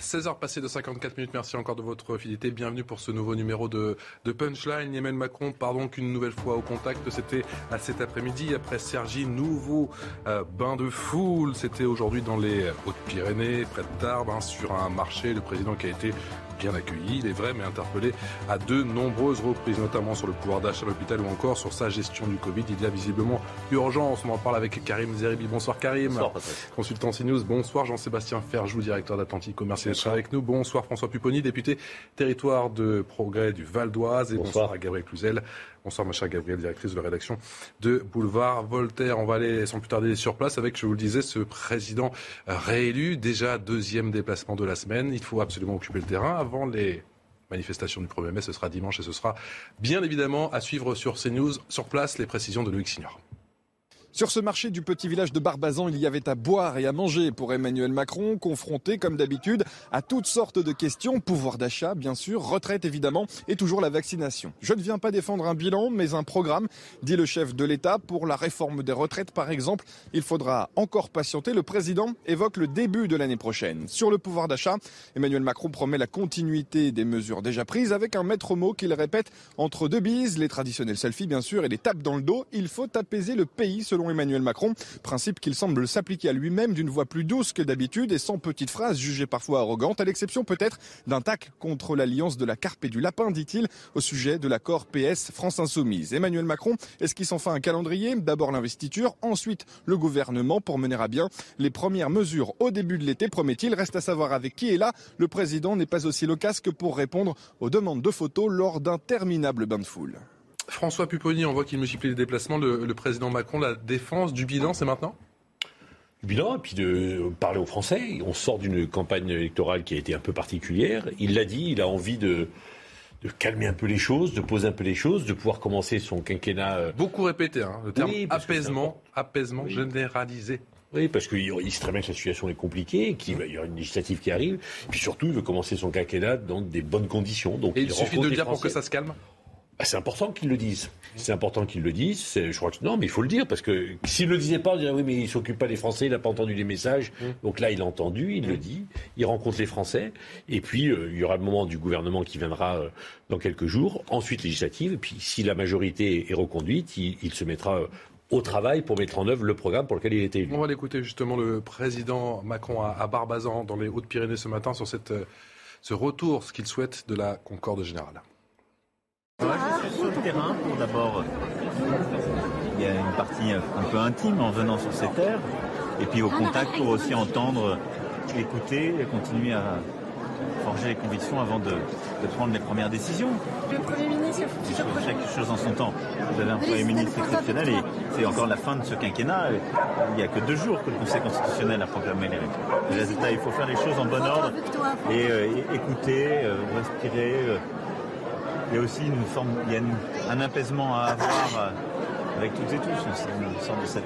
16h passées de 54 minutes, merci encore de votre fidélité. Bienvenue pour ce nouveau numéro de, de Punchline. Emmanuel Macron part donc une nouvelle fois au contact. C'était à cet après-midi après Sergi, nouveau euh, bain de foule. C'était aujourd'hui dans les Hautes-Pyrénées, près de Tarbes, hein, sur un marché. Le président qui a été bien accueilli, il est vrai, mais interpellé à de nombreuses reprises, notamment sur le pouvoir d'achat à l'hôpital ou encore sur sa gestion du Covid. Il y a visiblement urgence. On en parle avec Karim Zeribi. Bonsoir Karim. Bonsoir Consultant CNews. Bonsoir Jean-Sébastien Ferjou, directeur d'Atlantique Commercial avec nous. Bonsoir François Pupponi, député territoire de progrès du Val d'Oise. Et bonsoir, à Gabriel Cluzel. Bonsoir ma chère Gabrielle, directrice de la rédaction de Boulevard Voltaire. On va aller sans plus tarder sur place avec, je vous le disais, ce président réélu, déjà deuxième déplacement de la semaine. Il faut absolument occuper le terrain avant les manifestations du 1er mai. Ce sera dimanche et ce sera bien évidemment à suivre sur CNews. Sur place, les précisions de Loïc Signor. Sur ce marché du petit village de Barbazan, il y avait à boire et à manger pour Emmanuel Macron, confronté comme d'habitude à toutes sortes de questions, pouvoir d'achat bien sûr, retraite évidemment et toujours la vaccination. Je ne viens pas défendre un bilan mais un programme, dit le chef de l'État, pour la réforme des retraites par exemple. Il faudra encore patienter. Le président évoque le début de l'année prochaine. Sur le pouvoir d'achat, Emmanuel Macron promet la continuité des mesures déjà prises avec un maître mot qu'il répète entre deux bises, les traditionnels selfies bien sûr et les tapes dans le dos. Il faut apaiser le pays selon Emmanuel Macron. Principe qu'il semble s'appliquer à lui-même d'une voix plus douce que d'habitude et sans petites phrases jugées parfois arrogantes, à l'exception peut-être d'un tac contre l'alliance de la carpe et du lapin, dit-il, au sujet de l'accord PS France Insoumise. Emmanuel Macron esquisse enfin un calendrier, d'abord l'investiture, ensuite le gouvernement pour mener à bien les premières mesures au début de l'été, promet-il. Reste à savoir avec qui est là. Le président n'est pas aussi loquace que pour répondre aux demandes de photos lors d'interminables bains de foule. François Pupponi, on voit qu'il multiplie les déplacements. Le, le, président Macron, la défense du bilan, c'est maintenant? Du bilan, et puis de parler aux Français. On sort d'une campagne électorale qui a été un peu particulière. Il l'a dit, il a envie de, de calmer un peu les choses, de poser un peu les choses, de pouvoir commencer son quinquennat. Beaucoup répété, hein, le terme oui, apaisement, apaisement oui. généralisé. Oui, parce qu'il sait très bien que la situation est compliquée, qu'il y aura une législative qui arrive, et puis surtout, il veut commencer son quinquennat dans des bonnes conditions. Donc, et il, il suffit de le dire pour que ça se calme bah, c'est important qu'ils le disent. C'est important qu'ils le disent. Je crois que non, mais il faut le dire parce que s'il le disait pas, on dirait oui, mais il s'occupe pas des Français, il n'a pas entendu les messages. Mmh. Donc là, il a entendu, il mmh. le dit, il rencontre les Français. Et puis euh, il y aura le moment du gouvernement qui viendra euh, dans quelques jours. Ensuite législative. Et puis si la majorité est reconduite, il, il se mettra. Euh, au travail pour mettre en œuvre le programme pour lequel il était élu. On va l'écouter justement le président Macron à, à Barbazan dans les Hautes-Pyrénées ce matin sur cette, ce retour, ce qu'il souhaite de la concorde générale. Je suis sur le terrain pour d'abord. Il y a une partie un peu intime en venant sur ces terres, et puis au contact pour aussi entendre, écouter et continuer à forger les convictions avant de, de prendre les premières décisions. Le Premier ministre, chaque chose en son temps. Vous avez un Premier ministre exceptionnel et c'est encore la fin de ce quinquennat. Il n'y a que deux jours que le Conseil constitutionnel a proclamé les règles. Résultat, il faut faire les choses en bon ordre et, euh, et écouter, euh, respirer. Euh, il y a aussi une forme, il y a une, un apaisement à avoir avec toutes et tous. C'est une sorte de cette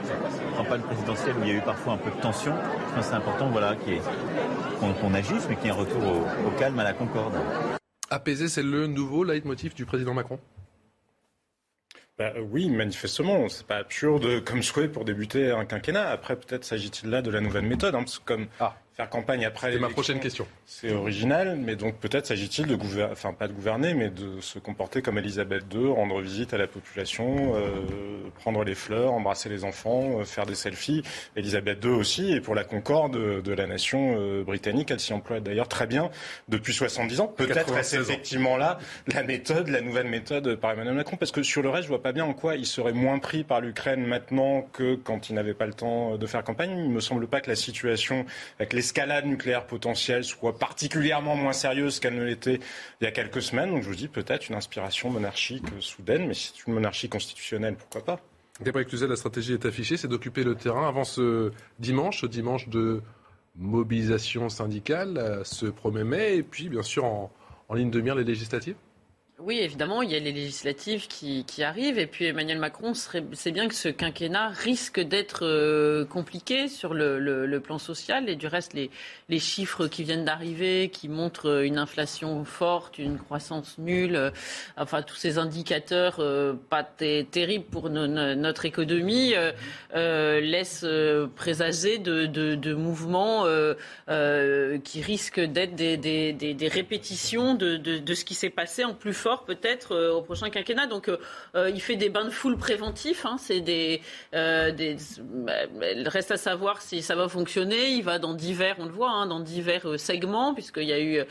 campagne présidentielle où il y a eu parfois un peu de tension. Je pense que c'est important voilà, qu'on qu agisse, mais qu'il y ait un retour au, au, calme, à la concorde. Apaiser, c'est le nouveau leitmotiv du président Macron? Bah, oui, manifestement, c'est pas absurde comme souhait pour débuter un quinquennat. Après, peut-être s'agit-il là de la nouvelle méthode, hein, parce que comme ah faire campagne après. C'est ma prochaine question. C'est original, mais donc peut-être s'agit-il de gouverner, enfin pas de gouverner, mais de se comporter comme Elisabeth II, rendre visite à la population, euh, prendre les fleurs, embrasser les enfants, euh, faire des selfies. Elisabeth II aussi, et pour la concorde de, la nation euh, britannique, elle s'y emploie d'ailleurs très bien depuis 70 ans. Peut-être est-ce effectivement là la méthode, la nouvelle méthode par Emmanuel Macron, parce que sur le reste, je vois pas bien en quoi il serait moins pris par l'Ukraine maintenant que quand il n'avait pas le temps de faire campagne. Il me semble pas que la situation avec les l'escalade nucléaire potentielle soit particulièrement moins sérieuse qu'elle ne l'était il y a quelques semaines. Donc je vous dis peut-être une inspiration monarchique soudaine, mais si c'est une monarchie constitutionnelle, pourquoi pas? Gabriel Cluzel, la stratégie est affichée, c'est d'occuper le terrain. Avant ce dimanche, ce dimanche de mobilisation syndicale, ce 1er mai, et puis bien sûr en ligne de mire les législatives oui, évidemment, il y a les législatives qui, arrivent. Et puis Emmanuel Macron sait bien que ce quinquennat risque d'être euh, compliqué sur le, plan social. Et du reste, les, chiffres qui viennent d'arriver, qui montrent une inflation forte, une croissance nulle, euh, enfin tous ces indicateurs euh, pas terribles pour notre économie, laissent présager de, mouvements qui risquent d'être des, répétitions de ce qui s'est passé en plus fort peut-être euh, au prochain quinquennat. Donc euh, euh, il fait des bains de foule préventifs. Hein. c'est des, des reste à savoir si ça va fonctionner. Il va dans divers, on le voit, hein, dans divers segments puisqu'il y a eu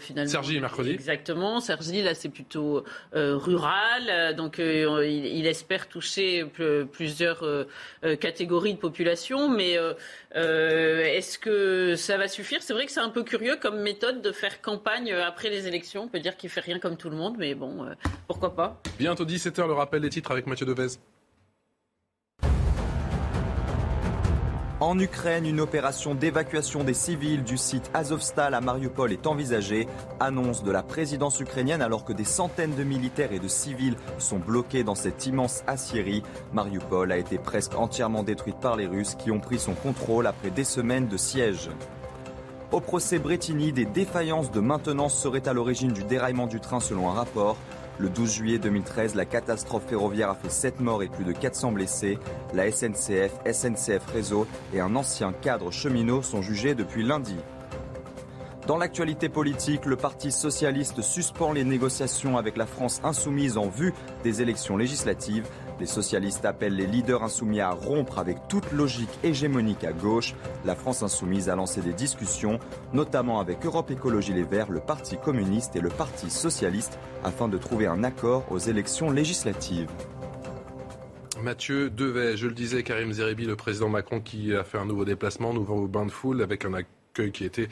finalement. Sergi mercredi. Exactement. Sergi là c'est plutôt rural. Donc il, espère toucher plusieurs catégories de population, mais est-ce que ça va suffire? C'est vrai que c'est un peu curieux comme méthode de faire campagne après les élections. On peut dire qu'il fait rien comme tout le monde monde, mais bon, euh, pourquoi pas. Bientôt 17h, le rappel des titres avec Mathieu Devez. En Ukraine, une opération d'évacuation des civils du site Azovstal à Mariupol est envisagée. Annonce de la présidence ukrainienne alors que des centaines de militaires et de civils sont bloqués dans cette immense aciérie. Mariupol a été presque entièrement détruite par les Russes qui ont pris son contrôle après des semaines de siège. Au procès Bretigny, des défaillances de maintenance seraient à l'origine du déraillement du train selon un rapport. Le 12 juillet 2013, la catastrophe ferroviaire a fait 7 morts et plus de 400 blessés. La SNCF, SNCF Réseau et un ancien cadre cheminot sont jugés depuis lundi. Dans l'actualité politique, le Parti socialiste suspend les négociations avec la France insoumise en vue des élections législatives. Les socialistes appellent les leaders insoumis à rompre avec toute logique hégémonique à gauche. La France insoumise a lancé des discussions, notamment avec Europe Écologie Les Verts, le Parti communiste et le Parti socialiste, afin de trouver un accord aux élections législatives. Mathieu Devet, je le disais, Karim Zeribi, le président Macron qui a fait un nouveau déplacement, nouveau bain de foule avec un accueil qui était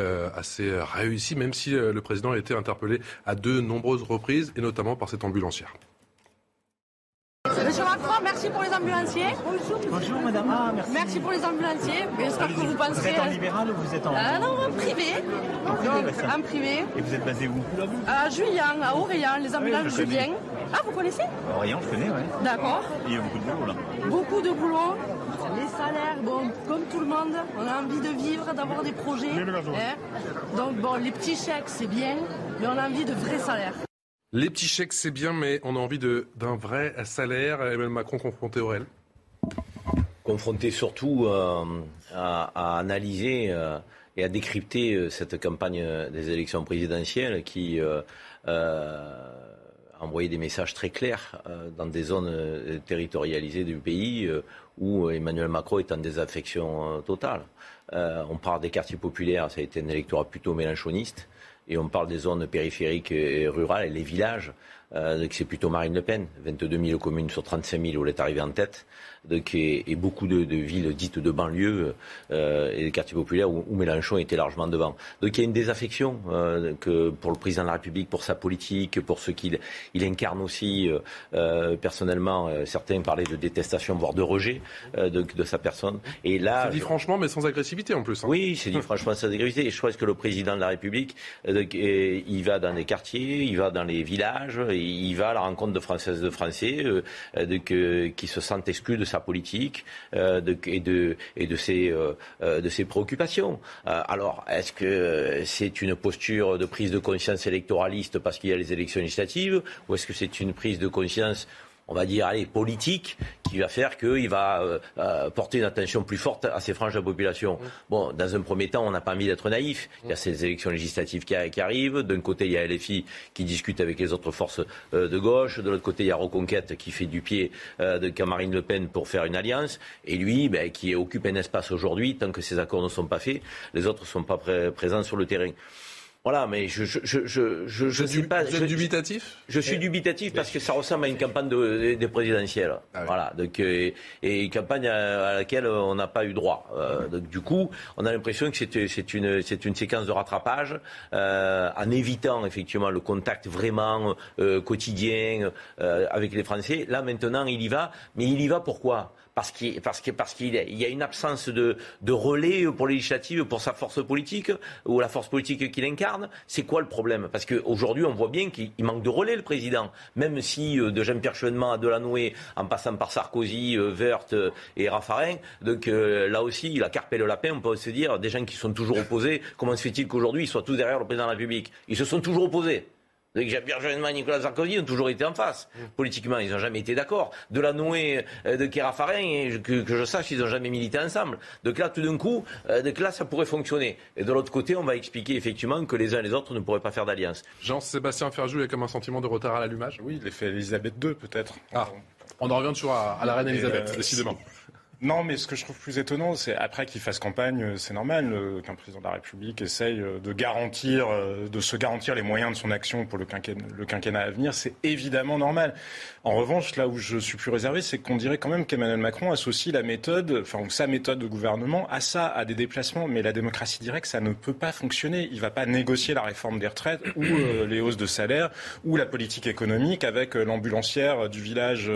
euh, assez réussi, même si euh, le président a été interpellé à de nombreuses reprises, et notamment par cette ambulancière. Monsieur Macron, merci pour les ambulanciers. Bonjour. Bonjour madame. Ah, merci. merci. pour les ambulanciers. J'espère que vous penserez. Vous êtes en libéral ou vous êtes en. Ah non, en privé. En privé, Donc, en privé. Et vous êtes basé où À Julien, à Aurélien, les ambulances oui, Julien. Ah, vous connaissez Aurélien, je connais, oui. D'accord. Il y a beaucoup de boulot là. Beaucoup de boulot. Les salaires, bon, comme tout le monde, on a envie de vivre, d'avoir des projets. Hein. Donc bon, les petits chèques, c'est bien, mais on a envie de vrais salaires. Les petits chèques, c'est bien, mais on a envie d'un vrai salaire. Emmanuel Macron confronté au réel Confronté surtout euh, à, analyser euh, et à décrypter euh, cette campagne des élections présidentielles qui a envoyé des messages très clairs dans des zones territorialisées du pays où Emmanuel Macron est en désaffection totale. on parle des quartiers populaires, ça a été un électorat plutôt mélanchoniste et on parle des zones périphériques et rurales et les villages, euh, c'est plutôt Marine Le Pen, 22 000 communes sur 35 000 où elle est arrivée en tête et, beaucoup de, villes dites de banlieue euh, et des quartiers populaires où, Mélenchon était largement devant. Donc il y a une désaffection euh, que pour le président de la République, pour sa politique, pour ce qu'il il incarne aussi euh, personnellement. certains parlaient de détestation, voire de rejet de, sa personne. Et là, c'est dit franchement, mais sans agressivité en plus. Hein. Oui, c'est dit franchement sans agressivité. Et je pense que le président de la République, il va dans les quartiers, il va dans les villages, il va à la rencontre de Françaises de Français qui se sentent exclus de sa politique euh, et, de, et euh, euh, de ses préoccupations. alors, est-ce que c'est une posture de prise de conscience électoraliste parce qu'il y a les élections législatives ou est-ce que c'est une prise de conscience on va dire, allez, politique, qui va faire qu'il va euh, euh, porter une attention plus forte à ces franges de la population. Bon, dans un premier temps, on n'a pas envie d'être naïf. Il y a ces élections législatives qui, arrivent. D'un côté, il y a LFI qui discute avec les autres forces euh, de gauche. De l'autre côté, il y a Reconquête qui fait du pied de Camarine Le Pen pour faire une alliance. Et lui, ben, qui occupe un espace aujourd'hui, tant que ces accords ne sont pas faits, les autres ne sont pas présents sur le terrain. Voilà, mais je je je je je, je êtes pas. vous êtes je- dubitatif je suis dubitatif parce que ça ressemble à une campagne de, de présidentielle. Ah oui. Voilà, donc, euh, et une campagne à, à laquelle on n'a pas eu droit. Euh, donc, du coup, on a l'impression que c'est c'est une, c'est une séquence de rattrapage euh, en évitant effectivement le contact vraiment euh, quotidien euh, avec les Français. Là, maintenant, il y va. Mais il y va pourquoi? Parce qu'il y a une absence de, relais pour les législatives, pour sa force politique ou la force politique qu'il incarne. C'est quoi le problème? Parce qu'aujourd'hui, on voit bien qu'il il manque de relais, le président. Même si euh, de Jean-Pierre Chevènement à Delanoë, en passant par Sarkozy, euh, euh, et Raffarin, donc euh, là aussi, il a carpé le lapin. On peut se dire, des gens qui sont toujours opposés, comment se fait-il qu'aujourd'hui, ils soient tous derrière le président de la République? Ils se sont toujours opposés. Donc Jean-Pierre Chevènement et Nicolas Sarkozy ont toujours été en face. Politiquement, ils n'ont jamais été d'accord. De la Noé, euh, de Kéra Farin, et que, que je sache, ils n'ont jamais milité ensemble. Donc là, tout d'un coup, euh, donc là, ça pourrait fonctionner. Et de l'autre côté, on va expliquer effectivement que les uns et les autres ne pourraient pas faire d'alliance. Jean-Sébastien Ferjou, il y a comme un sentiment de retard à l'allumage? Oui, l'effet Elisabeth II, peut-être. Ah, on en revient toujours à, à la reine Et, Elisabeth, euh, décidément. Non, mais ce que je trouve plus étonnant, c'est après qu'il fasse campagne, euh, c'est normal euh, qu'un président de la République essaye euh, de garantir, euh, de se garantir les moyens de son action pour le quinquennat, le quinquennat à venir. C'est évidemment normal. En revanche, là où je suis plus réservé, c'est qu'on dirait quand même qu'Emmanuel Macron associe la méthode, enfin ou sa méthode de gouvernement à ça, à des déplacements. Mais la démocratie directe, ça ne peut pas fonctionner. Il va pas négocier la réforme des retraites ou euh, les hausses de salaire ou la politique économique avec l'ambulancière du village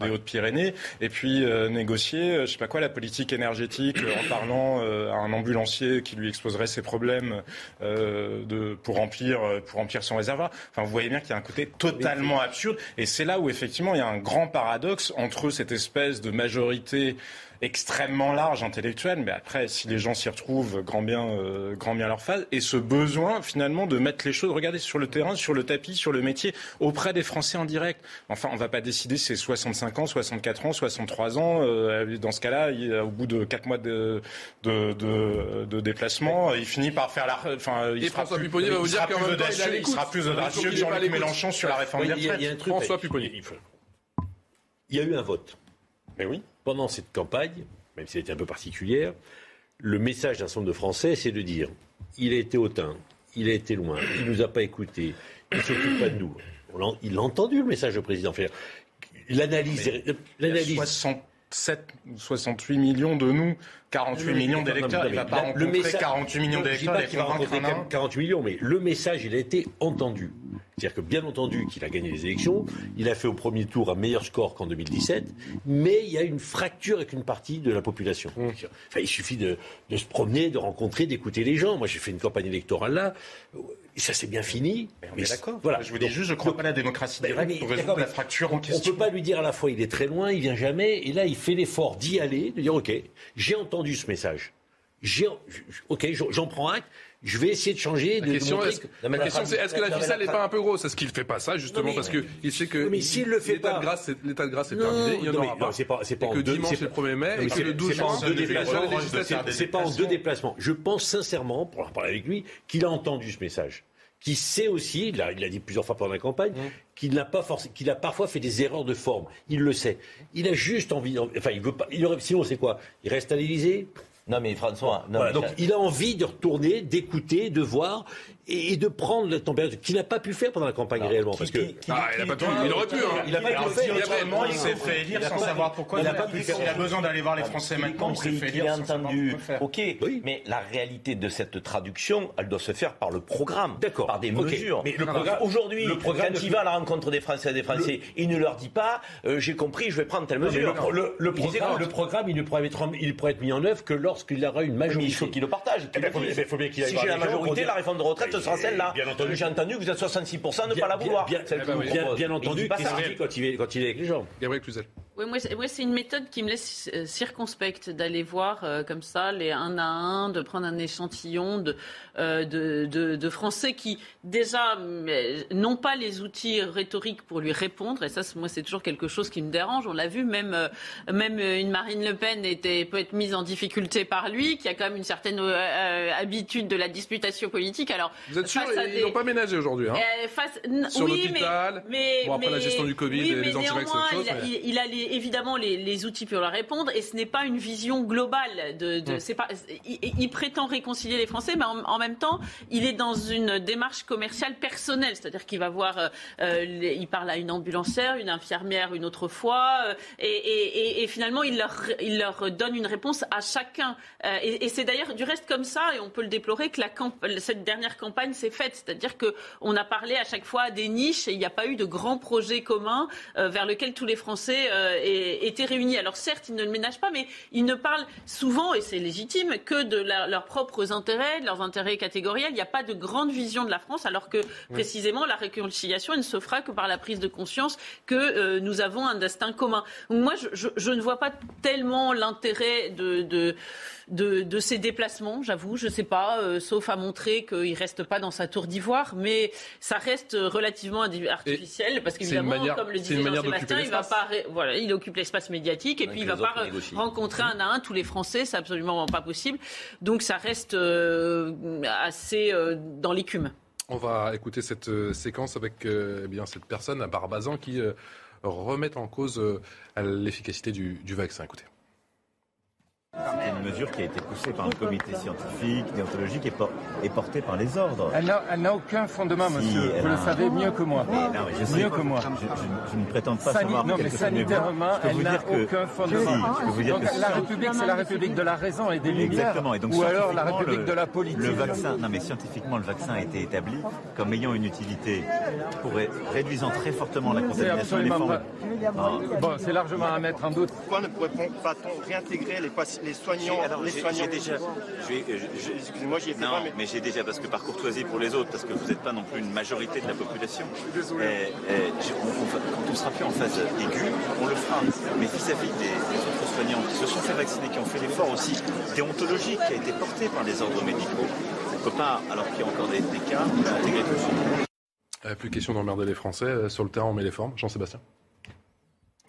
des. Hautes-Pyrénées et puis négocier, je sais pas quoi, la politique énergétique euh, en parlant euh, à un ambulancier qui lui exposerait ses problèmes euh, de, pour remplir euh, pour remplir son réservoir. Enfin, vous voyez bien qu'il y a un côté totalement absurde et c'est là où effectivement il y a un grand paradoxe entre cette espèce de majorité extrêmement large intellectuelle, mais après, si les gens s'y retrouvent, grand bien, euh, grand bien leur phase, et ce besoin finalement de mettre les choses, regardez, sur le terrain, sur le tapis, sur le métier, auprès des Français en direct. Enfin, on va pas décider si c'est 65 ans, 64 ans, 63 ans. euh, dans ce cas-là, au bout de 4 mois de, de, de, de déplacement, il finit par faire la... Enfin, il Et sera François plus- Pupponi va vous dire qu'en même temps, il il sera plus audacieux que Jean-Luc. Mélenchon sur la réforme Oui, des retraites. François Pupponi. Il y a eu un vote. Mais oui. Pendant cette campagne, même si elle était un peu particulière, le message d'un certain nombre de Français, c'est de dire il a été hautain, il a été loin, il ne nous a pas écoutés, il ne s'occupe pas de nous. On Il a entendu le message du président. L'analyse, l'analyse 67 ou 68 millions de nous, 48 millions d'électeurs. Il va pas rencontrer message- 48 millions d'électeurs et convaincre rencontrer un à un. 48 millions, mais le message, il a été entendu. C'est-à-dire que bien entendu qu'il a gagné les élections, il a fait au premier tour un meilleur score qu'en 2017, mais il y a une fracture avec une partie de la population. Mmh. Enfin, il suffit de, de se promener, de rencontrer, d'écouter les gens. Moi, j'ai fait une campagne électorale là, et ça s'est bien fini. On est d'accord. Voilà. Je vous dis juste, je ne crois pas à la démocratie directe mais pour résoudre la mais fracture en on ne question. peut pas lui dire à la fois il est très loin, il vient jamais, et là il fait l'effort d'y aller, de dire ok, j'ai entendu ce message, j'ai, ok, j'en- prends acte, je vais essayer de changer, de, La de question, est-ce que- la question, c'est est-ce que la ficelle n'est pas un peu grosse Est-ce qu'il ne fait pas ça, justement, mais- parce qu'il sait que mais s'il le fait l'état pas- de grâce, c'est- l'état de grâce est Non, terminé, il n'y en aura pas. c'est pas, c'est pas Et en que deux, dimanche, c'est le pas- 1er mai, et que c'est- le 12 c'est pas en juin, deux déplacements. C'est pas en deux déplacements. Je pense sincèrement, pour en parler avec lui, qu'il a entendu ce message. Qui sait aussi, il l'a dit plusieurs fois pendant la campagne, qu'il n'a pas forcé, qu'il a parfois fait des erreurs de forme. Il le sait. Il a juste envie, enfin, il veut pas, il aurait, sinon c'est quoi? Il reste à l'Élysée? Non mais François, non, Voilà, mais donc il a envie de retourner, d'écouter, de voir et, et de prendre la température qu'il n'a pas pu faire pendant la campagne réellement. Parce que Ah, il n'a pas pu, il aurait pu. hein. il n'a pas pu Alors, faire. il s'est fait élire sans savoir pourquoi. il a Il pas a, pu le faire. il a besoin d'aller voir les Français maintenant. Il s'est compris fait élire entendu. Ok, Oui. mais la réalité de cette traduction, elle doit se faire par le programme, D'accord. par des mesures. Mais le programme- Aujourd'hui, le programme quand il va à la rencontre des Français et des Français, il ne leur dit pas euh, j'ai compris, je vais prendre telle mesure. le, programme, écoute. le programme, il ne pourrait être, mis en œuvre que lorsqu'il aura une majorité. il faut qu'il le partage. Eh ben, qu'il aille si voir j'ai la majorité, dire- la réforme de retraite, ce sera Bien- celle-là. bien entendu. J'ai entendu que vous êtes 66% à ne Bien- pas la vouloir. bien- entendu, qu'est-ce qu'il dit quand il est, quand il est avec les gens Gabriel Cluzel. Oui, moi, c'est- une méthode qui me laisse euh, circonspecte d'aller voir euh, comme ça les un à un, de prendre un échantillon de, euh, de, de- de Français qui déjà n'ont pas les outils rhétoriques pour lui répondre. Et ça, moi, c'est toujours quelque chose qui me dérange. On l'a vu, même, euh, même une Marine Le Pen était, peut être mise en difficulté par lui, qui a quand même une certaine habitude de la disputation politique. Alors, Vous êtes sûr Ils des- n'ont pas ménagé aujourd'hui. Hein? face- Sur oui, l'hôpital. mais, mais, Bon, après la gestion du Covid oui, et les chose, il, mais- il- il a les, évidemment les, les, outils pour leur répondre, et ce n'est pas une vision globale. De, de mm. c'est pas, il, il, prétend réconcilier les Français, mais en, en, même temps, il est dans une démarche commerciale personnelle, c'est-à-dire qu'il va voir, euh, euh il parle à une ambulancière, une infirmière une autre fois, euh, et, et, et, finalement, il leur, il leur donne une réponse à chacun. Euh, et, c'est d'ailleurs du reste comme ça, et on peut le déplorer, que la cette dernière campagne s'est faite, c'est-à-dire qu'on a parlé à chaque fois des niches, et il n'y a pas eu de grands projets communs vers lesquels tous les Français étaient réunis. Alors certes, ils ne le ménagent pas, mais ils ne parlent souvent, et c'est légitime, que de leurs propres intérêts, de leurs intérêts catégoriels. Il n'y a pas de grande vision de la France, alors que précisément la réconciliation elle ne se fera que par la prise de conscience que euh, nous avons un destin commun. moi, je, je, ne vois pas tellement l'intérêt de, de de, ces déplacements, j'avoue. Je ne sais pas, euh, sauf à montrer qu'il ne reste pas dans sa tour d'ivoire, mais ça reste relativement artificiel parce qu'évidemment, comme le disait Jean-Sébastien, il va pas, voilà, il occupe l'espace médiatique et puis il ne va pas rencontrer un à un tous les Français, c'est absolument pas possible. Donc ça reste euh, assez euh, dans l'écume. On va écouter cette séquence avec eh bien cette personne à Barbazan qui remet en cause l'efficacité du, du vaccin. Écoutez. C'est une mesure qui a été poussée par un comité scientifique, déontologique et, portée par les ordres. Elle n'a aucun fondement, monsieur. Vous le savez mieux que moi. je mieux que moi. Je, ne prétends pas savoir Non, mais sanitairement, elle n'a aucun fondement. la République, c'est la République de la raison et des lumières. Exactement. Et donc, ou alors la République de la politique. Le vaccin, non mais scientifiquement, le vaccin a été établi comme ayant une utilité pour réduisant très fortement la contamination des formes. Bon, c'est largement à mettre en doute. Pourquoi ne pourrait pas réintégrer les patients les soignants. Alors, les soignants. déjà. Excusez-moi, j'y ai fait non, mais, j'ai déjà, parce que par courtoisie pour les autres, parce que vous n'êtes pas non plus une majorité de la population. désolé. Et, quand on sera plus en phase aiguë, on le fera. Mais vis-à-vis des, autres soignants qui se sont fait vacciner, qui ont fait l'effort aussi déontologique qui a été porté par les ordres médicaux, on ne peut pas, alors qu'il y a encore des, cas, intégrer tout le monde. Euh, plus question d'emmerder les Français. Euh, sur le terrain, on met les formes. Jean-Sébastien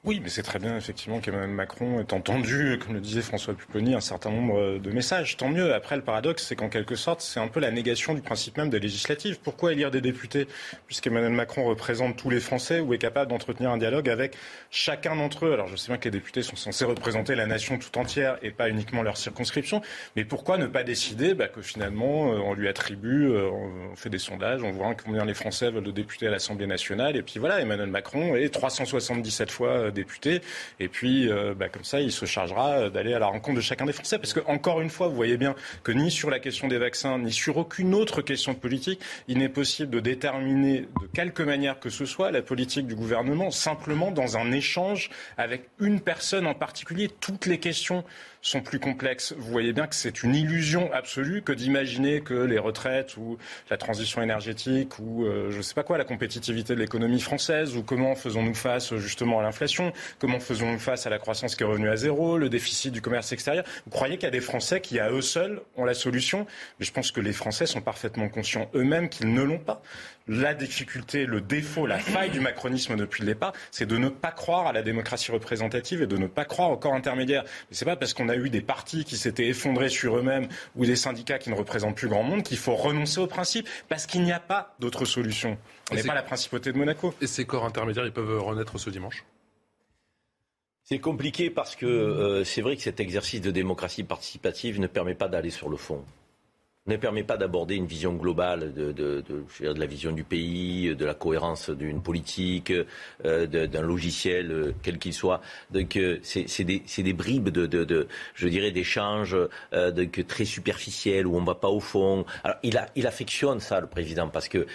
oui, mais c'est très bien effectivement qu'Emmanuel Macron ait entendu, comme le disait François Pupponi, un certain nombre de messages. Tant mieux. Après, le paradoxe, c'est qu'en quelque sorte, c'est un peu la négation du principe même des législatives. Pourquoi élire des députés puisqu'Emmanuel Macron représente tous les Français ou est capable d'entretenir un dialogue avec chacun d'entre eux? Alors, je sais bien que les députés sont censés représenter la nation tout entière et pas uniquement leur circonscription. Mais pourquoi ne pas décider bah, que finalement, euh, on lui attribue, euh, on fait des sondages, on voit combien les Français veulent de députés à l'Assemblée nationale? Et puis voilà, Emmanuel Macron est 377 fois euh, député. Et puis, euh, bah, comme ça, il se chargera d'aller à la rencontre de chacun des Français. Parce que, encore une fois, vous voyez bien que ni sur la question des vaccins, ni sur aucune autre question politique, il n'est possible de déterminer de quelque manière que ce soit la politique du gouvernement simplement dans un échange avec une personne en particulier. Toutes les questions sont plus complexes. Vous voyez bien que c'est une illusion absolue que d'imaginer que les retraites ou la transition énergétique ou euh, je ne sais pas quoi, la compétitivité de l'économie française ou comment faisons-nous face justement à l'inflation, comment faisons-nous face à la croissance qui est revenue à zéro, le déficit du commerce extérieur. Vous croyez qu'il y a des Français qui à eux seuls ont la solution? Mais je pense que les Français sont parfaitement conscients eux-mêmes qu'ils ne l'ont pas la difficulté, le défaut, la faille du macronisme depuis le départ, c'est de ne pas croire à la démocratie représentative et de ne pas croire au corps intermédiaire. Mais c'est pas parce qu'on a eu des partis qui s'étaient effondrés sur eux-mêmes ou des syndicats qui ne représentent plus grand monde qu'il faut renoncer au principe parce qu'il n'y a pas d'autre solution. On n'est pas la principauté de Monaco. Et ces corps intermédiaires, ils peuvent renaître ce dimanche? C'est compliqué parce que euh, c'est vrai que cet exercice de démocratie participative ne permet pas d'aller sur le fond ne permet pas d'aborder une vision globale de, la vision du pays, de la cohérence d'une politique, euh, d'un logiciel, euh, quel qu'il soit. Donc c'est des, bribes de, je dirais, d'échanges très superficiels où on ne va pas au fond. Alors il, affectionne ça, le président, parce que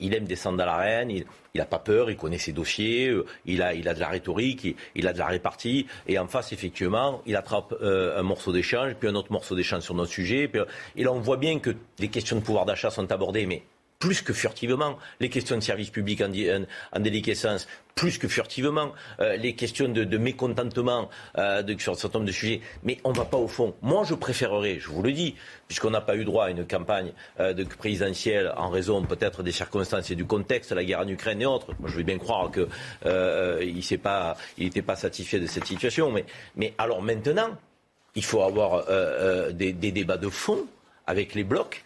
il aime descendre dans l'arène. Il n'a pas peur, il connaît ses dossiers, euh, il a, il a de la rhétorique, il, a de la répartie. Et en face, effectivement, il attrape euh, un morceau d'échange, puis un autre morceau d'échange sur notre sujet. et là, on voit bien que les questions de pouvoir d'achat sont abordées, mais plus que furtivement, les questions de services publics en, en, déliquescence, plus que furtivement, euh, les questions de, mécontentement euh, sur un certain nombre de sujets. Mais on ne va pas au fond. Moi, je préférerais, je vous le dis, puisqu'on n'a pas eu droit à une campagne euh, de présidentielle en raison peut-être des circonstances et du contexte, la guerre en Ukraine et autres. Je veux bien croire qu'il n'était pas, satisfait de cette situation. Mais, alors maintenant, il faut avoir des, débats de fond avec les blocs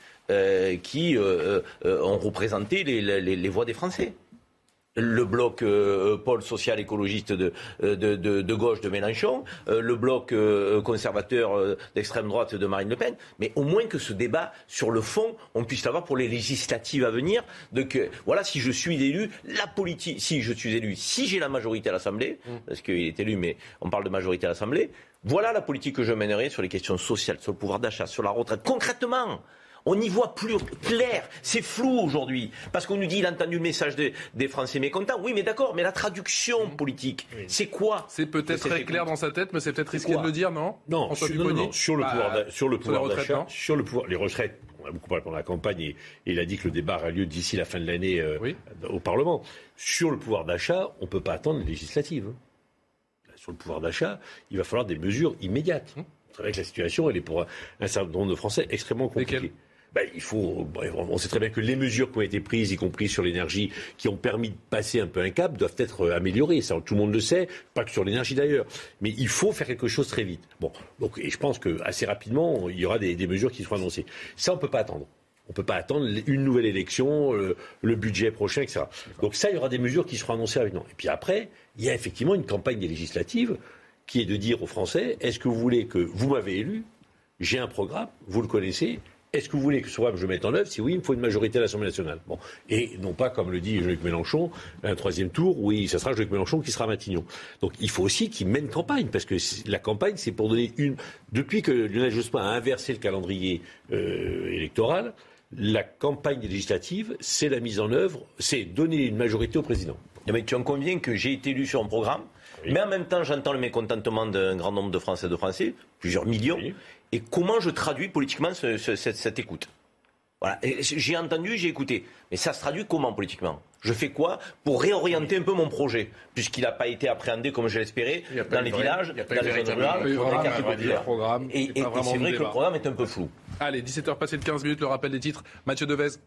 qui euh, euh, ont représenté les, les, les, voix des Français. le bloc euh, pôle social écologiste de, de, de, de, gauche de Mélenchon, euh, le bloc euh, conservateur d'extrême droite de Marine Le Pen, mais au moins que ce débat sur le fond, on puisse l'avoir pour les législatives à venir, de que voilà, si je suis élu, la politique, si je suis élu, si j'ai la majorité à l'Assemblée, mmh. parce qu'il est élu, mais on parle de majorité à l'Assemblée, voilà la politique que je mènerai sur les questions sociales, sur le pouvoir d'achat, sur la retraite, concrètement. On n'y voit plus clair. C'est flou aujourd'hui. Parce qu'on nous dit, il a entendu le message des, Français mécontents. Oui, mais d'accord, mais la traduction mmh. politique, c'est quoi C'est peut-être très clair dans sa tête, mais c'est peut-être risqué de le dire, non Non, sur, non, sur le pouvoir, bah, sur le pouvoir d'achat, sur le pouvoir, les retraites. On a beaucoup parlé pendant la campagne et, il a dit que le débat aura lieu d'ici la fin de l'année euh, au Parlement. Sur le pouvoir d'achat, on ne peut pas attendre les législatives. Sur le pouvoir d'achat, il va falloir des mesures immédiates. Mmh. C'est vrai que la situation, elle est pour un certain nombre de Français extrêmement compliquée. Ben, il faut, on sait très bien que les mesures qui ont été prises, y compris sur l'énergie, qui ont permis de passer un peu un cap, doivent être euh, améliorées. Ça, tout le monde le sait, pas que sur l'énergie d'ailleurs. Mais il faut faire quelque chose très vite. Bon, donc, et je pense que assez rapidement, il y aura des, mesures qui seront annoncées. Ça, on peut pas attendre. On ne peut pas attendre une nouvelle élection, le, le, budget prochain, etc. Donc ça, il y aura des mesures qui seront annoncées rapidement. Et puis après, il y a effectivement une campagne des législatives qui est de dire aux Français, est-ce que vous voulez que vous m'avez élu, j'ai un programme, vous le connaissez, est-ce que vous voulez que ce programme je mette en œuvre Si oui, il me faut une majorité à l'Assemblée nationale. Bon. Et non pas, comme le dit Jean-Luc Mélenchon, un troisième tour, oui, ça sera Jean-Luc Mélenchon qui sera à Matignon. Donc il faut aussi qu'il mène campagne, parce que la campagne, c'est pour donner une. Depuis que Lionel Jospin a inversé le calendrier euh, électoral, la campagne législative, c'est la mise en œuvre, c'est donner une majorité au président. Mais tu en conviens que j'ai été élu sur un programme, mais en même temps, j'entends le mécontentement d'un grand nombre de Français et de Français, plusieurs millions, et comment je traduis politiquement cette, écoute. Voilà. J'ai entendu, j'ai écouté. Mais ça se traduit comment politiquement? Je fais quoi pour réorienter un peu mon projet Puisqu'il n'a pas été appréhendé comme je l'espérais dans les villages, dans les zones rurales, dans les quartiers populaires. Et, et c'est vrai que le programme est un peu flou. Allez, 17h passé de 15 minutes, le rappel des titres. Mathieu Devez.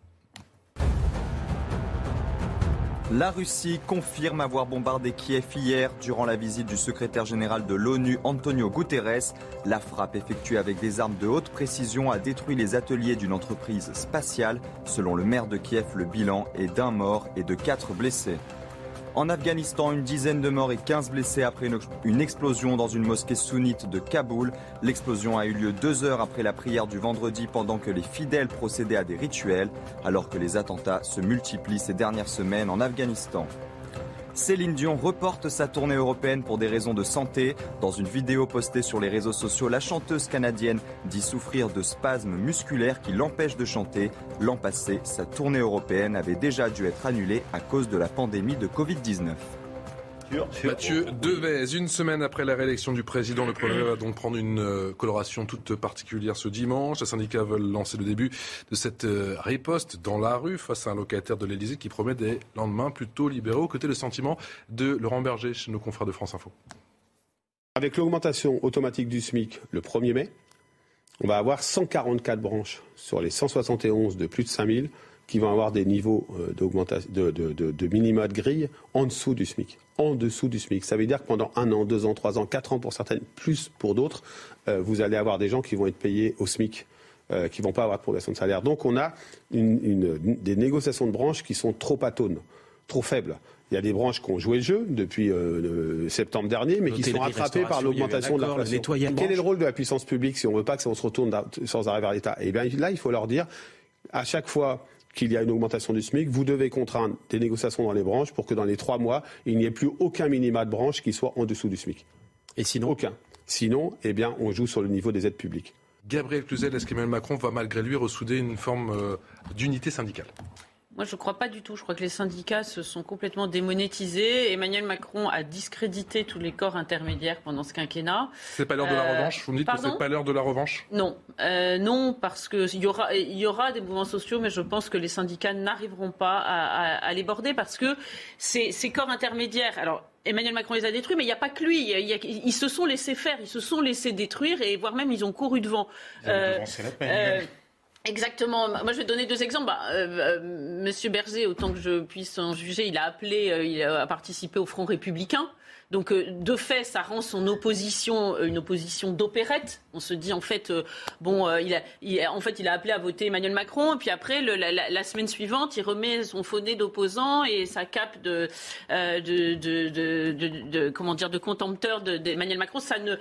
La Russie confirme avoir bombardé Kiev hier durant la visite du secrétaire général de l'ONU Antonio Guterres. La frappe effectuée avec des armes de haute précision a détruit les ateliers d'une entreprise spatiale. Selon le maire de Kiev, le bilan est d'un mort et de quatre blessés. En Afghanistan, une dizaine de morts et 15 blessés après une, explosion dans une mosquée sunnite de Kaboul. L'explosion a eu lieu deux heures après la prière du vendredi pendant que les fidèles procédaient à des rituels, alors que les attentats se multiplient ces dernières semaines en Afghanistan. Céline Dion reporte sa tournée européenne pour des raisons de santé. Dans une vidéo postée sur les réseaux sociaux, la chanteuse canadienne dit souffrir de spasmes musculaires qui l'empêchent de chanter. L'an passé, sa tournée européenne avait déjà dû être annulée à cause de la pandémie de Covid-19. Mathieu Devez, une semaine après la réélection du président, le Premier va donc prendre une euh, coloration toute particulière ce dimanche. Les syndicats veulent lancer le début de cette euh, riposte dans la rue face à un locataire de l'Elysée qui promet des lendemains plutôt libéraux. Côté le sentiment de Laurent Berger chez nos confrères de France Info. Avec l'augmentation automatique du SMIC le 1er mai, on va avoir 144 branches sur les 171 de plus de 5000 qui vont avoir des niveaux euh, de, de, de, de minima de grille en dessous du SMIC. En dessous du SMIC. Ça veut dire que pendant un an, deux ans, trois ans, quatre ans pour certaines, plus pour d'autres, euh, vous allez avoir des gens qui vont être payés au SMIC. Euh, qui ne vont pas avoir de progression de salaire. Donc on a une, des négociations de branches qui sont trop atones, trop faibles. Il y a des branches qui ont joué le jeu depuis septembre dernier, mais qui sont rattrapées par l'augmentation de l'inflation. Quel est le rôle de la puissance publique si on ne veut pas que ça se retourne sans arrêt vers l'État? Eh bien là, il faut leur dire, à chaque fois qu'il y a une augmentation du SMIC, vous devez contraindre des négociations dans les branches pour que dans les trois mois, il n'y ait plus aucun minima de branche qui soit en dessous du SMIC. Et sinon Aucun. Sinon, eh bien, on joue sur le niveau des aides publiques. Gabriel Cluzel, est-ce qu'Emmanuel Macron va malgré lui ressouder une forme euh, d'unité syndicale? Moi, je ne crois pas du tout. Je crois que les syndicats se sont complètement démonétisés. Emmanuel Macron a discrédité tous les corps intermédiaires pendant ce quinquennat. C'est pas l'heure de la euh, revanche? Vous me dites que c'est pas l'heure de la revanche? Non. Euh, non, parce qu'il y aura, y aura des mouvements sociaux, mais je pense que les syndicats n'arriveront pas à, les border parce que ces, ces corps intermédiaires. Alors, Emmanuel Macron les a détruits, mais il n'y a pas que lui. ils se sont laissés faire, ils se sont laissés détruire et voire même ils ont couru devant. Ils euh, Exactement. Moi, je vais donner deux exemples. Bah, euh, euh, Monsieur Berger, autant que je puisse en juger, il a appelé, euh, il a participé au Front républicain. Donc, de fait, ça rend son opposition une opposition d'opérette. On se dit, en fait, bon, il a, en fait, il a appelé à voter Emmanuel Macron, et puis après, la, semaine suivante, il remet son faux d'opposant et sa cape de, comment dire, de contempteur d'Emmanuel Macron. Ça, ne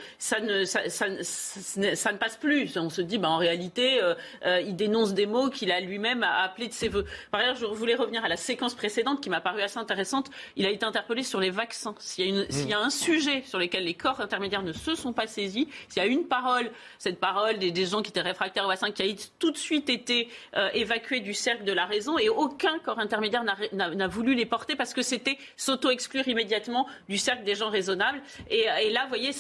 passe plus. On se dit, bah, en réalité, il dénonce des mots qu'il a lui-même appelés de ses voeux. Par ailleurs, je voulais revenir à la séquence précédente qui m'a paru assez intéressante. Il a été interpellé sur les vaccins. S'il y a un sujet sur lequel les corps intermédiaires ne se sont pas saisis, s'il y a une parole, cette parole des, gens qui étaient réfractaires au vaccin, qui a tout de suite été euh, évacuée du cercle de la raison, et aucun corps intermédiaire n'a voulu les porter parce que c'était s'auto-exclure immédiatement du cercle des gens raisonnables. Et, là, vous voyez,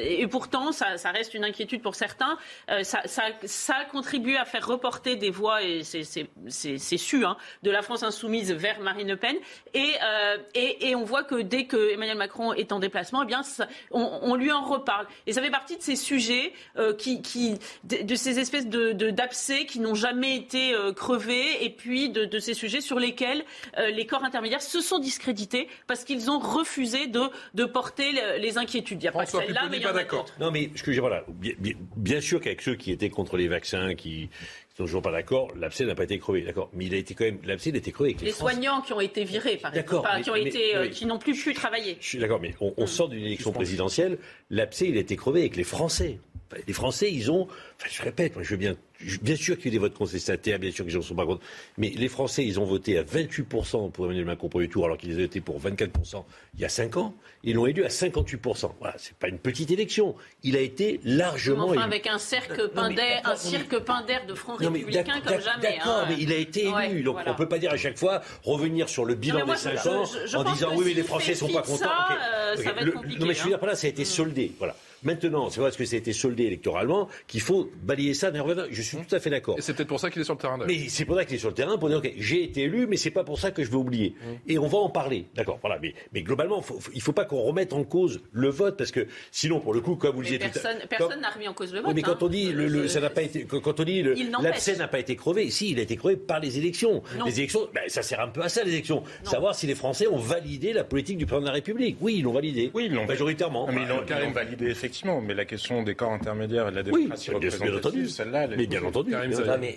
et pourtant, ça, reste une inquiétude pour certains. Euh, ça, a contribué à faire reporter des voix, et c'est su, hein, de la France insoumise vers Marine Le Pen. Et, euh, et, et on voit que dès que Emmanuel Macron est en déplacement, eh bien, on, lui en reparle. Et ça fait partie de ces sujets euh, qui, qui de, ces espèces de d'abcès qui n'ont jamais été euh, crevés, et puis de, ces sujets sur lesquels euh, les corps intermédiaires se sont discrédités parce qu'ils ont refusé de, de porter les inquiétudes. Il n'y a pas celle-là, mais il y en a d'autres. Non, mais voilà, bien, bien sûr qu'avec ceux qui étaient contre les vaccins, qui toujours pas d'accord. L'abcès n'a pas été crevé, d'accord. Mais il a été quand même, l'abcès a été crevé avec les, les soignants qui ont été virés, par exemple, qui ont été, euh, qui n'ont plus pu travailler. Je suis d'accord, mais on, on sort d'une élection présidentielle. L'abcès, il a été crevé avec les Français. Les Français, ils ont, enfin, je répète, moi, je veux bien bien sûr qu'il y a des votes contestataires, bien sûr qu'ils n'en sont pas contre. Mais les Français, ils ont voté à 28% pour Emmanuel Macron pour le tour, alors qu'ils avaient été pour 24% il y a 5 ans. Ils l'ont élu à 58%. Voilà, c'est pas une petite élection. Il a été largement enfin, avec un cercle pindaire, un cirque pindaire de francs républicains comme jamais. D'accord, hein. mais il a été élu. donc on ne peut pas dire à chaque fois revenir sur le bilan des 5 ans en disant oui, mais les Français ne sont pas contents. Ça, euh, ça va être compliqué, non, mais je veux dire, là, ça a été soldé. Voilà. Maintenant, c'est parce que ça a été soldé électoralement qu'il faut balayer ça Je suis tout à fait d'accord. Et c'est peut-être pour ça qu'il est sur le terrain. Mais c'est pour ça qu'il est sur le terrain pour dire ok, j'ai été élu, mais c'est pas pour ça que je vais oublier. Mmh. Et on va en parler, d'accord. Voilà. Mais, mais globalement, faut, il faut pas qu'on remette en cause le vote parce que sinon, pour le coup, comme vous le disiez personne, Personne n'a remis en cause le vote. mais quand on dit le, ça n'a pas été, quand on dit l'abcès n'a pas été crevé, si, il a été crevé par les élections. Les élections, ben, ça sert un peu à ça les élections. Savoir si les Français ont validé la politique du président de la République. Oui, ils l'ont validé. Oui, ils l'ont majoritairement. Mais ils l'ont validé effectivement. Mais la question des corps intermédiaires et de la démocratie oui, représentative, celle-là, mais bien entendu. mais,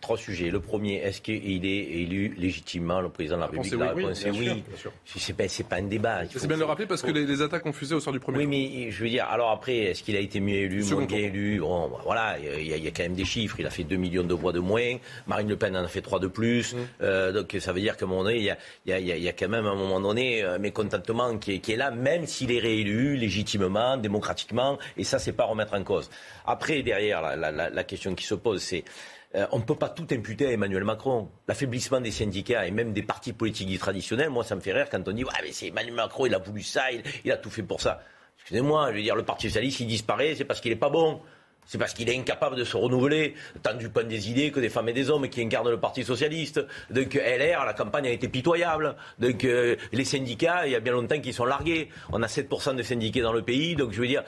trois sujets. Le premier, est-ce qu'il est élu légitimement le président de la République La réponse est oui. C'est pas, pas un débat. C'est bien de le rappeler parce que les, attaques ont fusé au sort du premier. Oui, mais je veux dire, alors après, est-ce qu'il a été mieux élu, moins bien élu? Bon, bah, voilà, il y, a quand même des chiffres. Il a fait 2 millions de voix de moins. Marine Le Pen en a fait 3 de plus. Mmh. Euh, donc ça veut dire qu'à un moment donné, il y a, y a, quand même à un moment donné un mécontentement qui est, qui est là, même s'il est réélu légitimement, démocratiquement. Et ça, c'est pas remettre en cause. Après, derrière, la, question qui se pose, c'est euh, on ne peut pas tout imputer à Emmanuel Macron. L'affaiblissement des syndicats et même des partis politiques traditionnels, moi, ça me fait rire quand on dit ouais, mais c'est Emmanuel Macron, il a voulu ça, il, a tout fait pour ça. Excusez-moi, je veux dire, le Parti socialiste, il disparaît, c'est parce qu'il n'est pas bon. C'est parce qu'il est incapable de se renouveler, tant du point des idées que des femmes et des hommes qui incarnent le Parti Socialiste. Donc LR, la campagne a été pitoyable. Donc euh, les syndicats, il y a bien longtemps qu'ils sont largués. On a 7% de syndiqués dans le pays, donc je veux dire,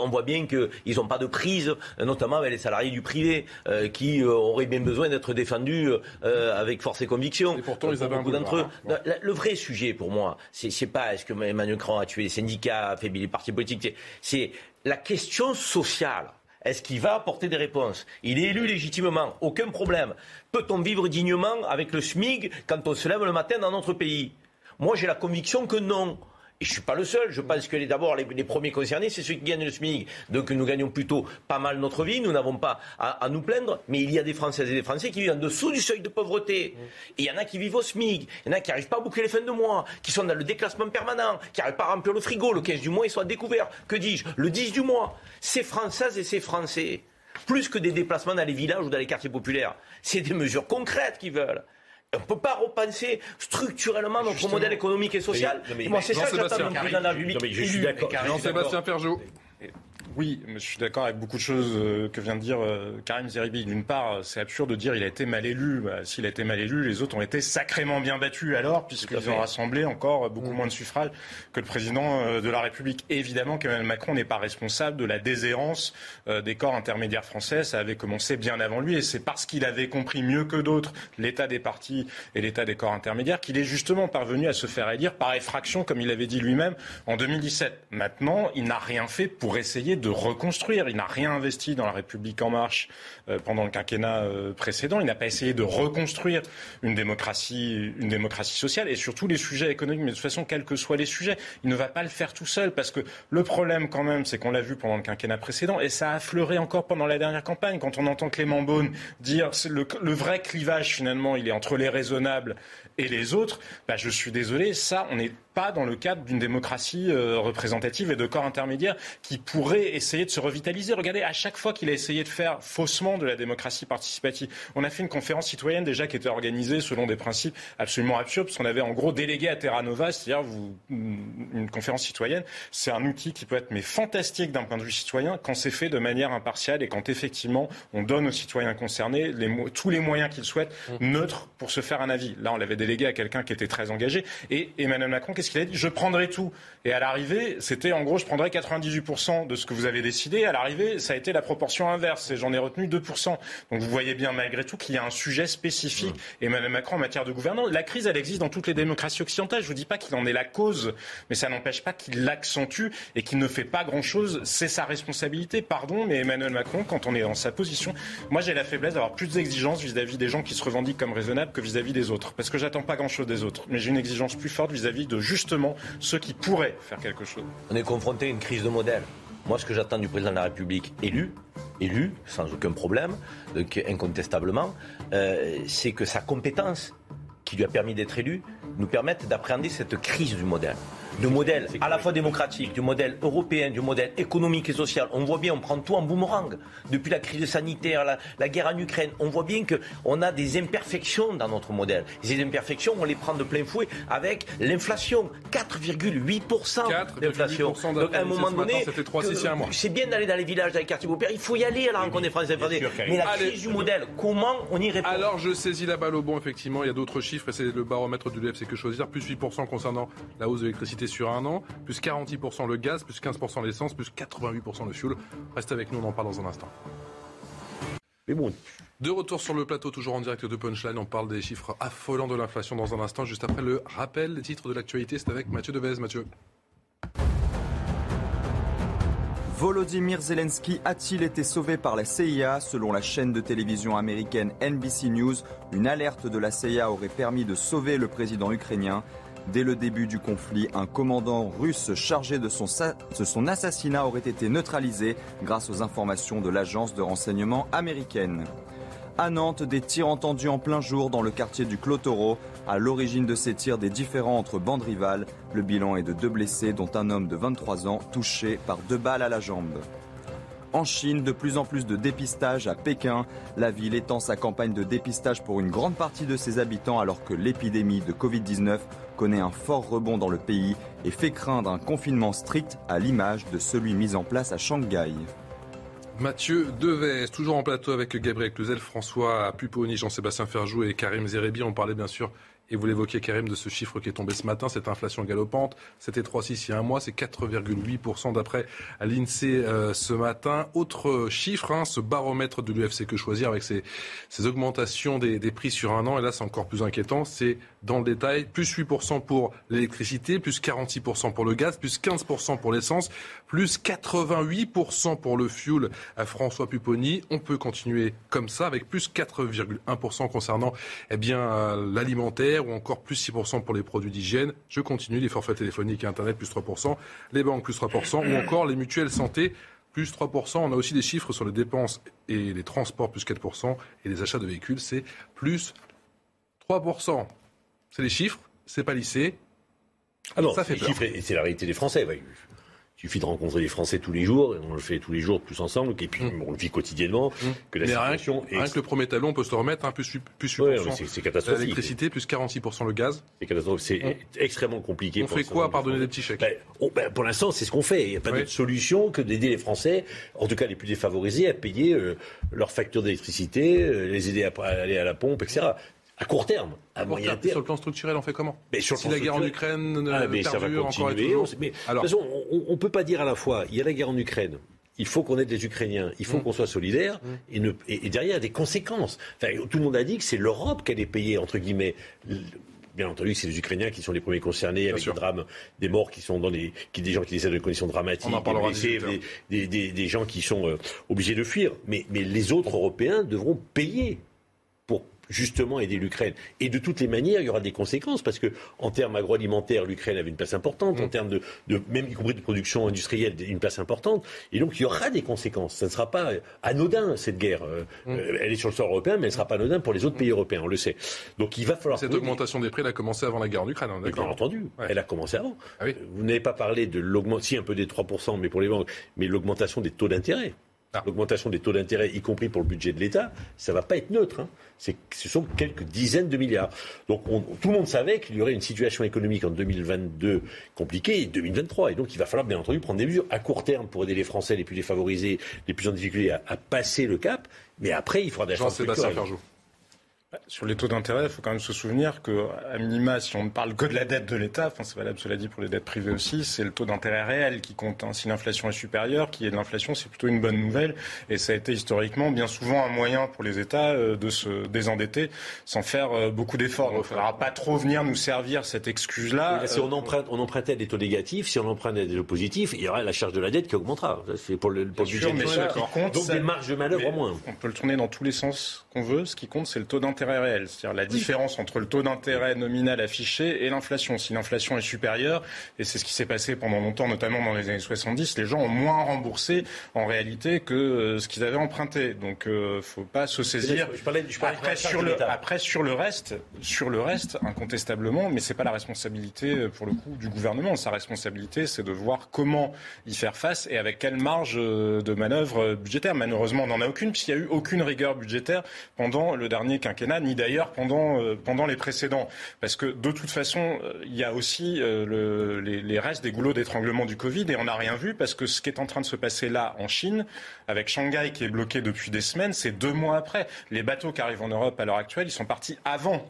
on voit bien qu'ils n'ont pas de prise, notamment avec les salariés du privé, euh, qui euh, auraient bien besoin d'être défendus avec force et conviction. Et pourtant, ils avaient un d'entre eux. Hein. Le, vrai sujet pour moi, c'est pas est-ce que Emmanuel Macron a tué les syndicats, affaibli les partis politiques, c'est la question sociale. Est-ce qu'il va apporter des réponses? Il est élu légitimement, aucun problème. Peut-on vivre dignement avec le SMIG quand on se lève le matin dans notre pays? Moi, j'ai la conviction que non. Et je ne suis pas le seul. Je pense que d'abord, les, premiers concernés, c'est ceux qui gagnent le SMIC. Donc nous gagnons plutôt pas mal notre vie. Nous n'avons pas à, nous plaindre. Mais il y a des Françaises et des Français qui vivent en dessous du seuil de pauvreté. Et il y en a qui vivent au SMIC. Il y en a qui n'arrivent pas à boucler les fins de mois, qui sont dans le déclassement permanent, qui n'arrivent pas à remplir le frigo. Le 15 du mois, ils sont découverts. Que dis-je? Le 10 du mois. Ces Françaises et ces Français, plus que des déplacements dans les villages ou dans les quartiers populaires, c'est des mesures concrètes qu'ils veulent. On ne peut pas repenser structurellement notre modèle économique et social. Moi, c'est ça que j'attends d'un président de la République. Je suis d'accord. Jean-Sébastien Ferjot. Oui, je suis d'accord avec beaucoup de choses euh, que vient de dire euh, Karim Zeribi. D'une part, c'est absurde de dire il a été mal élu. Bah, S'il a été mal élu, les autres ont été sacrément bien battus alors, puisqu'ils ont rassemblé encore beaucoup Mmh. moins de suffrages que le président euh, de la République. Et évidemment qu'Emmanuel Macron n'est pas responsable de la déshérence euh, des corps intermédiaires français. Ça avait commencé bien avant lui, et c'est parce qu'il avait compris mieux que d'autres l'état des partis et l'état des corps intermédiaires qu'il est justement parvenu à se faire élire par effraction, comme il avait dit lui-même en 2017. Maintenant, il n'a rien fait pour essayer de reconstruire. Il n'a rien investi dans la République en marche pendant le quinquennat euh, précédent. Il n'a pas essayé de reconstruire une démocratie, une démocratie sociale et surtout les sujets économiques. Mais de toute façon, quels que soient les sujets, il ne va pas le faire tout seul parce que le problème quand même, c'est qu'on l'a vu pendant le quinquennat précédent et ça a affleuré encore pendant la dernière campagne. Quand on entend Clément Beaune dire le, le vrai clivage finalement, il est entre les raisonnables et les autres, bah, je suis désolé, ça, on n'est pas dans le cadre d'une démocratie euh, représentative et de corps intermédiaires qui pourrait essayer de se revitaliser. Regardez, à chaque fois qu'il a essayé de faire faussement de la démocratie participative, on a fait une conférence citoyenne déjà qui était organisée selon des principes absolument absurdes, parce qu'on avait en gros délégué à Terra Nova, c'est-à-dire vous, une conférence citoyenne, c'est un outil qui peut être mais fantastique d'un point de vue citoyen quand c'est fait de manière impartiale et quand effectivement on donne aux citoyens concernés les, mo- tous les moyens qu'ils souhaitent, neutres, pour se faire un avis. Là, on l'avait délégué à quelqu'un qui était très engagé. Et Emmanuel Macron, qu'est-ce qu'il a dit? Je prendrai tout. Et à l'arrivée, c'était en gros, je prendrai 98% de ce que vous avez décidé. À l'arrivée, ça a été la proportion inverse. Et j'en ai retenu 2%. Donc vous voyez bien malgré tout qu'il y a un sujet spécifique. Emmanuel Macron en matière de gouvernance. La crise, elle existe dans toutes les démocraties occidentales. Je vous dis pas qu'il en est la cause, mais ça n'empêche pas qu'il l'accentue et qu'il ne fait pas grand-chose. C'est sa responsabilité. Pardon, mais Emmanuel Macron, quand on est dans sa position, moi j'ai la faiblesse d'avoir plus d'exigences vis-à-vis des gens qui se revendiquent comme raisonnables que vis-à-vis des autres. Parce que j'attends pas grand-chose des autres. Mais j'ai une exigence plus forte vis-à-vis de justement ceux qui pourraient faire quelque chose. On est confronté à une crise de modèle. Moi, ce que j'attends du président de la République élu, élu, sans aucun problème, donc incontestablement, euh, c'est que sa compétence, qui lui a permis d'être élu, nous permette d'appréhender cette crise du modèle. Du modèle à la fois démocratique, du modèle européen, du modèle économique et social. On voit bien, on prend tout en boomerang. Depuis la crise sanitaire, la, la guerre en Ukraine, on voit bien qu'on a des imperfections dans notre modèle. Ces imperfections, on les prend de plein fouet avec l'inflation. 4,8% d'inflation. 4,8% Donc à un moment donné, c'était 3, 6 il y a un mois. c'est bien d'aller dans les villages, dans les quartiers populaires. Il faut y aller à la rencontre des Français. Mais la Allez. crise du modèle, comment on y répond? Alors je saisis la balle au bon, effectivement, il y a d'autres chiffres, et c'est le baromètre du LEF, c'est que choisir, plus 8% concernant la hausse de l'électricité sur un an, plus 46% le gaz, plus 15% l'essence, plus 88% le fuel. Reste avec nous, on en parle dans un instant. Mais bon, De retour sur le plateau, toujours en direct de Punchline, on parle des chiffres affolants de l'inflation dans un instant, juste après le rappel des titres de l'actualité, c'est avec Mathieu Devez. Mathieu. Volodymyr Zelensky a-t-il été sauvé par la CIA Selon la chaîne de télévision américaine NBC News, une alerte de la CIA aurait permis de sauver le président ukrainien. Dès le début du conflit, un commandant russe chargé de son, assassinat aurait été neutralisé grâce aux informations de l'agence de renseignement américaine. À Nantes, des tirs entendus en plein jour dans le quartier du Clotoro. À l'origine de ces tirs, des différends entre bandes rivales. Le bilan est de deux blessés, dont un homme de 23 ans touché par deux balles à la jambe. En Chine, de plus en plus de dépistage à Pékin. La ville étend sa campagne de dépistage pour une grande partie de ses habitants alors que l'épidémie de Covid-19 connaît un fort rebond dans le pays et fait craindre un confinement strict à l'image de celui mis en place à Shanghai. Mathieu Devez, toujours en plateau avec Gabriel Cluzel, François Pupponi, Jean-Sébastien Ferjou et Karim Zerebi. On parlait bien sûr, et vous l'évoquiez Karim, de ce chiffre qui est tombé ce matin, cette inflation galopante. C'était 3,6 il y a un mois, c'est 4,8% d'après l'INSEE euh, ce matin. Autre chiffre, hein, ce baromètre de l'UFC que choisir avec ces, ces augmentations des, des prix sur un an, et là c'est encore plus inquiétant, c'est dans le détail, plus 8% pour l'électricité, plus 46% pour le gaz, plus 15% pour l'essence, plus 88% pour le fuel à François Pupponi. On peut continuer comme ça avec plus 4,1% concernant eh bien, euh, l'alimentaire ou encore plus 6% pour les produits d'hygiène. Je continue, les forfaits téléphoniques et Internet plus 3%, les banques plus 3% ou encore les mutuelles santé plus 3%. On a aussi des chiffres sur les dépenses et les transports plus 4% et les achats de véhicules, c'est plus 3%. C'est les chiffres, c'est pas lissé. Alors, ça fait peur. c'est la réalité des Français. Il suffit de rencontrer les Français tous les jours, et on le fait tous les jours tous ensemble, et puis on le vit quotidiennement, que la Mais rien, que- rien que le premier talon, on peut se le remettre, hein, plus, plus Ouais, 8%. mais c'est- catastrophique. L'électricité, plus 46% le gaz. C'est catastrophique. C'est extrêmement compliqué. On pour fait un quoi à part donner de des petits chèques Ben, on- ben, Pour l'instant, c'est ce qu'on fait. Il n'y a pas Oui. d'autre solution que d'aider les Français, en tout cas les plus défavorisés, à payer euh, leurs factures d'électricité, euh, les aider à, à aller à la pompe, etc. À court terme, à moyen Sur terme. le plan structurel, on fait comment? Mais sur Si la guerre en Ukraine euh, Ah, mais ça va perdure encore et continuer. On- mais, Alors, de toute façon, on ne peut pas dire à la fois, il y a la guerre en Ukraine, il faut qu'on aide les Ukrainiens, il faut Mm. qu'on soit solidaire, et, ne- et- et derrière, il y a des conséquences. Enfin, tout le monde a dit que c'est l'Europe qui allait payer, entre guillemets. Bien entendu, c'est les Ukrainiens qui sont les premiers concernés avec sûr. des drames, des morts qui sont dans des, qui, des gens qui décèdent de conditions dramatiques, des parlera blessés, 18 heures. des, des- des- des gens qui sont euh, obligés de fuir. Mais, mais les autres Européens devront payer justement aider l'Ukraine. Et de toutes les manières, il y aura des conséquences parce que en termes agroalimentaires, l'Ukraine avait une place importante, Mm. en termes de, de- même y compris de production industrielle, une place importante. Et donc il y aura des conséquences. Ça ne sera pas anodin cette guerre. Euh, Mm. euh, elle est sur le sol européen, mais elle ne sera pas anodin pour les autres pays européens. On le sait. Donc il va falloir cette des- augmentation des prix, elle a commencé avant la guerre en Ukraine, hein, bien entendu, Ouais. elle a commencé avant. Ah oui. Vous n'avez pas parlé de l'augmentation, si un peu des 3%, mais pour les banques, mais l'augmentation des taux d'intérêt. Ah. L'augmentation des taux d'intérêt, y compris pour le budget de l'État, ça va pas être neutre. hein. Ce sont quelques dizaines de milliards. Donc on- tout le monde savait qu'il y aurait une situation économique en 2022 compliquée et 2023. Et donc il va falloir bien entendu prendre des mesures à court terme pour aider les Français les plus défavorisés, les plus en difficulté à, à passer le cap. Mais après, il faudra des Jean-Sébastien. Ferjou. Sur les taux d'intérêt, il faut quand même se souvenir que, à minima, si on ne parle que de la dette de l'État, enfin c'est valable cela dit pour les dettes privées aussi, c'est le taux d'intérêt réel qui compte. hein. Si l'inflation est supérieure, qu'il y ait de l'inflation, c'est plutôt une bonne nouvelle. Et ça a été historiquement bien souvent un moyen pour les États euh, de se désendetter sans faire euh, beaucoup d'efforts. Donc il ne faudra pas trop venir nous servir cette excuse-là. Là, si Euh, on, emprunte, on empruntait des taux négatifs, si on emprunte à des taux positifs, il y aura la charge de la dette qui augmentera. Ça, C'est pour le, pour le budget sûr, mais ce qui compte, Donc ça- des marges de manœuvre en moins. On peut le tourner dans tous les sens qu'on veut. Ce qui compte, c'est le taux d'intérêt réel. C'est-à-dire la différence entre le taux d'intérêt nominal affiché et l'inflation. Si l'inflation est supérieure, et c'est ce qui s'est passé pendant longtemps, notamment dans les années 70, les gens ont moins remboursé en réalité que euh, ce qu'ils avaient emprunté. Donc, euh, faut pas se saisir. Je parlais, je parlais de Après sur, le, l'État. après sur le reste, sur le reste, incontestablement, mais c'est pas la responsabilité euh, pour le coup du gouvernement. Sa responsabilité, c'est de voir comment y faire face et avec quelle marge euh, de manœuvre budgétaire. Malheureusement, on n'en a aucune puisqu'il n'y a eu aucune rigueur budgétaire pendant le dernier quinquennat, ni d'ailleurs pendant euh, pendant les précédents. Parce que de toute façon, euh, il y a aussi euh, le- les, les restes des goulots d'étranglement du Covid et on n'a rien vu parce que ce qui est en train de se passer là en Chine, avec Shanghai qui est bloqué depuis des semaines, c'est deux mois après. Les bateaux qui arrivent en Europe à l'heure actuelle, ils sont partis avant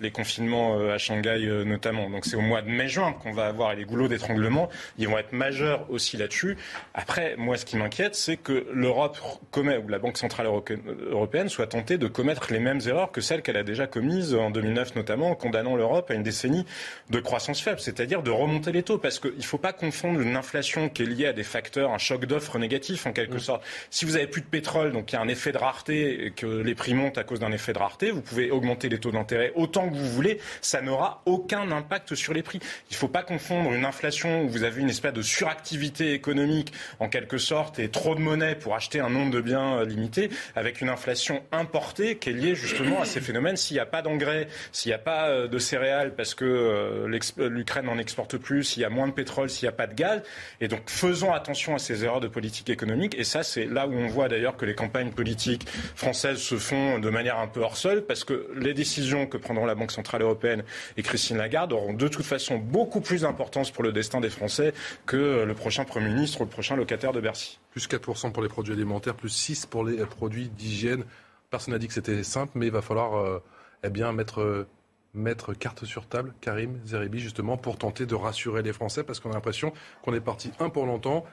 les confinements euh, à Shanghai euh, notamment. Donc c'est au mois de mai-juin qu'on va avoir les goulots d'étranglement. Ils vont être majeurs aussi là-dessus. Après, moi, ce qui m'inquiète, c'est que l'Europe commet, ou la Banque Centrale Européenne- soit tentée de commettre les mêmes erreurs que celles qu'elle a déjà commises en 2009 notamment, en condamnant l'Europe à une décennie de croissance faible, c'est-à-dire de remonter les taux. Parce qu'il ne faut pas confondre une inflation qui est liée à des facteurs, un choc d'offres négatif en quelque sorte. Si vous avez plus de pétrole, donc il y a un effet de rareté, et que les prix montent à cause d'un effet de rareté, vous pouvez augmenter les taux d'intérêt autant que vous voulez, ça n'aura aucun impact sur les prix. Il ne faut pas confondre une inflation où vous avez une espèce de suractivité économique en quelque sorte et trop de monnaie pour acheter un nombre de biens euh, limité avec une inflation importée qui est liée justement à ces phénomènes. S'il n'y a pas d'engrais, s'il n'y a pas euh, de céréales parce que euh, l'Ukraine n'en exporte plus, s'il y a moins de pétrole, s'il n'y a pas de gaz, et donc faisons attention à ces erreurs de politique économique. Et ça, c'est là où on voit d'ailleurs que les campagnes politiques françaises se font de manière un peu hors sol parce que les décisions que prendront la Banque centrale européenne et Christine Lagarde auront de toute façon beaucoup plus d'importance pour le destin des Français que le prochain Premier ministre ou le prochain locataire de Bercy. Plus 4% pour les produits alimentaires, plus 6% pour les euh, produits d'hygiène. Personne n'a dit que c'était simple, mais il va falloir euh, eh bien, mettre, euh, mettre carte sur table, Karim Zeribi, justement, pour tenter de rassurer les Français, parce qu'on a l'impression qu'on est parti un pour longtemps,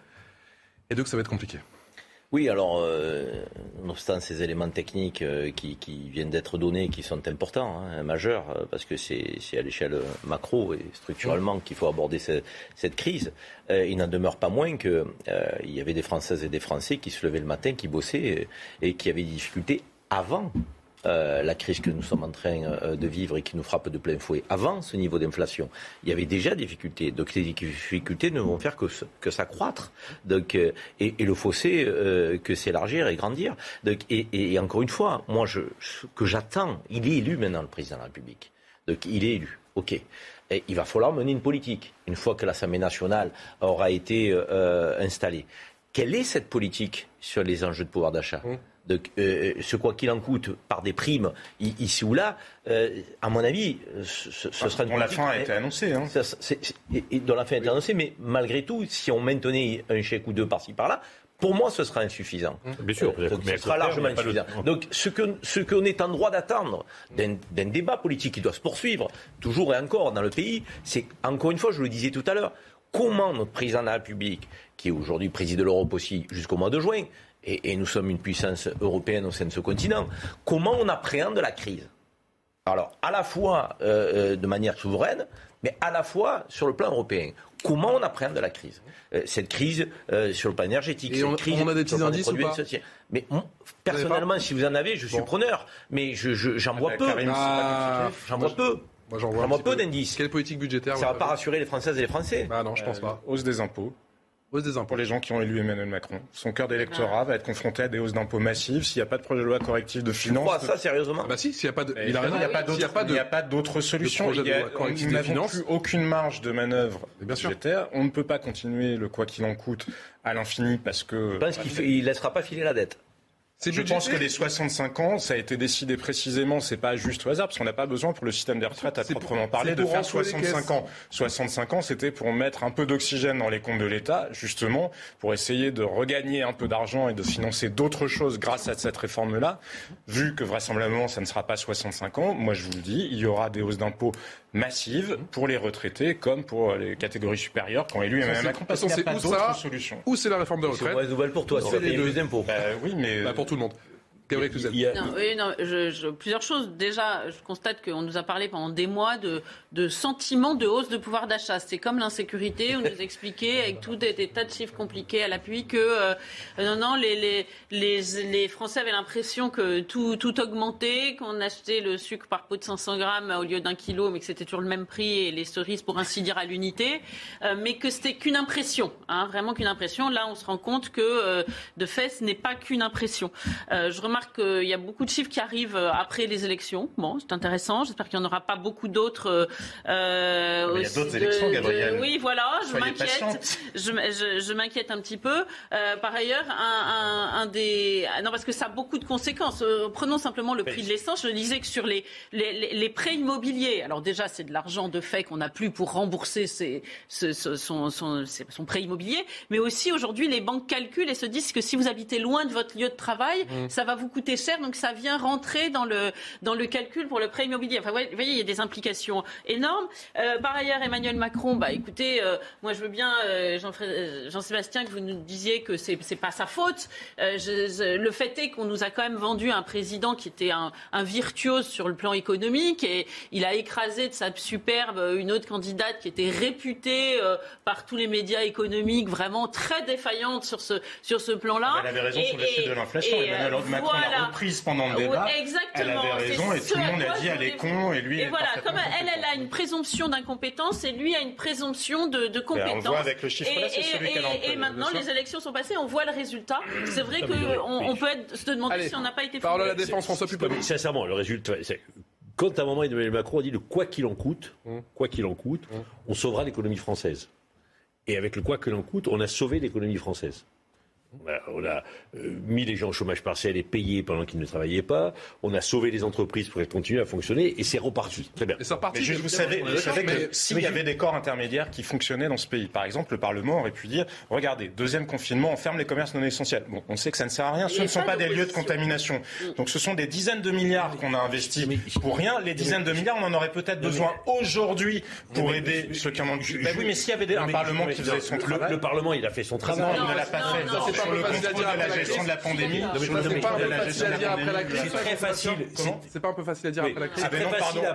et deux que ça va être compliqué. Oui, alors, euh, nonobstant ces éléments techniques euh, qui, viennent d'être donnés, qui sont importants, hein, majeurs, euh, parce que c'est à l'échelle macro et structurellement qu'il faut aborder ce- cette crise, euh, il n'en demeure pas moins qu'il y avait des Françaises et des Français qui se levaient le matin, qui bossaient et qui avaient des difficultés avant euh, la crise que nous sommes en train euh, de vivre et qui nous frappe de plein fouet, avant ce niveau d'inflation, il y avait déjà des difficultés. Donc les difficultés ne vont faire que, que s'accroître. Euh, et, le fossé que s'élargir et grandir. Donc, et, encore une fois, moi, ce que j'attends, il est élu maintenant, le président de la République. Donc il est élu. Ok. Il va falloir mener une politique une fois que l'Assemblée nationale aura été installée. Quelle est cette politique sur les enjeux de pouvoir d'achat? Mmh. De, euh, Ce quoi qu'il en coûte par des primes ici ou là, euh, à mon avis, ce, ce sera une dont la fin a été annoncée. Hein. et, dont la fin a été annoncée, mais malgré tout, si on maintenait un chèque ou deux par-ci par-là, pour moi, ce sera insuffisant. Bien sûr, euh, ce sera largement insuffisant. Donc, ce qu'on ce est en droit d'attendre d'un débat politique qui doit se poursuivre, toujours et encore dans le pays, c'est, encore une fois, je le disais tout à l'heure, comment notre président de la République, qui est aujourd'hui président de l'Europe aussi jusqu'au mois de juin, et, nous sommes une puissance européenne au sein de ce continent, comment on appréhende la crise? Alors, à la fois euh, euh, de manière souveraine, mais à la fois sur le plan européen. Comment on appréhende la crise? Euh, Cette crise sur le plan énergétique, on, crise on a des petits indices ou pas? Mais personnellement, si vous en avez, je suis preneur. Mais j'en je, vois peu. j'en vois peu. Moi, j'en vois, peu d'indices. Quelle politique budgétaire Ça ne va pas rassurer les Françaises et les Français. Bah non, je pense pas. Hausse des impôts. Hausse des impôts. Pour les gens qui ont élu Emmanuel Macron. Son cœur d'électorat va être confronté à des hausses d'impôts massives s'il n'y a pas de projet de loi correctif de finances. Tu crois ça sérieusement? Ah Bah si, s'il n'y a pas de. Il, a raison, il n'y a pas d'autres solutions. Il n'y a plus aucune marge de manœuvre budgétaire. On ne peut pas continuer le quoi qu'il en coûte à l'infini parce que. Je pense qu'il ne laissera pas filer la dette. Je pense que les 65 ans, ça a été décidé précisément, c'est pas juste au hasard, parce qu'on n'a pas besoin pour le système des retraites à proprement parler de faire 65 ans. 65 ans, c'était pour mettre un peu d'oxygène dans les comptes de l'État, justement, pour essayer de regagner un peu d'argent et de financer d'autres choses grâce à cette réforme-là. Vu que vraisemblablement, ça ne sera pas 65 ans, moi je vous le dis, il y aura des hausses d'impôts massive pour les retraités comme pour les catégories supérieures qui ont élu Emmanuel Macron parce qu'il n'y a pas d'autre solution. Ou c'est la réforme des retraites. C'est une nouvelle pour toi, c'est les deux. Bah, oui, mais bah, pour tout le monde. Non, oui, non, je, plusieurs choses. Déjà, je constate qu'on nous a parlé pendant des mois de, de sentiments de hausse de pouvoir d'achat. C'est comme l'insécurité. On nous expliquait avec tout des, tas de chiffres compliqués à l'appui que euh, non, non, les, les, les, les Français avaient l'impression que tout, tout augmentait, qu'on achetait le sucre par pot de 500 grammes au lieu d'un kilo, mais que c'était toujours le même prix et les cerises pour ainsi dire à l'unité, euh, mais que c'était qu'une impression, hein, vraiment qu'une impression. Là, on se rend compte que euh, de fait, ce n'est pas qu'une impression. je remarque qu'il y a beaucoup de chiffres qui arrivent euh, après les élections. Bon, c'est intéressant. J'espère qu'il n'y en aura pas beaucoup d'autres. Euh, euh il y a d'autres élections, Gabriel. Oui, voilà, je m'inquiète. Je, je, m'inquiète un petit peu. Euh, par ailleurs, un, un, un, des. Ah, non, parce que ça a beaucoup de conséquences. Euh, prenons simplement le prix de l'essence. Je disais que sur les, les, les, prêts immobiliers, alors déjà, c'est de l'argent de fait qu'on n'a plus pour rembourser ses, son, son, son, son, prêt immobilier. Mais aussi, aujourd'hui, les banques calculent et se disent que si vous habitez loin de votre lieu de travail, mmh. ça va vous coûter cher, donc ça vient rentrer dans le, dans le calcul pour le prêt immobilier. Enfin, vous voyez, il y a des implications énormes. Euh, par ailleurs, Emmanuel Macron, bah, écoutez, euh, moi je veux bien, euh, Jean-Sébastien, que vous nous disiez que c'est n'est pas sa faute. le fait est qu'on nous a quand même vendu un président qui était un, un, virtuose sur le plan économique et il a écrasé de sa superbe une autre candidate qui était réputée par tous les médias économiques vraiment très défaillante sur ce, sur ce plan-là. Elle avait raison sur le sujet de l'inflation. Emmanuel Macron l'a reprise pendant le débat. exactement. Elle avait raison et tout le monde a dit elle est con et lui. Et voilà, comme elle, elle a une présomption d'incompétence et lui a une présomption de, de compétence. Ben, on voit avec le chiffre là, c'est celui qu'elle Et, et maintenant, les élections sont passées, on voit le résultat. C'est vrai qu'on on peut être, se demander si on n'a pas été. Parole à la défense, François Pupponi. Sincèrement, le résultat. Quand à un moment Emmanuel Macron a dit le quoi qu'il en coûte, hum. quoi qu'il en coûte, hum. on sauvera l'économie française. Et avec le quoi qu'il en coûte, on a sauvé l'économie française. On a euh, mis les gens au chômage partiel et payé pendant qu'ils ne travaillaient pas. On a sauvé les entreprises pour qu'elles continuent à fonctionner et c'est reparti. Très bien. Mais je, vous savez, que s'il y avait des corps intermédiaires qui fonctionnaient dans ce pays, par exemple, le Parlement aurait pu dire regardez, deuxième confinement, on ferme les commerces non essentiels. Bon, on sait que ça ne sert à rien. Ce ne sont pas des lieux de contamination. Donc ce sont des dizaines de milliards qu'on a investis pour rien. Les dizaines de milliards, on en aurait peut-être besoin aujourd'hui pour aider ceux qui en ont. Ben oui, mais s'il y avait un Parlement qui faisait son travail. Le Parlement, il a fait son travail. Non, il ne l'a pas fait sur le contrôle de la gestion de la pandémie. C'est pas un peu facile à dire après la crise. C'est très facile. C'est pas un peu facile à dire après la crise.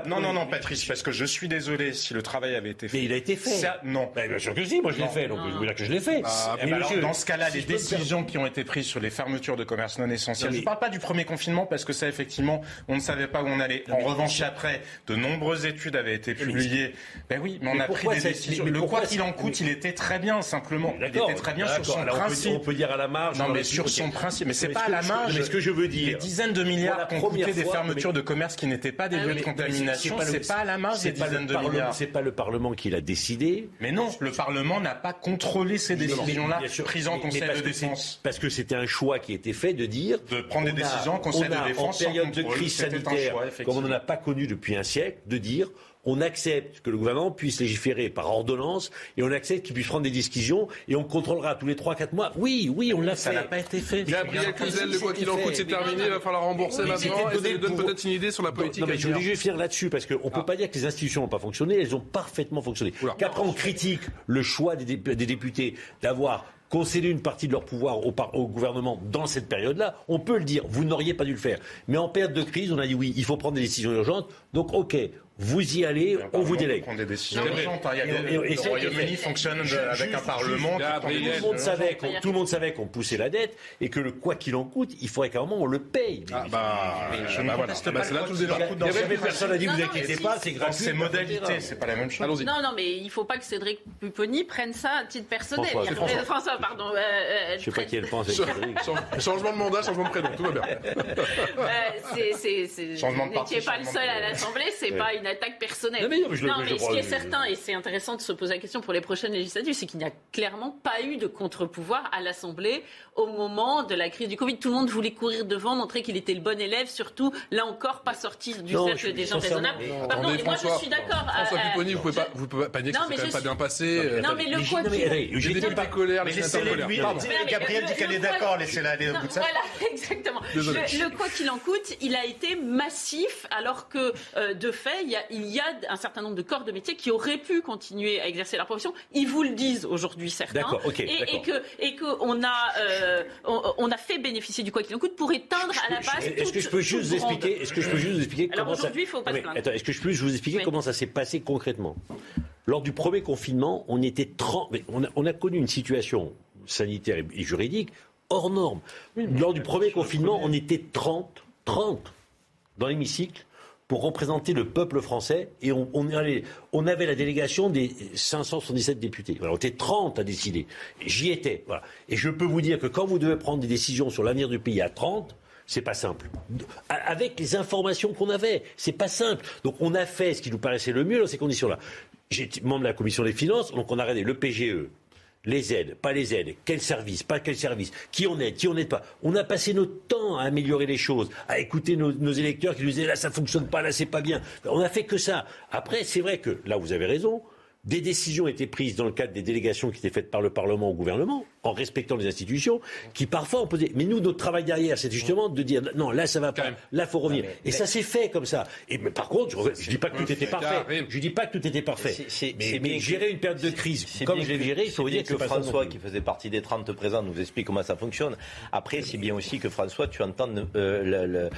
Non, non, non, Patrice, parce que je suis désolé si le travail avait été fait. Mais il a été fait. Non. Bien sûr que si, moi je l'ai fait, donc je veux dire que je l'ai fait. Ah, dans ce cas-là, les décisions qui ont été prises sur les fermetures de commerce non essentiels, je ne parle pas du premier confinement parce que ça, effectivement, on ne savait pas où on allait. En revanche, après, de nombreuses études avaient été publiées. Ben oui, mais on a pris des décisions. Le quoi qu'il en coûte, il était très bien, simplement. Il était très bien sur son principe. On peut dire faire à la marge. Non, mais sur son principe, mais c'est pas à la marge. Mais ce que je veux dire, des dizaines de milliards qui ont coûté des fermetures de commerce qui n'étaient pas des Ah lieux de contamination. C'est pas à la marge des C'est pas le dizaines de Parlement- milliards. C'est pas le Parlement qui l'a décidé. Mais non, le Parlement n'a pas contrôlé ces décisions-là prises en Conseil parce de défense. Parce que c'était un choix qui était fait de dire. De prendre des décisions en Conseil de défense En période de crise sanitaire, choix, comme on n'en a pas connu depuis un siècle, de dire on accepte que le gouvernement puisse légiférer par ordonnance et on accepte qu'il puisse prendre des décisions et on contrôlera tous les 3-4 mois. Oui, oui, on l'a fait. Ça n'a pas été fait. Gabriel Cluzel, le quoi qu'il en coûte, c'est terminé, il va falloir rembourser maintenant. Et ça nous donne pour- peut-être une idée sur la politique Non, mais je voulais juste finir là-dessus parce qu'on ne peut pas dire que les institutions n'ont pas fonctionné, elles ont parfaitement fonctionné. Qu'après on critique le choix des, dé- des députés d'avoir concédé une partie de leur pouvoir au, par- au gouvernement dans cette période-là, on peut le dire, vous n'auriez pas dû le faire. Mais en période de crise, on a dit oui, il faut prendre des décisions urgentes, donc ok, vous y allez, on vous délègue. prendre des décisions Non, mais- urgentes, hein. Il y a et- des- et- et le Royaume-Uni fonctionne avec un parlement prend Tout le monde savait qu'on- tout le monde savait qu'on poussait la dette et que le quoi qu'il en coûte, il faudrait qu'à un moment on le paye. Ah bah, Je ne bah voilà. conteste Bah, pas c'est le là personne a dit vous inquiétez pas, c'est Dans gratuit. ses modalités, c'est pas la même chose. Allons-y. Non, non, mais il ne faut pas que Cédric Pupponi prenne ça à titre personnel. François, pardon. euh, euh, Je sais pas qui elle pense. Changement de mandat, changement de prénom, tout va bien. Changement de vous parti, n'étiez pas le seul à l'Assemblée, c'est pas une attaque personnelle. Non, mais non, mais je le- je le ce crois, qui est je- certain, et c'est intéressant de se poser la question pour les prochaines législatives, c'est qu'il n'y a clairement pas eu de contre-pouvoir à l'Assemblée au moment de la crise du Covid. Tout le monde voulait courir devant, montrer qu'il était le bon élève, surtout, là encore, pas sorti du Non, cercle je- des gens raisonnables. non. Pardon, moi je François. suis d'accord. François euh, Pupponi, vous pouvez je- pas, vous pouvez pas nier que c'est quand même pas bien passé. Non, mais le quoi j'ai dit députés pas- colères, les sénateurs colères. Gabriel dit qu'elle le est d'accord, laissez-la aller au bout de ça. Voilà, exactement. Le, le quoi qu'il en coûte, il a été massif, alors que euh, de fait, il y, a, il y a un certain nombre de corps de métier qui auraient pu continuer à exercer leur profession. Ils vous le disent aujourd'hui, certains. D'accord, ok, et, et d'accord. que et que on a euh, on, on a fait bénéficier du quoi qu'il en coûte pour éteindre à la base. Est-ce que je peux juste vous expliquer Est-ce que je peux juste vous expliquer Alors comment ça aujourd'hui, il faut pas Non, se mais plaindre. attends, Est-ce que je peux juste vous expliquer Oui. comment ça s'est passé concrètement? Lors du premier confinement, on était 30, mais on a, on a connu une situation sanitaire et, et juridique hors norme. Lors du premier confinement, on était 30, 30 dans l'hémicycle pour représenter le peuple français et on, avait la délégation des 577 députés. Voilà, on était 30 à décider. J'y étais. Et je peux vous dire que quand vous devez prendre des décisions sur l'avenir du pays à 30, c'est pas simple. Avec les informations qu'on avait, c'est pas simple. Donc on a fait ce qui nous paraissait le mieux dans ces conditions-là. J'étais membre de la commission des finances, donc on a regardé le PGE, les aides, pas les aides, quel service, pas quel service, qui on aide, qui on n'aide pas. On a passé notre temps à améliorer les choses, à écouter nos, électeurs qui nous disaient là ça fonctionne pas, là c'est pas bien. On a fait que ça. Après, c'est vrai que là vous avez raison. Des décisions étaient prises dans le cadre des délégations qui étaient faites par le Parlement au gouvernement, en respectant les institutions, qui parfois ont posé. Mais nous, notre travail derrière, c'est justement de dire non, là ça va pas, là faut revenir. Et ça s'est fait comme ça. Et mais par contre, je, je dis pas que tout était parfait. Je dis pas que tout était parfait. C'est- c'est- mais, gérer une période de crise comme je l'ai géré, il faut vous dire que François, qui faisait partie des 30 présents, nous explique comment ça fonctionne. Après, c'est bien aussi que François, tu entendes euh,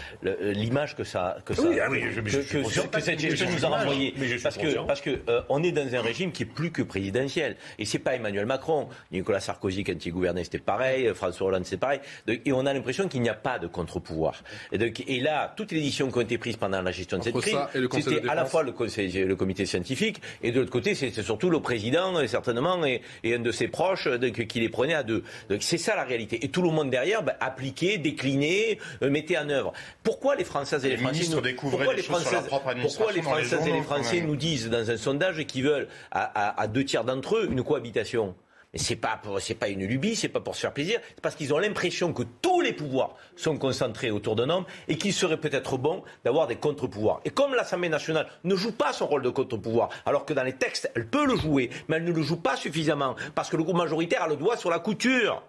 l'image que ça, que ça, Oui, ah oui, je- que, je suis que- conscient que que cette gestion nous a suis Parce que, parce que euh, on est dans un régime qui est plus que présidentiel. Et c'est pas Emmanuel Macron. Nicolas Sarkozy, quand il gouvernait, c'était pareil. François Hollande, c'est pareil. Donc, Et on a l'impression qu'il n'y a pas de contre-pouvoir. Et, donc- et là, toutes les décisions qui ont été prises pendant la gestion de cette crise, c'était à la fois le, conseil, le comité scientifique, et de l'autre côté, c'est surtout le président, euh, certainement, et, et un de ses proches, euh, donc, qui les prenait à deux. Donc c'est ça la réalité. Et tout le monde derrière, bah, appliquait, déclinait, euh, mettait en œuvre. Pourquoi les Françaises et les Les Français nous, pourquoi les pourquoi Françaises et les Français nous disent dans un sondage qu'ils veulent à, deux tiers d'entre eux une cohabitation mais c'est pas c'est pas une lubie, c'est pas pour se faire plaisir, c'est parce qu'ils ont l'impression que tous les pouvoirs sont concentrés autour d'un homme et qu'il serait peut-être bon d'avoir des contre-pouvoirs. Et comme l'Assemblée nationale ne joue pas son rôle de contre-pouvoir, alors que dans les textes elle peut le jouer, mais elle ne le joue pas suffisamment parce que le groupe majoritaire a le doigt sur la couture.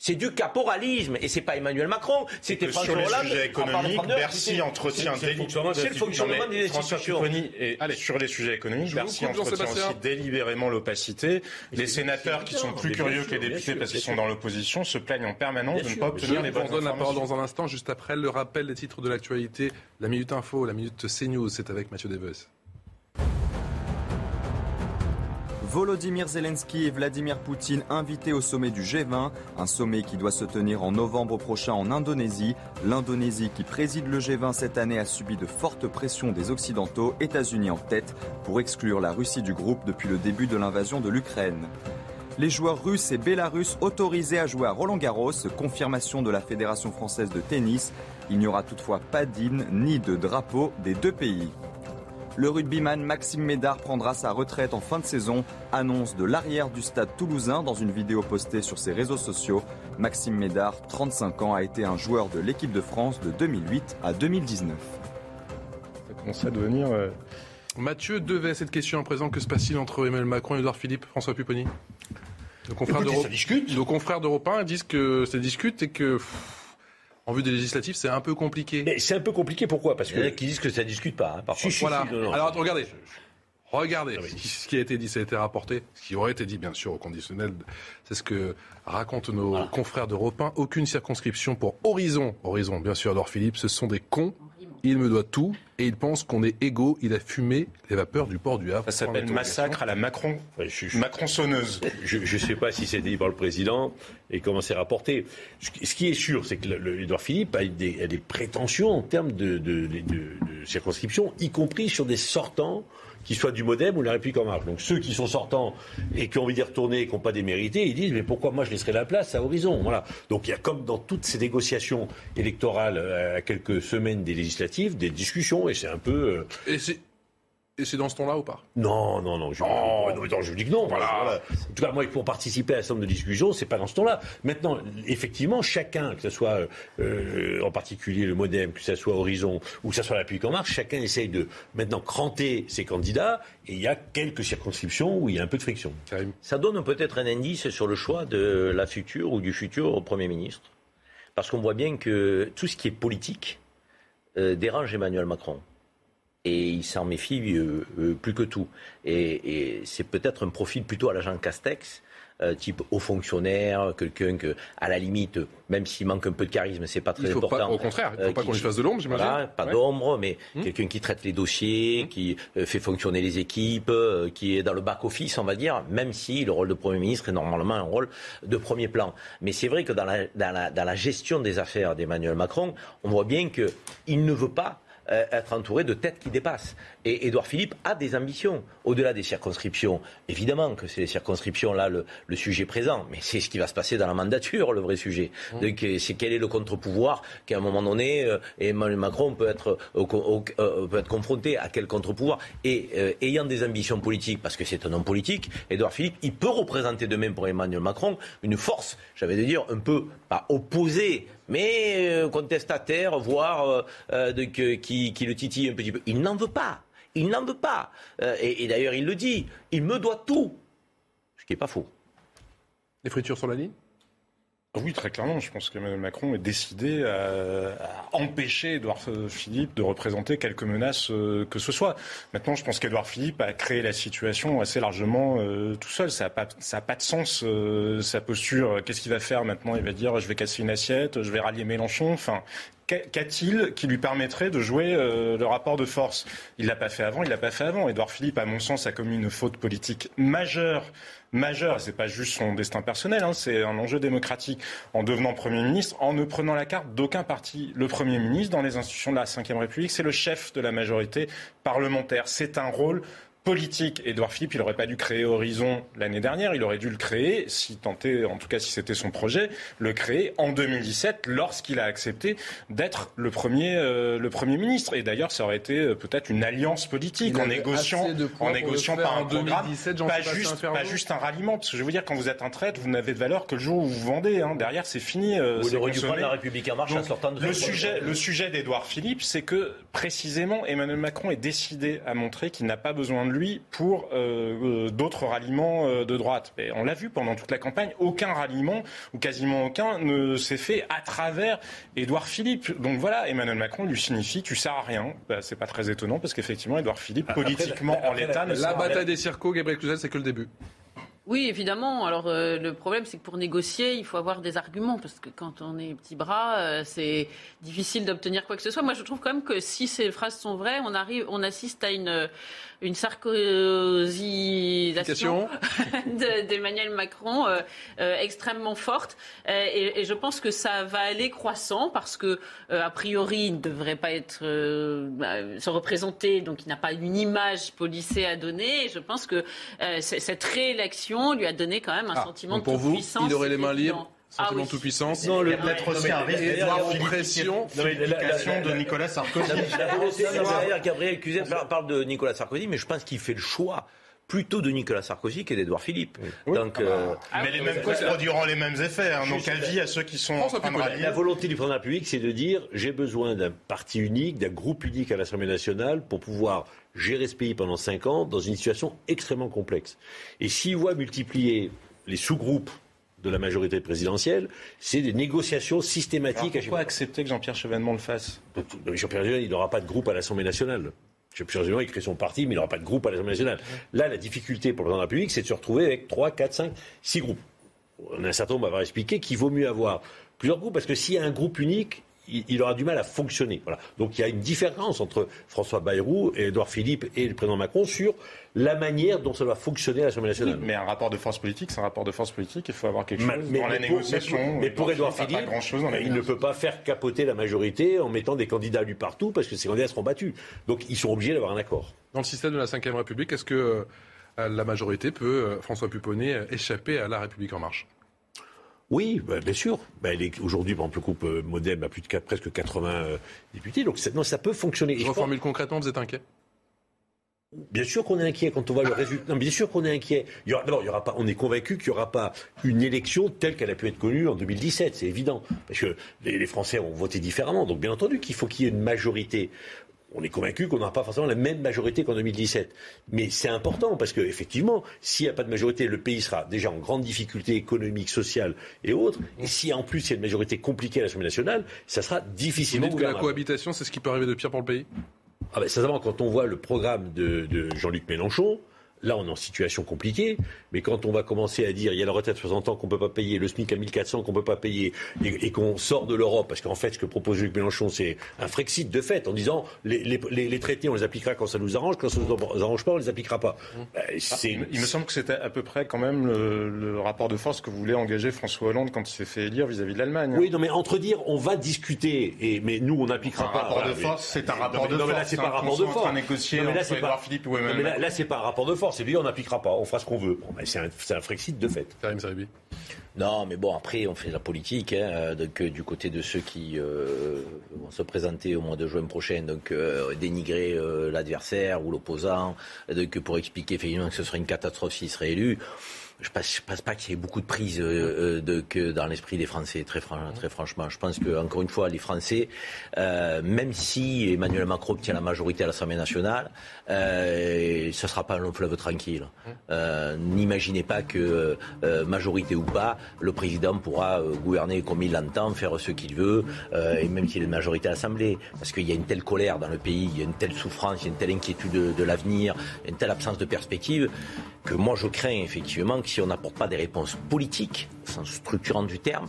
C'est du caporalisme et c'est pas Emmanuel Macron, c'était François sur les Hollande. sujets économiques, Bercy entretient c'est- c'est le déli- fonctionnement des institutions. et sur les sujets économiques, Bercy entretient aussi délibérément l'opacité. Les sénateurs qui sont plus curieux que les députés parce qu'ils sont dans l'opposition se plaignent en permanence de ne pas Je obtenir les vous bonnes redonne la parole dans un instant, juste après le rappel des titres de l'actualité. La Minute Info, la Minute CNews, c'est avec Mathieu Deves. Volodymyr Zelensky et Vladimir Poutine invités au sommet du G20, un sommet qui doit se tenir en novembre prochain en Indonésie. L'Indonésie qui préside le G20 cette année a subi de fortes pressions des Occidentaux, États-Unis en tête, pour exclure la Russie du groupe depuis le début de l'invasion de l'Ukraine. Les joueurs russes et bélarusses autorisés à jouer à Roland Garros, confirmation de la Fédération française de tennis. Il n'y aura toutefois pas d'hymne ni de drapeau des deux pays. Le rugbyman Maxime Médard prendra sa retraite en fin de saison, annonce de l'arrière du stade toulousain dans une vidéo postée sur ses réseaux sociaux. Maxime Médard, 35 ans, a été un joueur de l'équipe de France de 2008 à 2019. Ça commence à devenir... Euh, Mathieu devait cette question à présent. Que se passe-t-il entre Emmanuel Macron et Edouard Philippe, François Pupponi? Nos confrères, Nos confrères d'Europe 1 disent que ça discute et que en vue des législatives, c'est un peu compliqué. Mais c'est un peu compliqué, pourquoi? Parce que... Il y en a qui disent que ça ne discute pas, hein, parfois. voilà. Alors, regardez. Regardez ce qui a été dit, ça a été rapporté. Ce qui aurait été dit, bien sûr, au conditionnel, c'est ce que racontent nos confrères d'Europe 1. Aucune circonscription pour Horizon. Horizon, bien sûr, alors Philippe, ce sont des cons. Il me doit tout et il pense qu'on est égaux. Il a fumé les vapeurs du port du Havre. Ça s'appelle massacre à la Macron. Macron sonneuse. Je ne sais pas si c'est dit par le président et comment c'est rapporté. Ce qui est sûr, c'est que Edouard Philippe a des, des, prétentions en termes de, de, de circonscription, y compris sur des sortants qui soient du Modem ou de la République en marche. Donc ceux qui sont sortants et qui ont envie d'y retourner et qui n'ont pas démérité, ils disent mais pourquoi moi je laisserai la place à Horizon? Voilà. Donc il y a comme dans toutes ces négociations électorales euh, à quelques semaines des législatives, des discussions et c'est un peu. Euh, et c'est dans ce ton-là ou pas? Non, non, non. Je, oh. non, je dis que non. Voilà. En tout cas, moi, pour participer à un certain nombre de discussions, c'est pas dans ce ton-là. Maintenant, effectivement, chacun, que ce soit euh, en particulier le MoDem, que ce soit Horizon ou que ce soit la République en marche, chacun essaye de maintenant cranter ses candidats. Et il y a quelques circonscriptions où il y a un peu de friction. Ça donne peut-être un indice sur le choix de la future ou du futur Premier ministre. Parce qu'on voit bien que tout ce qui est politique euh, dérange Emmanuel Macron et il s'en méfie euh, euh, plus que tout. Et, c'est peut-être un profil plutôt à l'agent Castex, euh, type haut fonctionnaire, quelqu'un que, à la limite, même s'il manque un peu de charisme, c'est pas très important. au contraire, il ne faut pas qu'on lui fasse de l'ombre, j'imagine. pas d'ombre, mais hum. quelqu'un qui traite les dossiers, hum. qui fait fonctionner les équipes, qui est dans le back-office, on va dire, même si le rôle de Premier ministre est normalement un rôle de premier plan. Mais c'est vrai que dans la, dans la, dans la gestion des affaires d'Emmanuel Macron, on voit bien qu'il ne veut pas être entouré de têtes qui dépassent. Et Édouard Philippe a des ambitions, au-delà des circonscriptions. Évidemment que c'est les circonscriptions, là, le, sujet présent, mais c'est ce qui va se passer dans la mandature, le vrai sujet. Mmh. Euh, c'est quel est le contre-pouvoir qu'à un moment donné, euh, Emmanuel Macron peut être, peut être confronté à quel contre-pouvoir? Et ayant des ambitions politiques, parce que c'est un homme politique, Édouard Philippe, il peut représenter demain pour Emmanuel Macron une force, j'avais de dire, un peu, pas opposée mais euh, contestataire, voire euh, euh, qui, le titille un petit peu. Il n'en veut pas. Il n'en veut pas. et, et d'ailleurs, il le dit. Il me doit tout. Ce qui n'est pas faux. Les fritures sur la ligne? Ah oui, très clairement. Je pense qu'Emmanuel Macron est décidé à, empêcher Édouard Philippe de représenter quelque menace euh, que ce soit. Maintenant, je pense qu'Édouard Philippe a créé la situation assez largement euh, tout seul. Ça n'a pas, pas de sens, euh, sa posture. Qu'est-ce qu'il va faire maintenant? Il va dire je vais casser une assiette, je vais rallier Mélenchon. Enfin, Qu'a-t-il qui lui permettrait de jouer le rapport de force? Il l'a pas fait avant, il l'a pas fait avant. Édouard Philippe, à mon sens, a commis une faute politique majeure majeur, c'est pas juste son destin personnel, hein, c'est un enjeu démocratique, en devenant Premier ministre, en ne prenant la carte d'aucun parti. Le Premier ministre, dans les institutions de la Ve République, c'est le chef de la majorité parlementaire. C'est un rôle politique. Édouard Philippe, il n'aurait pas dû créer Horizon l'année dernière, il aurait dû le créer, si tenté, en tout cas si c'était son projet, le créer en 2017 lorsqu'il a accepté d'être le premier, euh, le premier ministre. Et d'ailleurs, ça aurait été euh, peut-être une alliance politique en négociant, en négociant par un programme, pas, juste, pas juste un ralliement. Parce que je veux dire, quand vous êtes un traître, vous n'avez de valeur que le jour où vous vendez. Hein. Derrière, c'est fini. Euh, vous n'aurez dû prendre la République en marche Donc, sortant de le sujet, le sujet d'Édouard Philippe, c'est que précisément Emmanuel Macron est décidé à montrer qu'il n'a pas besoin de lui pour euh, euh, d'autres ralliements euh, de droite. On l'a vu pendant toute la campagne, aucun ralliement, ou quasiment aucun, ne s'est fait à travers Édouard Philippe. Donc voilà, Emmanuel Macron lui signifie tu sers à rien. Bah, c'est pas très étonnant parce qu'effectivement, Édouard Philippe, politiquement, en l'état, ne La bataille des circos, Gabriel Cluzel, c'est que le début. Oui, évidemment. Alors le problème, c'est que pour négocier, il faut avoir des arguments, parce que quand on est petit bras, c'est difficile d'obtenir quoi que ce soit. Moi, je trouve quand même que si ces phrases sont vraies, on arrive, on assiste à une une sarkozisation d'Emmanuel Macron euh, euh, extrêmement forte. Euh, et, et, je pense que ça va aller croissant parce que, a priori, il ne devrait pas être bah, se représenter, donc il n'a pas une image policée à donner. Et je pense que cette réélection lui a donné quand même un Ah, sentiment donc pour de vous, puissance. il aurait les mains libres Ah Sentiment oui. de toute-puissance Non, le- Édouard de pression. De Nicolas Sarkozy. La, volonté, derrière, Gabriel par- parle de Nicolas Sarkozy, mais je pense qu'il fait le choix plutôt de Nicolas Sarkozy que d'Edouard Philippe. Donc, euh, Mais les mêmes causes produiront les mêmes effets. hein. Donc, avis à ceux qui sont en train de Pupponi. rallier. La volonté du président de la République, c'est de dire j'ai besoin d'un parti unique, d'un groupe unique à l'Assemblée nationale pour pouvoir gérer ce pays pendant cinq ans dans une situation extrêmement complexe. Et s'il voit multiplier les sous-groupes de la majorité présidentielle, c'est des négociations systématiques Alors, à pourquoi fois. accepter que Jean-Pierre Chevènement le fasse? Mais Jean-Pierre Chevènement, il n'aura pas de groupe à l'Assemblée nationale. Jean-Pierre Chevènement, il crée son parti, mais il n'aura pas de groupe à l'Assemblée nationale. Là, la difficulté pour le président de la République, c'est de se retrouver avec 3, 4, 5, 6 groupes. On a un certain nombre à avoir expliqué qu'il vaut mieux avoir plusieurs groupes, parce que s'il y a un groupe unique, il, il aura du mal à fonctionner. Voilà. Donc il y a une différence entre François Bayrou et Édouard Philippe et le président Macron sur la manière dont ça va fonctionner à l'Assemblée nationale. Mais un rapport de force politique, c'est un rapport de force politique. Il faut avoir quelque chose Ma- dans la pour- négociation. mais, mais pour Édouard Philippe, il ne peut pas faire capoter la majorité en mettant des candidats lui partout parce que ces candidats seront battus. Donc ils sont obligés d'avoir un accord. Dans le système de la Ve République, est-ce que euh, la majorité peut, euh, François Pupponi, euh, échapper à la République en marche? Oui, bah, bien sûr. Bah, elle est- Aujourd'hui, par exemple, le groupe euh, Modem a plus de presque 80 euh, députés. Donc ça- non, ça peut fonctionner. Je pense- reformule concrètement, vous êtes inquiet? Bien sûr qu'on est inquiet quand on voit le résultat. Non, bien sûr qu'on est inquiet. D'abord, il y aura pas, on est convaincu qu'il n'y aura pas une élection telle qu'elle a pu être connue en 2017. C'est évident. Parce que les, les Français ont voté différemment. Donc, bien entendu qu'il faut qu'il y ait une majorité. On est convaincu qu'on n'aura pas forcément la même majorité qu'en 2017. Mais c'est important parce que, effectivement, s'il n'y a pas de majorité, le pays sera déjà en grande difficulté économique, sociale et autres. Et si en plus il y a une majorité compliquée à l'Assemblée nationale, ça sera Vous difficilement dites que la cohabitation, c'est ce qui peut arriver de pire pour le pays? Ah ben, sincèrement, quand on voit le programme de, de Jean-Luc Mélenchon, là, on est en situation compliquée. Mais quand on va commencer à dire il y a la retraite à 60 ans qu'on peut pas payer, le SMIC à 1400 qu'on peut pas payer, et, et qu'on sort de l'Europe, parce qu'en fait, ce que propose Jean-Luc Mélenchon, c'est un Frexit de fait, en disant les, les, les- les traités, on les appliquera quand ça nous arrange, quand ça nous arrange pas, on les appliquera pas. Ben, c'est- Il, il me semble que c'était à peu près quand même le, le rapport de force que voulait engager François Hollande quand il s'est fait élire vis-à-vis de l'Allemagne. Oui, non, mais entre dire, on va discuter, et, mais nous, on n'appliquera pas. rapport de force, c'est un rapport de non, mais là, force, c'est hein, pas un rapport de force. négocier Non, mais là, c'est pas- Philippe ou non, mais là, Emmanuel là, c'est pas un rapport de force. C'est lui, on n'appliquera pas. On fera ce qu'on veut. Bon, ben, c'est un, Frexit de fait. Karim Zeribi. Non, mais bon, après, on fait de la politique. Hein, donc, euh, du côté de ceux qui euh, vont se présenter au mois de juin prochain, donc euh, dénigrer euh, l'adversaire ou l'opposant, donc pour expliquer effectivement que ce serait une catastrophe s'il serait élu. Je ne pense, pas qu'il y ait beaucoup de prise euh, euh, de, que dans l'esprit des Français, très, fran- très franchement. Je pense que encore une fois, les Français, euh, même si Emmanuel Macron obtient la majorité à l'Assemblée nationale, euh, ce ne sera pas un long fleuve tranquille. N'imaginez pas que, majorité ou pas, le président pourra gouverner comme il l'entend, faire ce qu'il veut, et même s'il est de majorité à l'Assemblée. Parce qu'il y a une telle colère dans le pays, il y a une telle souffrance, il y a une telle inquiétude de, de l'avenir, une telle absence de perspective, que moi je crains effectivement si on n'apporte pas des réponses politiques, sens structurant du terme,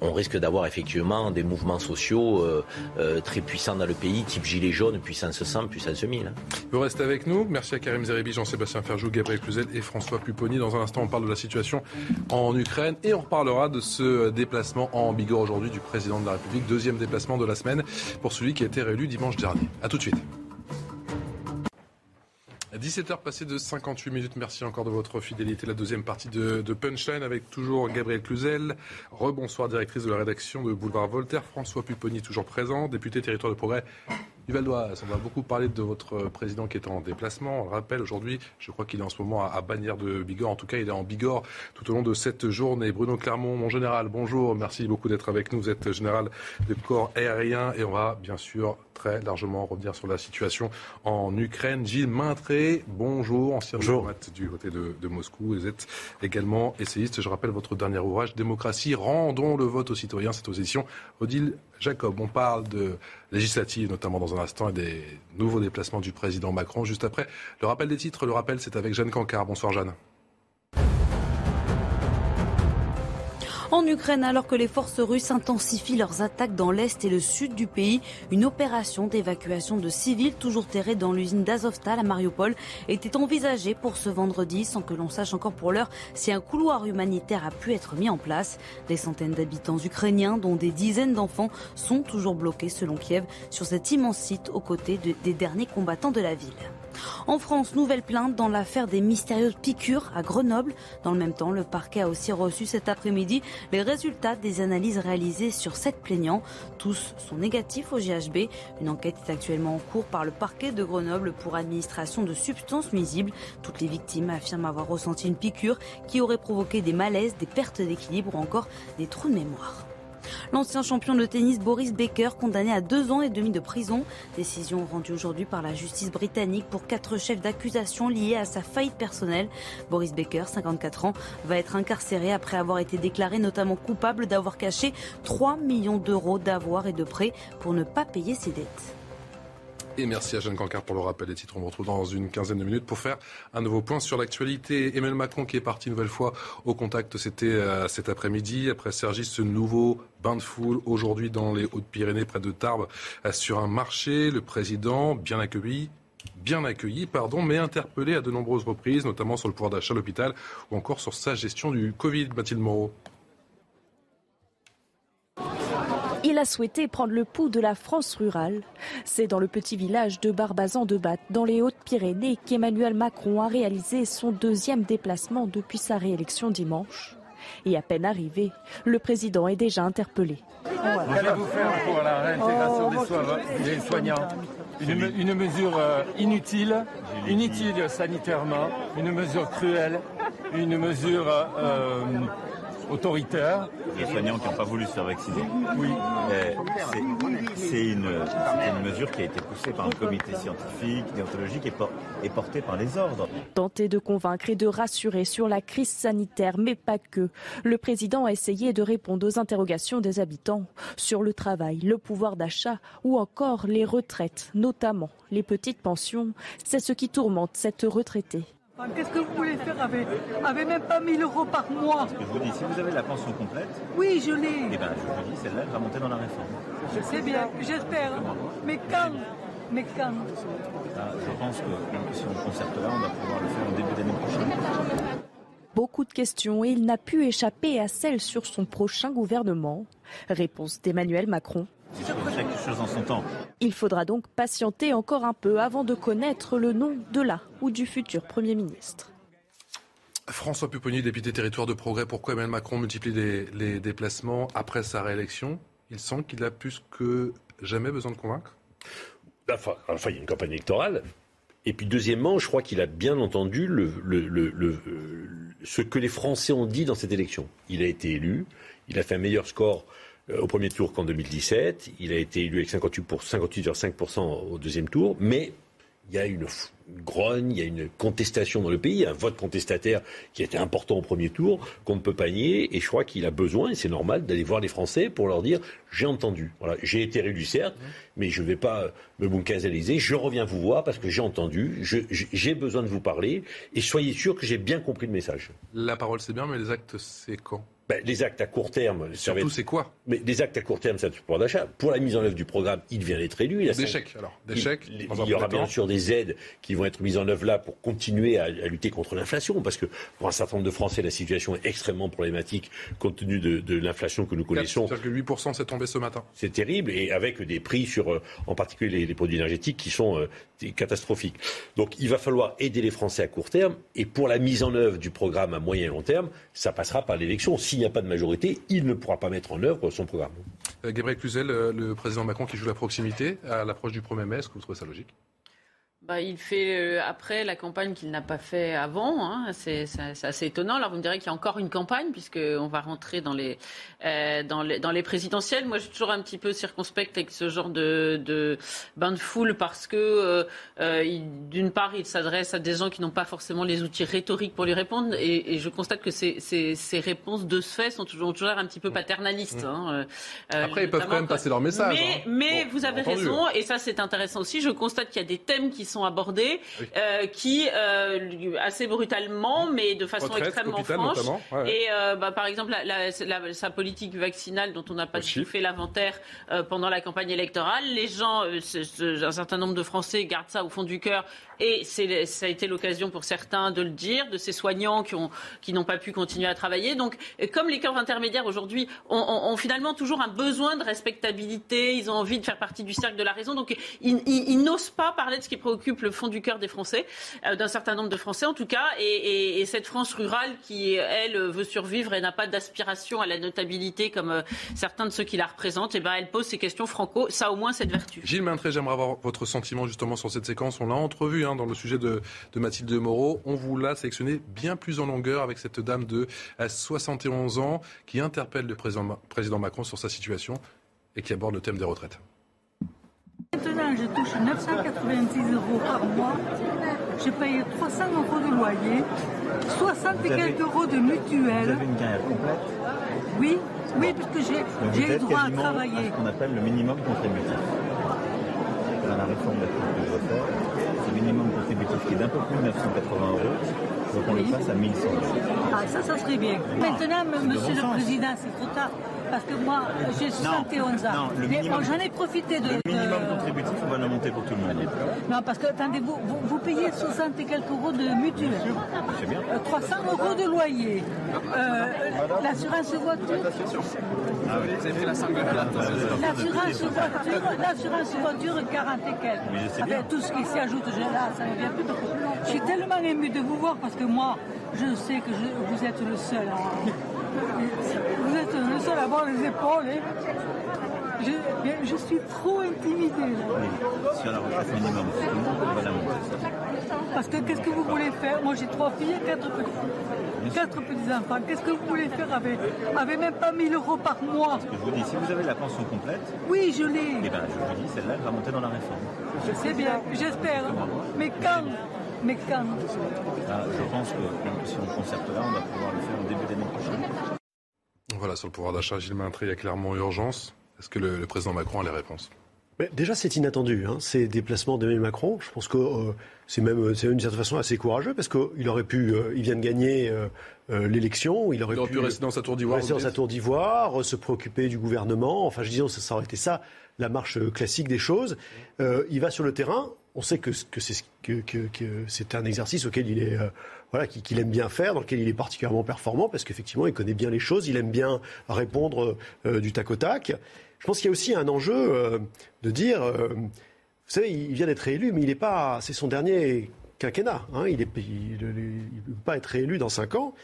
on risque d'avoir effectivement des mouvements sociaux euh, euh, très puissants dans le pays, type Gilets jaunes, puissance 100, puissance 1000. hein. Vous restez avec nous. Merci à Karim Zeribi, Jean-Sébastien Ferjou, Gabriel Cluzel et François Pupponi. Dans un instant, on parle de la situation en Ukraine et on reparlera de ce déplacement en Bigorre aujourd'hui du président de la République. Deuxième déplacement de la semaine pour celui qui a été réélu dimanche dernier. A tout de suite. 17h passées de 58 minutes. Merci encore de votre fidélité. La deuxième partie de, de Punchline avec toujours Gabriel Cluzel. Rebonsoir, directrice de la rédaction de Boulevard Voltaire. François Pupponi, toujours présent. Député territoire de progrès du Val d'Oise. On va beaucoup parler de votre président qui est en déplacement. On le rappelle aujourd'hui, je crois qu'il est en ce moment à, à Bagnères de Bigorre. En tout cas, il est en Bigorre tout au long de cette journée. Bruno Clermont, mon général, bonjour. Merci beaucoup d'être avec nous. Vous êtes général de corps aérien et on va bien sûr très largement revenir sur la situation en Ukraine. Gilles Maintré, bonjour, ancien diplomate du côté de, de Moscou. Vous êtes également essayiste. Je rappelle votre dernier ouvrage, Démocratie, rendons le vote aux citoyens. C'est aux éditions Odile Jacob. On parle de législative, notamment dans un instant, et des nouveaux déplacements du président Macron. Juste après, le rappel des titres. Le rappel, c'est avec Jeanne Cancard. Bonsoir, Jeanne. En Ukraine, alors que les forces russes intensifient leurs attaques dans l'est et le sud du pays, une opération d'évacuation de civils toujours terrés dans l'usine d'Azovstal à Mariupol était envisagée pour ce vendredi sans que l'on sache encore pour l'heure si un couloir humanitaire a pu être mis en place. Des centaines d'habitants ukrainiens, dont des dizaines d'enfants, sont toujours bloqués selon Kiev sur cet immense site aux côtés de- des derniers combattants de la ville. En France, nouvelle plainte dans l'affaire des mystérieuses piqûres à Grenoble. Dans le même temps, le parquet a aussi reçu cet après-midi les résultats des analyses réalisées sur sept plaignants. Tous sont négatifs au GHB. Une enquête est actuellement en cours par le parquet de Grenoble pour administration de substances nuisibles. Toutes les victimes affirment avoir ressenti une piqûre qui aurait provoqué des malaises, des pertes d'équilibre ou encore des trous de mémoire. L'ancien champion de tennis Boris Becker, condamné à deux ans et demi de prison. Décision rendue aujourd'hui par la justice britannique pour quatre chefs d'accusation liés à sa faillite personnelle. Boris Becker, 54 ans, va être incarcéré après avoir été déclaré notamment coupable d'avoir caché 3 millions d'euros d'avoirs et de prêts pour ne pas payer ses dettes. Et merci à Jeanne Cancard pour le rappel des titres. On vous retrouve dans une quinzaine de minutes pour faire un nouveau point sur l'actualité. Emmanuel Macron qui est parti une nouvelle fois au contact, c'était euh, cet après-midi. Après Sergi, ce nouveau bain de foule aujourd'hui dans les Hautes-Pyrénées, près de Tarbes, euh, sur un marché. Le président, bien accueilli, bien accueilli, pardon, mais interpellé à de nombreuses reprises, notamment sur le pouvoir d'achat à l'hôpital ou encore sur sa gestion du Covid. Mathilde Moreau. Il a souhaité prendre le pouls de la France rurale. C'est dans le petit village de Barbazan de Batte, dans les Hautes-Pyrénées, qu'Emmanuel Macron a réalisé son deuxième déplacement depuis sa réélection dimanche. Et à peine arrivé, le président est déjà interpellé. Faire pour la réintégration des, soignants une, mesure euh, inutile, inutile sanitairement, une mesure cruelle, une mesure euh, autoritaire. Les soignants qui n'ont pas voulu se faire vacciner. Oui. C'est une, mesure qui a été poussée par un comité scientifique, déontologique et, portée par les ordres. Tenter de convaincre et de rassurer sur la crise sanitaire, mais pas que. Le président a essayé de répondre aux interrogations des habitants sur le travail, le pouvoir d'achat ou encore les retraites, notamment les petites pensions. C'est ce qui tourmente cette retraitée. Qu'est-ce que vous voulez faire avec, avec même pas 1000 euros par mois je vous dis, si vous avez la pension complète. Oui, je l'ai. Eh bien, je vous dis, celle-là, elle va monter dans la réforme. Je sais bien, j'espère. Mais quand? Mais quand? Ah, Je pense que si on concerte là, on va pouvoir le faire au début d'année prochaine. Beaucoup de questions et il n'a pu échapper à celle sur son prochain gouvernement. Réponse d'Emmanuel Macron. Il faudra donc patienter encore un peu avant de connaître le nom de la ou du futur Premier ministre. François Pupponi, député territoire de progrès, pourquoi Emmanuel Macron multiplie les, déplacements après sa réélection? Il sent qu'il a plus que jamais besoin de convaincre enfin, il y a une campagne électorale. Et puis deuxièmement, je crois qu'il a bien entendu le, ce que les Français ont dit dans cette élection. Il a été élu, il a fait un meilleur score euh, au premier tour qu'en 2017. Il a été élu avec 58,5% au deuxième tour. Mais il y a une grogne, il y a une contestation dans le pays, un vote contestataire qui était important au premier tour, qu'on ne peut pas nier, et je crois qu'il a besoin, et c'est normal, d'aller voir les Français pour leur dire j'ai entendu. Voilà, j'ai été réélu certes, mais je ne vais pas me bunkazaliser, je reviens vous voir parce que j'ai entendu, j'ai besoin de vous parler, et soyez sûr que j'ai bien compris le message. La parole c'est bien, mais les actes c'est quand? Ben, les actes à court terme. Surtout, c'est quoi Mais les actes à court terme, c'est le pouvoir d'achat. Pour la mise en œuvre du programme, il vient d'être élu. Des chèques, alors. Des chèques. Il, y aura bien sûr des aides qui vont être mises en œuvre là pour continuer à, lutter contre l'inflation. Parce que pour un certain nombre de Français, la situation est extrêmement problématique compte tenu de, l'inflation que nous connaissons. 4,8% s'est tombé ce matin. C'est terrible. Et avec des prix sur, euh, en particulier les, produits énergétiques qui sont euh, catastrophiques. Donc il va falloir aider les Français à court terme. Et pour la mise en œuvre du programme à moyen et long terme, ça passera par l'élection. S'il n'y a pas de majorité, il ne pourra pas mettre en œuvre son programme. Euh, Gabriel Cluzel, euh, le président Macron qui joue la proximité à l'approche du 1er mai, est-ce que vous trouvez ça logique? Bah, il fait euh, après la campagne qu'il n'a pas fait avant. Hein. C'est assez étonnant. Alors vous me direz qu'il y a encore une campagne puisqu'on va rentrer dans les, euh, dans les, dans les présidentielles. Moi, je suis toujours un petit peu circonspecte avec ce genre de, de bain de foule parce que euh, d'une part, il s'adresse à des gens qui n'ont pas forcément les outils rhétoriques pour lui répondre, et, et je constate que ces, ces, ces, réponses de ce fait sont toujours, toujours un petit peu paternalistes. Hein. après, ils peuvent quand même passer leur message. Mais, hein. mais vous avez raison, et ça c'est intéressant aussi. Je constate qu'il y a des thèmes qui sont sont abordés, euh, qui euh, assez brutalement, mais de façon extrêmement franche. Et euh, bah, par exemple, sa politique vaccinale dont on n'a pas fait l'inventaire pendant la campagne électorale, les gens, un certain nombre de Français gardent ça au fond du cœur et ça a été l'occasion pour certains de le dire, de ces soignants qui n'ont qui pas pu continuer à travailler. Donc, comme les corps intermédiaires aujourd'hui ont, finalement toujours un besoin de respectabilité, ils ont envie de faire partie du cercle de la raison, donc ils, ils n'osent pas parler de ce qui préoccupe occupe le fond du cœur des Français, euh, d'un certain nombre de Français en tout cas, et, cette France rurale qui, elle, veut survivre et n'a pas d'aspiration à la notabilité comme euh, certains de ceux qui la représentent, et eh ben elle pose ces questions franco. Ça au moins cette vertu. Gilles Maintré, j'aimerais avoir votre sentiment justement sur cette séquence. On l'a entrevu hein, dans le sujet de, de Mathilde Moreau. On vous l'a sélectionné bien plus en longueur avec cette dame de 71 ans qui interpelle le président Macron sur sa situation et qui aborde le thème des retraites. Maintenant, je touche 990 euros par mois. J'ai payé 300 euros de loyer, 60 et quelques euros de mutuelle. Vous avez une carrière complète Oui, oui, parce que j'ai le droit à travailler. À ce qu'on appelle le minimum contributif. Dans la réforme de la que je dois faire, c'est le minimum contributif qui est d'un peu plus de 980 euros. Donc on le passe à 1100 euros. Ah, ça, ça serait bien. Maintenant, monsieur le Président, c'est trop tard. Parce que moi, j'ai 71 ans. J'en ai profité de. Le minimum contributif, on va le monter pour tout le monde. Non, parce que, attendez, vous, vous, payez 60 et quelques euros de mutuelle. C'est bien. 300 euh, euros de loyer. Euh, l'assurance voiture. Ah oui. Vous avez fait la L'assurance voiture, l'assurance voiture, 40 et quelques. Avec tout ce qui s'y ajoute, là, ça ne vient plus. Je suis tellement ému de vous voir parce que moi, je sais que vous êtes le seul vous êtes le seul à avoir les épaules. Hein. Je, suis trop intimidée. Sur la retraite minimum, Parce que qu'est-ce que vous voulez faire? Moi j'ai trois filles et quatre petits, quatre petits enfants. Qu'est-ce que vous voulez faire avec, avec même pas 1000 euros par mois? Je vous dis, si vous avez la pension complète. Oui, je l'ai. Eh bien, je vous dis, celle-là, elle va monter dans la réforme. C'est bien, j'espère. Mais quand? mais quand? Ah, Je pense que si on concerte là, on va pouvoir le faire au début. Voilà, sur le pouvoir d'achat, Gilles Maintré, il y a clairement urgence. Est-ce que le, président Macron a les réponses? Mais déjà, c'est inattendu, hein, ces déplacements d'Emmanuel Macron. Je pense que euh, c'est même, c'est d'une certaine façon assez courageux parce qu'il aurait pu, euh, il vient de gagner euh, l'élection, il aurait, pu, rester dans sa tour d'ivoire, rester dans sa tour d'ivoire, se préoccuper du gouvernement. Enfin, je disais, ça, ça aurait été ça la marche classique des choses. il va sur le terrain. On sait que, que c'est que, que, c'est un exercice auquel il est voilà, qu'il aime bien faire, dans lequel il est particulièrement performant, parce qu'effectivement, il connaît bien les choses, il aime bien répondre euh, du tac au tac. Je pense qu'il y a aussi un enjeu euh, de dire, euh, vous savez, il vient d'être élu, mais il n'est pas, c'est son dernier quinquennat. Hein, il ne peut pas être réélu dans cinq ans.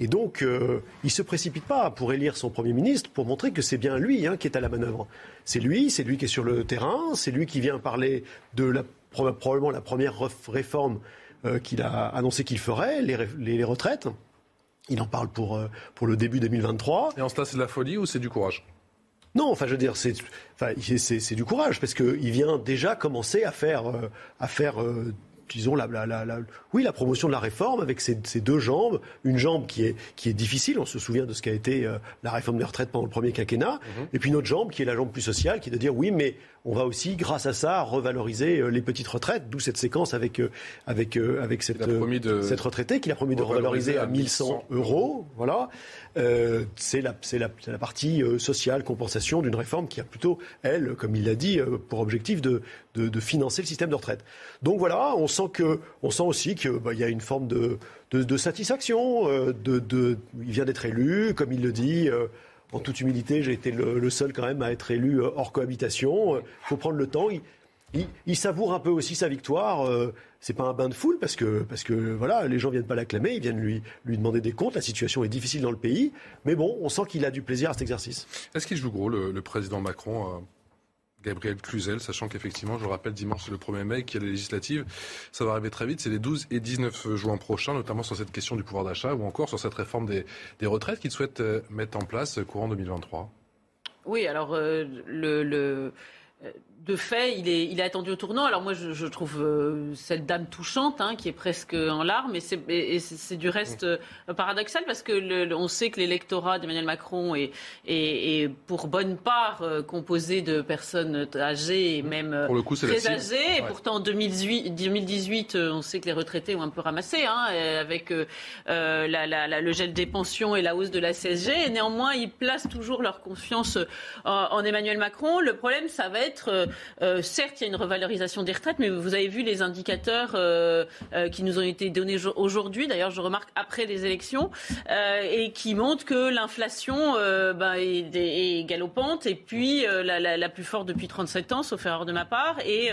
Et donc, il ne se précipite pas pour élire son Premier ministre, pour montrer que c'est bien lui hein, qui est à la manœuvre. C'est lui, c'est lui qui est sur le terrain, c'est lui qui vient parler de la, probablement la première réforme qu'il a annoncé qu'il ferait, les, retraites. Il en parle pour, euh, pour le début 2023. Et en cela, c'est de la folie ou c'est du courage? Non, enfin, je veux dire, c'est, enfin, du courage parce qu'il vient déjà commencer à faire, euh, à faire disons, la, oui, la promotion de la réforme avec ces, deux jambes. Une jambe qui est, qui est difficile, on se souvient de ce qu'a été la réforme des retraites pendant le premier quinquennat, mhm. et puis une autre jambe qui est la jambe plus sociale, qui est de dire oui, mais on va aussi, grâce à ça, revaloriser les petites retraites, d'où cette séquence avec, avec, avec cette, cette retraitée qu'il a promis de revaloriser à 1100 euros. Voilà. Euh, c'est la, la, la, partie sociale, compensation d'une réforme qui a plutôt, elle, comme il l'a dit, pour objectif de, de, de, financer le système de retraite. Donc voilà, on sent, que, on sent aussi qu'il bah, y a une forme de, de satisfaction. De, de, il vient d'être élu, comme il le dit en toute humilité, j'ai été le, seul quand même à être élu euh, hors cohabitation. Il euh, faut prendre le temps. Il, savoure un peu aussi sa victoire. Euh, c'est pas un bain de foule parce que parce que voilà, les gens viennent pas l'acclamer, ils viennent lui lui demander des comptes. La situation est difficile dans le pays, mais bon, on sent qu'il a du plaisir à cet exercice. Est-ce qu'il joue gros le, président Macron Gabriel Cluzel, sachant qu'effectivement, je le rappelle, dimanche le 1er mai, qu'il y a les législatives, ça va arriver très vite, c'est les 12 et 19 juin prochains, notamment sur cette question du pouvoir d'achat ou encore sur cette réforme des, retraites qu'il souhaite euh, mettre en place courant 2023. Oui, alors euh, le de fait, il est, il est attendu au tournant. Alors moi, je, trouve euh, cette dame touchante, hein, qui est presque en larmes, et c'est du reste euh, paradoxal parce que le, on sait que l'électorat d'Emmanuel Macron est, est, pour bonne part euh, composé de personnes âgées et même très âgées. Et pourtant, en 2018, 2018, on sait que les retraités ont un peu ramassé, hein, avec la, le gel des pensions et la hausse de la CSG. Et néanmoins, ils placent toujours leur confiance en, en Emmanuel Macron. Le problème, ça va être euh, certes, il y a une revalorisation des retraites, mais vous avez vu les indicateurs euh, euh, qui nous ont été donnés jo- aujourd'hui, d'ailleurs, je remarque après les élections, euh, et qui montrent que l'inflation ben, est, est galopante, et puis la, la- la plus forte depuis 37 ans, sauf erreur de ma part, et,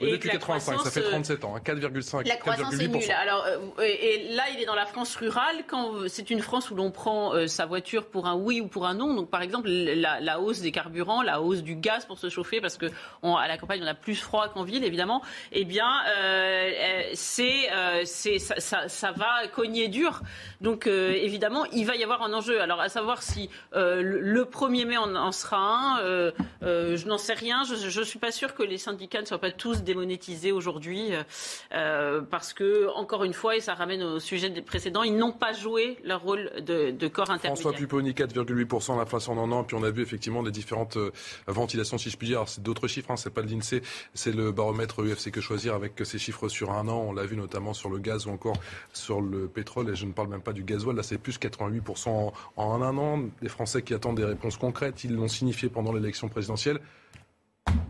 et Depuis que la 85, ça fait euh, 37 ans, hein, 4,5, la croissance est 4,8%. nulle. Alors, et, et là, il est dans la France rurale. Quand c'est une France où l'on prend sa voiture pour un oui ou pour un non. Donc, par exemple, la, la hausse des carburants, la hausse du gaz pour se chauffer, parce que on- à la campagne, on a plus froid qu'en ville, évidemment. Eh bien, euh, euh, c'est, euh, c'est, ça, ça, ça va cogner dur. Donc, euh, évidemment, il va y avoir un enjeu. Alors, à savoir si euh, le- le 1er mai en, en sera un, euh, je n'en sais rien. Je ne suis pas sûre que les syndicats ne soient pas tous démonétisés aujourd'hui, parce que, encore une fois, et ça ramène au sujet des précédents, ils n'ont pas joué leur rôle de, de corps intermédiaire. François Pupponi, 4,8% l'inflation en un an. Puis on a vu effectivement les différentes ventilations, si je puis dire. Alors, C'est d'autres chiffres, hein, c'est pas de l'INSEE, c'est le baromètre UFC que choisir avec ces chiffres sur un an. On l'a vu notamment sur le gaz ou encore sur le pétrole. Et je ne parle même pas du gasoil. Là, c'est plus 88% en, un an. Les Français qui attendent des réponses concrètes, ils l'ont signifié pendant l'élection présidentielle.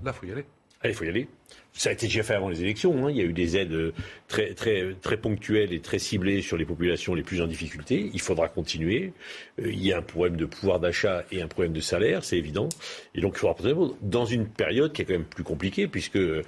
Là, faut y aller. Il faut y aller. Ça a été déjà fait avant les élections. hein. Il y a eu des aides euh, très, très, très ponctuelles et très ciblées sur les populations les plus en difficulté. Il faudra continuer. Euh, il y a un problème de pouvoir d'achat et un problème de salaire, c'est évident. Et donc, il faudra poursuivre dans une période qui est quand même plus compliquée, puisque euh,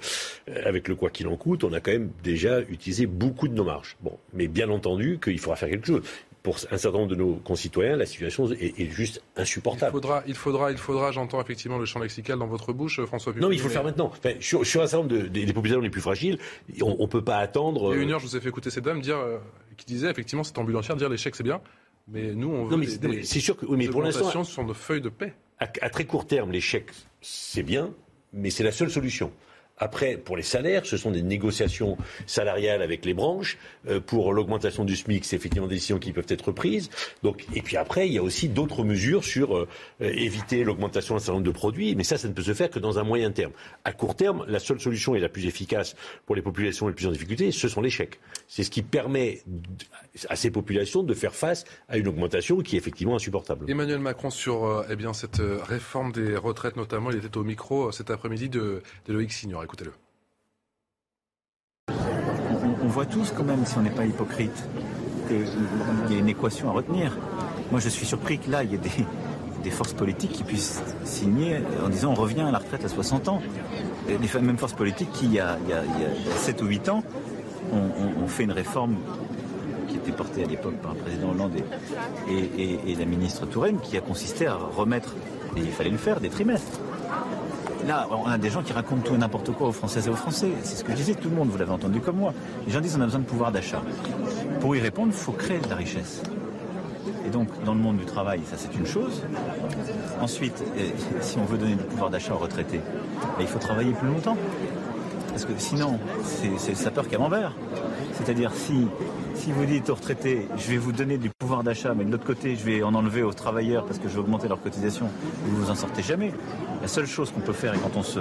avec le quoi qu'il en coûte, on a quand même déjà utilisé beaucoup de nos marges. Bon, mais bien entendu qu'il faudra faire quelque chose. Pour un certain nombre de nos concitoyens, la situation est, est juste Il insupportable. faudra, il faudra, il faudra, j'entends effectivement le champ lexical dans votre bouche, François Pupponi. Non, mais il faut le faire maintenant. Enfin, sur, sur un certain nombre de- des, des populations les plus fragiles, on ne peut pas attendre. Il y a euh, une heure, je vous ai fait écouter cette dame dire, euh, qui disait effectivement, cette ambulancière dire l'échec c'est bien, mais nous on veut Non, mais des- c'est- sûr que- oui, mais pour l'instant- sur nos feuilles de paix. à, à très court terme, l'échec, c'est bien, mais c'est la seule solution. Après, pour les salaires, ce sont des négociations salariales avec les branches. Euh, pour l'augmentation du SMIC, c'est effectivement des décisions qui peuvent être prises. Donc, et puis après, il y a aussi d'autres mesures sur euh, euh, éviter l'augmentation d'un certain nombre de produits. Mais ça, ça ne peut se faire que dans un moyen terme. À court terme, la seule solution et la plus efficace pour les populations les plus en difficulté, ce sont les chèques. C'est ce qui permet à ces populations de faire face à une augmentation qui est effectivement insupportable. Emmanuel Macron sur eh cette réforme des retraites notamment, il était au micro cet après-midi de, de Loïc Signor. Écoutez-le. on, voit tous quand même, si on n'est pas hypocrite, qu'il y a une équation à retenir. Moi, je suis surpris que là, il y ait des, forces politiques qui puissent signer en disant on revient à la retraite à 60 ans. Les mêmes forces politiques qui, il y a, il y a- il y a 7 ou 8 ans, ont, fait une réforme qui était portée à l'époque par le président Hollande et- et la ministre Touraine, qui a consisté à remettre, et il fallait le faire, des trimestres. Là, on a des gens qui racontent tout et n'importe quoi aux Françaises et aux Français. C'est ce que je disais, tout le monde, vous l'avez entendu comme moi. Les gens disent on a besoin de pouvoir d'achat. Pour y répondre, il faut créer de la richesse. Et donc, dans le monde du travail, ça c'est une chose. Ensuite, si on veut donner du pouvoir d'achat aux retraités, eh, il faut travailler plus longtemps. Parce que sinon, c'est le sapeur camembert. C'est-à-dire, si, si vous dites aux retraités, je vais vous donner du pouvoir d'achat, mais de l'autre côté, je vais en enlever aux travailleurs parce que je vais augmenter leur cotisation, vous vous en sortez jamais. La seule chose qu'on peut faire, et quand on, se,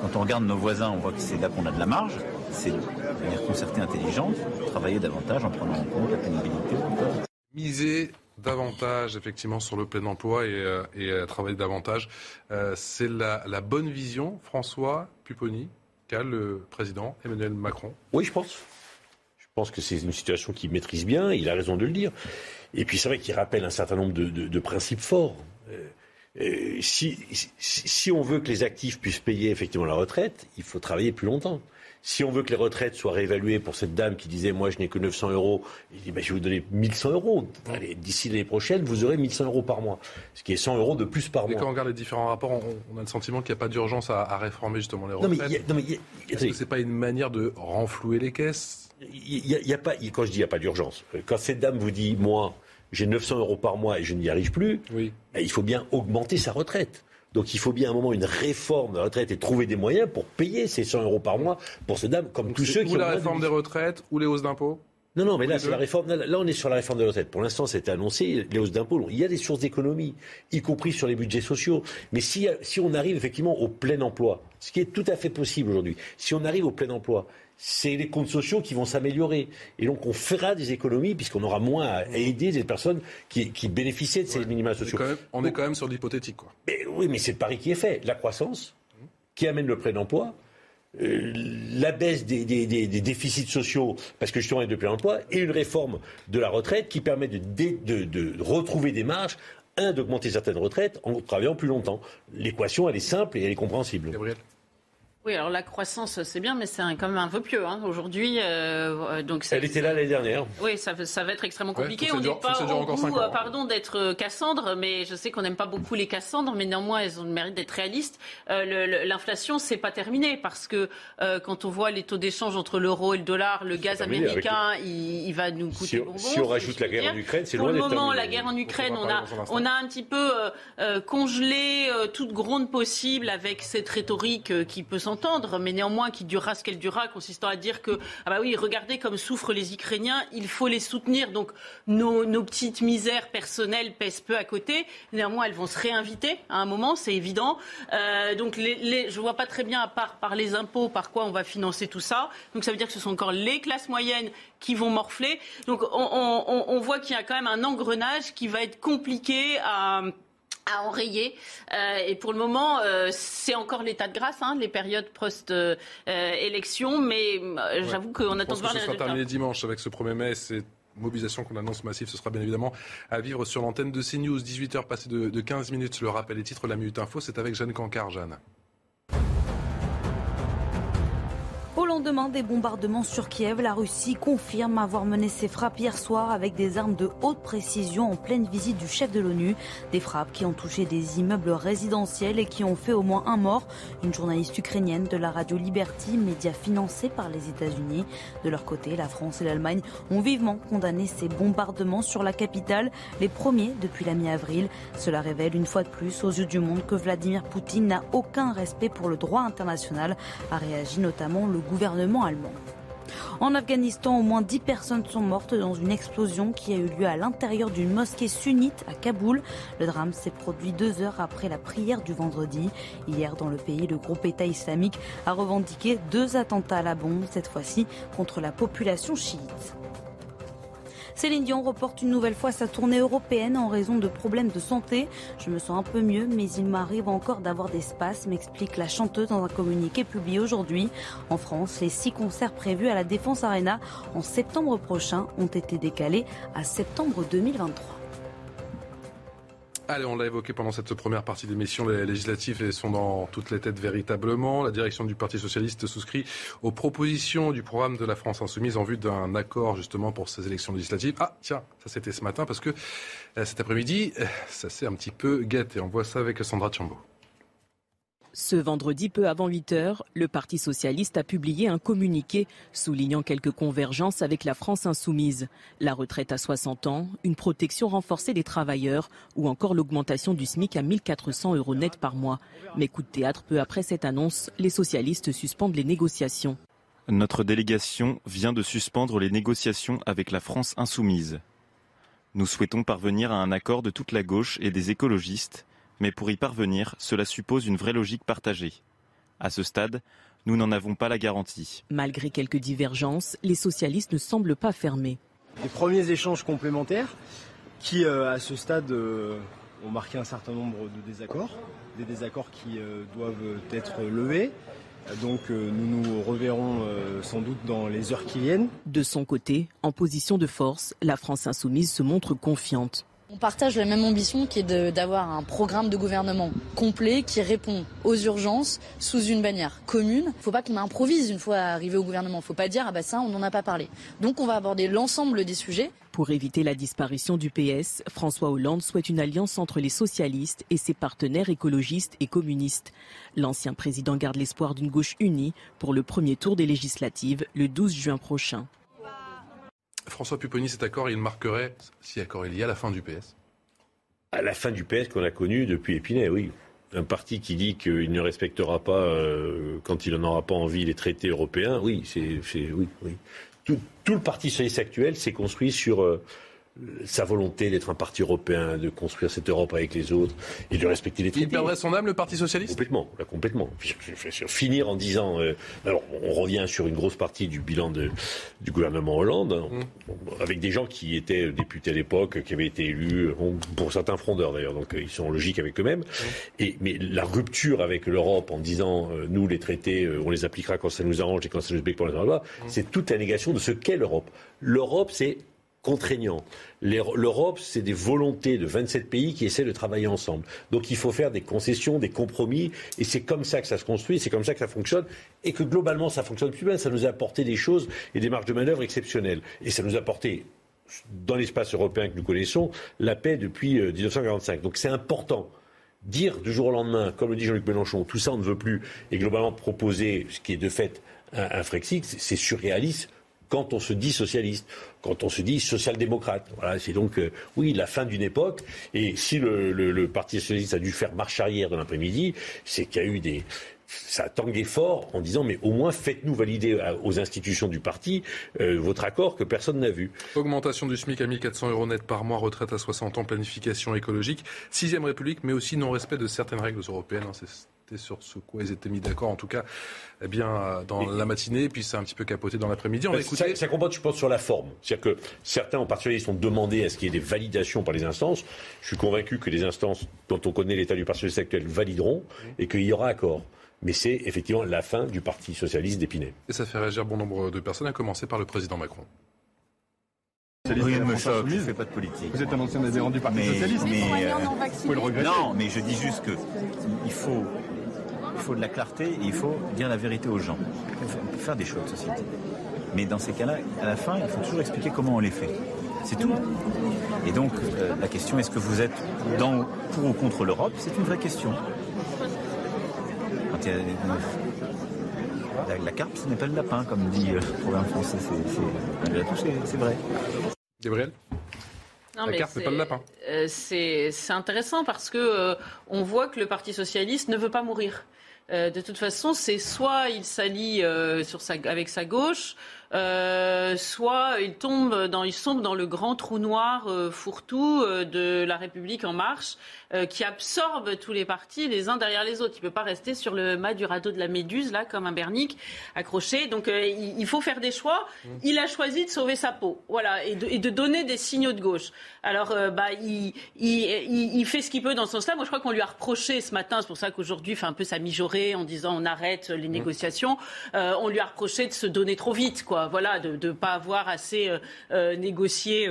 quand on regarde nos voisins, on voit que c'est là qu'on a de la marge, c'est de manière concertée intelligente, travailler davantage en prenant en compte la pénibilité. Miser davantage effectivement sur le plein emploi et, euh, et, euh, travailler davantage. Euh, c'est la, la bonne vision, François Pupponi, qu'a le président Emmanuel Macron? Oui, je pense. Je pense que c'est une situation qu'il maîtrise bien, il a raison de le dire. Et puis c'est vrai qu'il rappelle un certain nombre de, de- de principes forts. Euh, euh, si, si, si on veut que les actifs puissent payer effectivement la retraite, il faut travailler plus longtemps. Si on veut que les retraites soient réévaluées pour cette dame qui disait moi je n'ai que 900 euros, il dit bah, je vais vous donner 1100 euros. D'ici l'année prochaine, vous aurez 1100 euros par mois, ce qui est 100 euros de plus par Mais mois. quand on regarde les différents rapports, on, on a le sentiment qu'il n'y a pas d'urgence à, à réformer justement les Non, mais retraites. a- non, mais a- Est-ce que c'est pas une manière de renflouer les caisses? Il y a, il y a pas, quand je dis il n'y a pas d'urgence, euh, quand cette dame vous dit, moi, j'ai 900 euros par mois et je n'y arrive plus, ben, il faut bien augmenter sa retraite. Donc il faut bien à un moment une réforme de la retraite et trouver des moyens pour payer ces 100 euros par mois pour cette dame, comme tous ceux ou qui ont la de réforme des retraites ou les hausses d'impôts non, non, mais Ou là, c'est la réforme. Là, on est sur la réforme des retraites. Pour l'instant, c'était annoncé, les hausses d'impôts. Il y a des sources d'économie, y compris sur les budgets sociaux. Mais si, si on arrive effectivement au plein emploi, ce qui est tout à fait possible aujourd'hui, si on arrive au plein emploi, c'est les comptes sociaux qui vont s'améliorer. Et donc, on fera des économies puisqu'on aura moins à aider des personnes qui, qui bénéficiaient de ces minima sociaux. Quand même- on est quand même sur l'hypothétique. Quoi. Mais oui, mais c'est le pari qui est fait. La croissance, qui amène le plein emploi, euh, la baisse des, des- des- des déficits sociaux, parce que justement il y a de plein emploi, et une réforme de la retraite qui permet de, dé- de- de retrouver des marges, un, d'augmenter certaines retraites en travaillant plus longtemps. L'équation, elle est simple et elle est compréhensible. Oui, alors la croissance, c'est bien, mais c'est quand même un vœu pieux. hein. Aujourd'hui, euh, donc ça- Elle était là l'année dernière. Oui, ça, va- ça va être extrêmement compliqué. on n'est pas au encore goût, ans. euh, pardon, d'être euh, Cassandre, mais je sais qu'on n'aime pas beaucoup les Cassandres, mais néanmoins, elles ont le mérite d'être réalistes. Euh, le- le- L'inflation, c'est pas terminé parce que euh, quand on voit les taux d'échange entre l'euro et le dollar, le gaz terminé américain, il, il va nous coûter Si bonbon. si on rajoute la guerre en. Ukraine, c'est Pour loin le d'être moment, terminé. la guerre en Ukraine, On a, on a un petit peu euh, euh, congelé euh, toute gronde possible avec cette rhétorique euh, qui peut s'entendre, mais néanmoins qui durera ce qu'elle durera, consistant à dire que, ah bah oui, regardez comme souffrent les Ukrainiens, il faut les soutenir. Donc nos, petites misères personnelles pèsent peu à côté. Néanmoins, elles vont se réinviter à un moment, c'est évident. Euh, donc je vois pas très bien, à part par les impôts, par quoi on va financer tout ça. Donc ça veut dire que ce sont encore les classes moyennes qui vont morfler. Donc on, on- on- on voit qu'il y a quand même un engrenage qui va être compliqué à à enrayer. Euh, et pour le moment, euh, c'est encore l'état de grâce, hein, les périodes post-élection, mais euh, j'avoue qu'on attend de voir que les ce sera résultats. terminé dimanche avec ce 1er mai. Cette mobilisation qu'on annonce massive, ce sera bien évidemment à vivre sur l'antenne de CNews. 18h passé de, de 15 minutes. Le rappel des titres, de la Minute Info, c'est avec Jeanne Cancard. Jeanne. Lendemain des bombardements sur Kiev, la Russie confirme avoir mené ses frappes hier soir avec des armes de haute précision en pleine visite du chef de l'ONU. Des frappes qui ont touché des immeubles résidentiels et qui ont fait au moins un mort. Une journaliste ukrainienne de la radio Liberty, média financé par les États-Unis. De leur côté, la France et l'Allemagne ont vivement condamné ces bombardements sur la capitale, les premiers depuis la mi-avril. Cela révèle une fois de plus aux yeux du monde que Vladimir Poutine n'a aucun respect pour le droit international, a réagi notamment le gouvernement En Afghanistan, au moins 10 personnes sont mortes dans une explosion qui a eu lieu à l'intérieur d'une mosquée sunnite à Kaboul. Le drame s'est produit deux heures après la prière du vendredi. Hier, dans le pays, le groupe État islamique a revendiqué deux attentats à la bombe, cette fois-ci contre la population chiite. Céline Dion reporte une nouvelle fois sa tournée européenne en raison de problèmes de santé. Je me sens un peu mieux, mais il m'arrive encore d'avoir des spasmes, m'explique la chanteuse dans un communiqué publié aujourd'hui. En France, les six concerts prévus à la Défense Arena en septembre prochain ont été décalés à septembre 2023. Allez, on l'a évoqué pendant cette première partie d'émission, les législatives sont dans toutes les têtes véritablement. La direction du Parti socialiste souscrit aux propositions du programme de la France insoumise en vue d'un accord justement pour ces élections législatives. Ah, tiens, ça c'était ce matin parce que euh, cet après-midi, euh, ça s'est un petit peu gâté. On voit ça avec Sandra Chambaud. Ce vendredi, peu avant 8 heures, le Parti socialiste a publié un communiqué soulignant quelques convergences avec la France insoumise. La retraite à 60 ans, une protection renforcée des travailleurs ou encore l'augmentation du SMIC à 1400 euros net par mois. Mais coup de théâtre, peu après cette annonce, les socialistes suspendent les négociations. Notre délégation vient de suspendre les négociations avec la France insoumise. Nous souhaitons parvenir à un accord de toute la gauche et des écologistes mais pour y parvenir, cela suppose une vraie logique partagée. À ce stade, nous n'en avons pas la garantie. Malgré quelques divergences, les socialistes ne semblent pas fermés. Des premiers échanges complémentaires qui, euh, à ce stade, euh, ont marqué un certain nombre de désaccords, des désaccords qui euh, doivent être levés. Donc euh, nous nous reverrons euh, sans doute dans les heures qui viennent. De son côté, en position de force, la France insoumise se montre confiante. On partage la même ambition qui est d'avoir un programme de gouvernement complet qui répond aux urgences sous une bannière commune. Il ne faut pas qu'on improvise une fois arrivé au gouvernement. Il ne faut pas dire ah bah ça on n'en a pas parlé. Donc on va aborder l'ensemble des sujets. Pour éviter la disparition du PS, François Hollande souhaite une alliance entre les socialistes et ses partenaires écologistes et communistes. L'ancien président garde l'espoir d'une gauche unie pour le premier tour des législatives le 12 juin prochain. François Pupponi, cet accord, il marquerait, si accord il y a, la fin du PS À la fin du PS qu'on a connu depuis Épinay, oui. Un parti qui dit qu'il ne respectera pas, euh, quand il n'en aura pas envie, les traités européens, oui, c'est, oui, oui. Tout, le Parti socialiste actuel s'est construit sur, euh, sa volonté d'être un parti européen, de construire cette Europe avec les autres et de respecter les traités. Il perdrait son âme, le Parti Socialiste? Complètement, là, complètement. Finir en disant, euh, alors on revient sur une grosse partie du bilan de, du gouvernement Hollande, hein, Mm. avec des gens qui étaient députés à l'époque, qui avaient été élus, bon, pour certains frondeurs d'ailleurs, donc euh, ils sont logiques avec eux-mêmes. Et mais la rupture avec l'Europe en disant, euh, nous les traités, euh, on les appliquera quand ça nous arrange et quand ça nous plaît pour les loi, c'est toute la négation de ce qu'est l'Europe. L'Europe, c'est contraignant. L'Europe, c'est des volontés de 27 pays qui essaient de travailler ensemble. Donc il faut faire des concessions, des compromis, et c'est comme ça que ça se construit, c'est comme ça que ça fonctionne, et que globalement ça fonctionne plus bien. Ça nous a apporté des choses et des marges de manœuvre exceptionnelles. Et ça nous a apporté, dans l'espace européen que nous connaissons, la paix depuis euh, 1945. Donc c'est important. Dire du jour au lendemain, comme le dit Jean-Luc Mélenchon, tout ça on ne veut plus, et globalement proposer ce qui est de fait un, un Frexit, c'est surréaliste quand on se dit socialiste, quand on se dit social-démocrate. Voilà, c'est donc, euh, oui, la fin d'une époque. Et si le, Parti socialiste a dû faire marche arrière dans l'après-midi, c'est qu'il y a eu des... Ça a tangué fort en disant, mais au moins faites-nous valider à- aux institutions du parti euh, votre accord que personne n'a vu. Augmentation du SMIC à 1400 euros net par mois, retraite à 60 ans, planification écologique, sixième République, mais aussi non-respect de certaines règles européennes. hein. C'était sur ce quoi ils étaient mis d'accord, en tout cas, eh bien, euh, dans la matinée, puis c'est un petit peu capoté dans l'après-midi. On Bah, écouter. Ça, ça comporte, je pense, sur la forme. C'est-à-dire que certains, en particulier, ont demandé à ce qu'il y ait des validations par les instances. Je suis convaincu que les instances dont on connaît l'état du Parti socialiste actuel valideront et qu'il y aura accord. Mais c'est effectivement la fin du Parti socialiste d'Épinay. Et ça fait réagir bon nombre de personnes, à commencer par le président Macron. Me choque, je ne fais pas de politique. Vous êtes un ancien adhérent du Parti mais, Socialiste. mais, euh, non vacciné. Vous pouvez le regretter. Non, mais je dis juste que il faut, il faut de la clarté et il faut dire la vérité aux gens. On peut faire- des choix de société. Mais dans ces cas-là, à la fin, il faut toujours expliquer comment on les fait. C'est tout. Et donc, euh, la question, est-ce que vous êtes dans, pour ou contre l'Europe? C'est une vraie question. Quand il y a- la, la carpe, ce n'est pas le lapin, comme dit euh, le programme français. C'est, c'est- malgré tout, c'est- c'est vrai. Gabriel? Non, La mais carte, c'est c'est- pas le lapin. euh, c'est c'est intéressant parce que euh, on voit que le Parti socialiste ne veut pas mourir. Euh, de toute façon, c'est soit il s'allie euh, avec sa gauche, euh, soit il tombe dans, il sombre dans le grand trou noir euh, fourre-tout euh, de la République en marche, qui absorbe tous les partis les uns derrière les autres. Il ne peut pas rester sur le mât du radeau de la Méduse là comme un bernique accroché. Donc il, il faut faire des choix. Il a choisi de sauver sa peau, voilà, et de, et de donner des signaux de gauche. Alors bah il, il, il, il fait ce qu'il peut dans ce sens-là. Moi je crois qu'on lui a reproché ce matin, c'est pour ça qu'aujourd'hui il fait un peu sa mijaurée en disant on arrête les négociations. Euh, on lui a reproché de se donner trop vite, quoi. Voilà, de ne pas avoir assez euh, euh, négocié.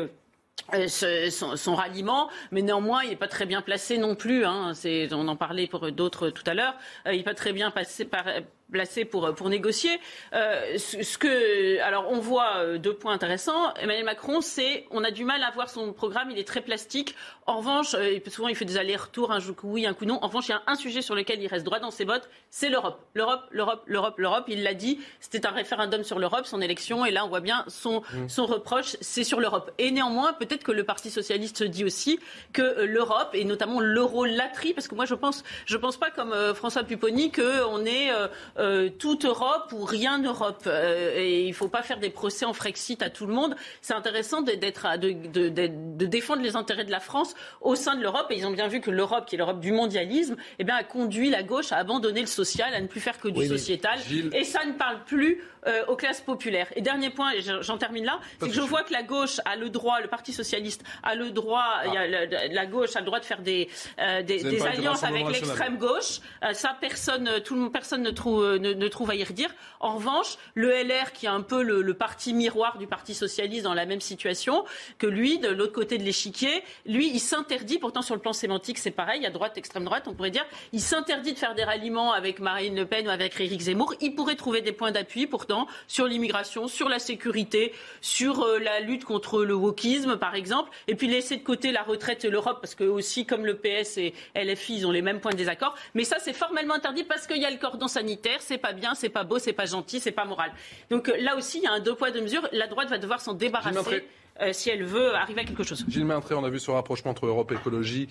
euh, son, ralliement, mais néanmoins, il n'est pas très bien placé non plus. Hein. On en parlait pour d'autres tout à l'heure. Il n'est pas très bien placé pour, négocier. Ce, ce que, alors, on voit deux points intéressants. Emmanuel Macron, c'est on a du mal à voir son programme. Il est très plastique. En revanche, euh, souvent, il fait des allers-retours, un coup oui, un coup non. En revanche, il y a un sujet sur lequel il reste droit dans ses bottes, c'est l'Europe. L'Europe, l'Europe, l'Europe, l'Europe. Il l'a dit. C'était un référendum sur l'Europe, son élection, et là, on voit bien son, son reproche, c'est sur l'Europe. Et néanmoins, peut-être que le Parti socialiste dit aussi que euh, l'Europe, et notamment l'euro-latrie, parce que moi, je pense, je pense pas comme euh, François Pupponi qu'on est euh, toute Europe ou rien Europe. Et il faut pas faire des procès en Frexit à tout le monde. C'est intéressant d'être, d'être- de, de- de- de défendre les intérêts de la France au sein de l'Europe. Et ils ont bien vu que l'Europe, qui est l'Europe du mondialisme, eh bien, a conduit la gauche à abandonner le social, à ne plus faire que du Oui, sociétal. Gilles- Et ça ne parle plus euh, aux classes populaires. Et dernier point, et j'en termine là, c'est que je vois que la gauche a le droit, le Parti socialiste a le droit, il y a le- la gauche a le droit de faire des, euh, des, des alliances avec l'extrême gauche. Euh, ça, personne, tout le monde, personne ne trouve, ne, ne trouve à y redire. En revanche, le LR, qui est un peu le, le parti miroir du Parti socialiste dans la même situation que lui, de l'autre côté de l'échiquier, lui, il s'interdit, pourtant sur le plan sémantique, c'est pareil, à droite, extrême droite, on pourrait dire, il s'interdit de faire des ralliements avec Marine Le Pen ou avec Éric Zemmour. Il pourrait trouver des points d'appui, pourtant, sur l'immigration, sur la sécurité, sur euh, la lutte contre le wokisme, par exemple, et puis laisser de côté la retraite et l'Europe, parce que aussi, comme le PS et LFI, ils ont les mêmes points de désaccord. Mais ça, c'est formellement interdit parce qu'il y a le cordon sanitaire, c'est pas bien, c'est pas beau, c'est pas gentil, c'est pas moral. Donc euh, là aussi, il y a un deux poids, deux mesures. La droite va devoir s'en débarrasser si elle veut arriver à quelque chose. Gilles Maintré, on a vu ce rapprochement entre Europe Écologie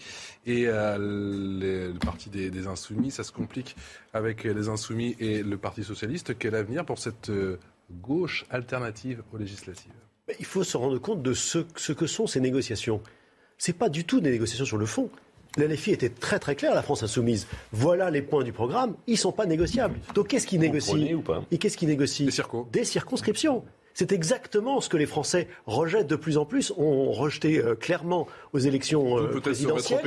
et euh, les- le parti des, des Insoumis. Ça se complique avec les Insoumis et le Parti Socialiste. Quel avenir pour cette euh, gauche alternative aux législatives? Il faut se rendre compte de ce, ce que sont ces négociations. C'est pas du tout des négociations sur le fond. La LFI était très très claire, la France insoumise. Voilà les points du programme, ils sont pas négociables. Donc qu'est-ce qu'ils négocient? Et qu'est-ce qu'ils négocient? Des circonscriptions. C'est exactement ce que les Français rejettent de plus en plus, ont rejeté euh, clairement aux élections euh, présidentielles.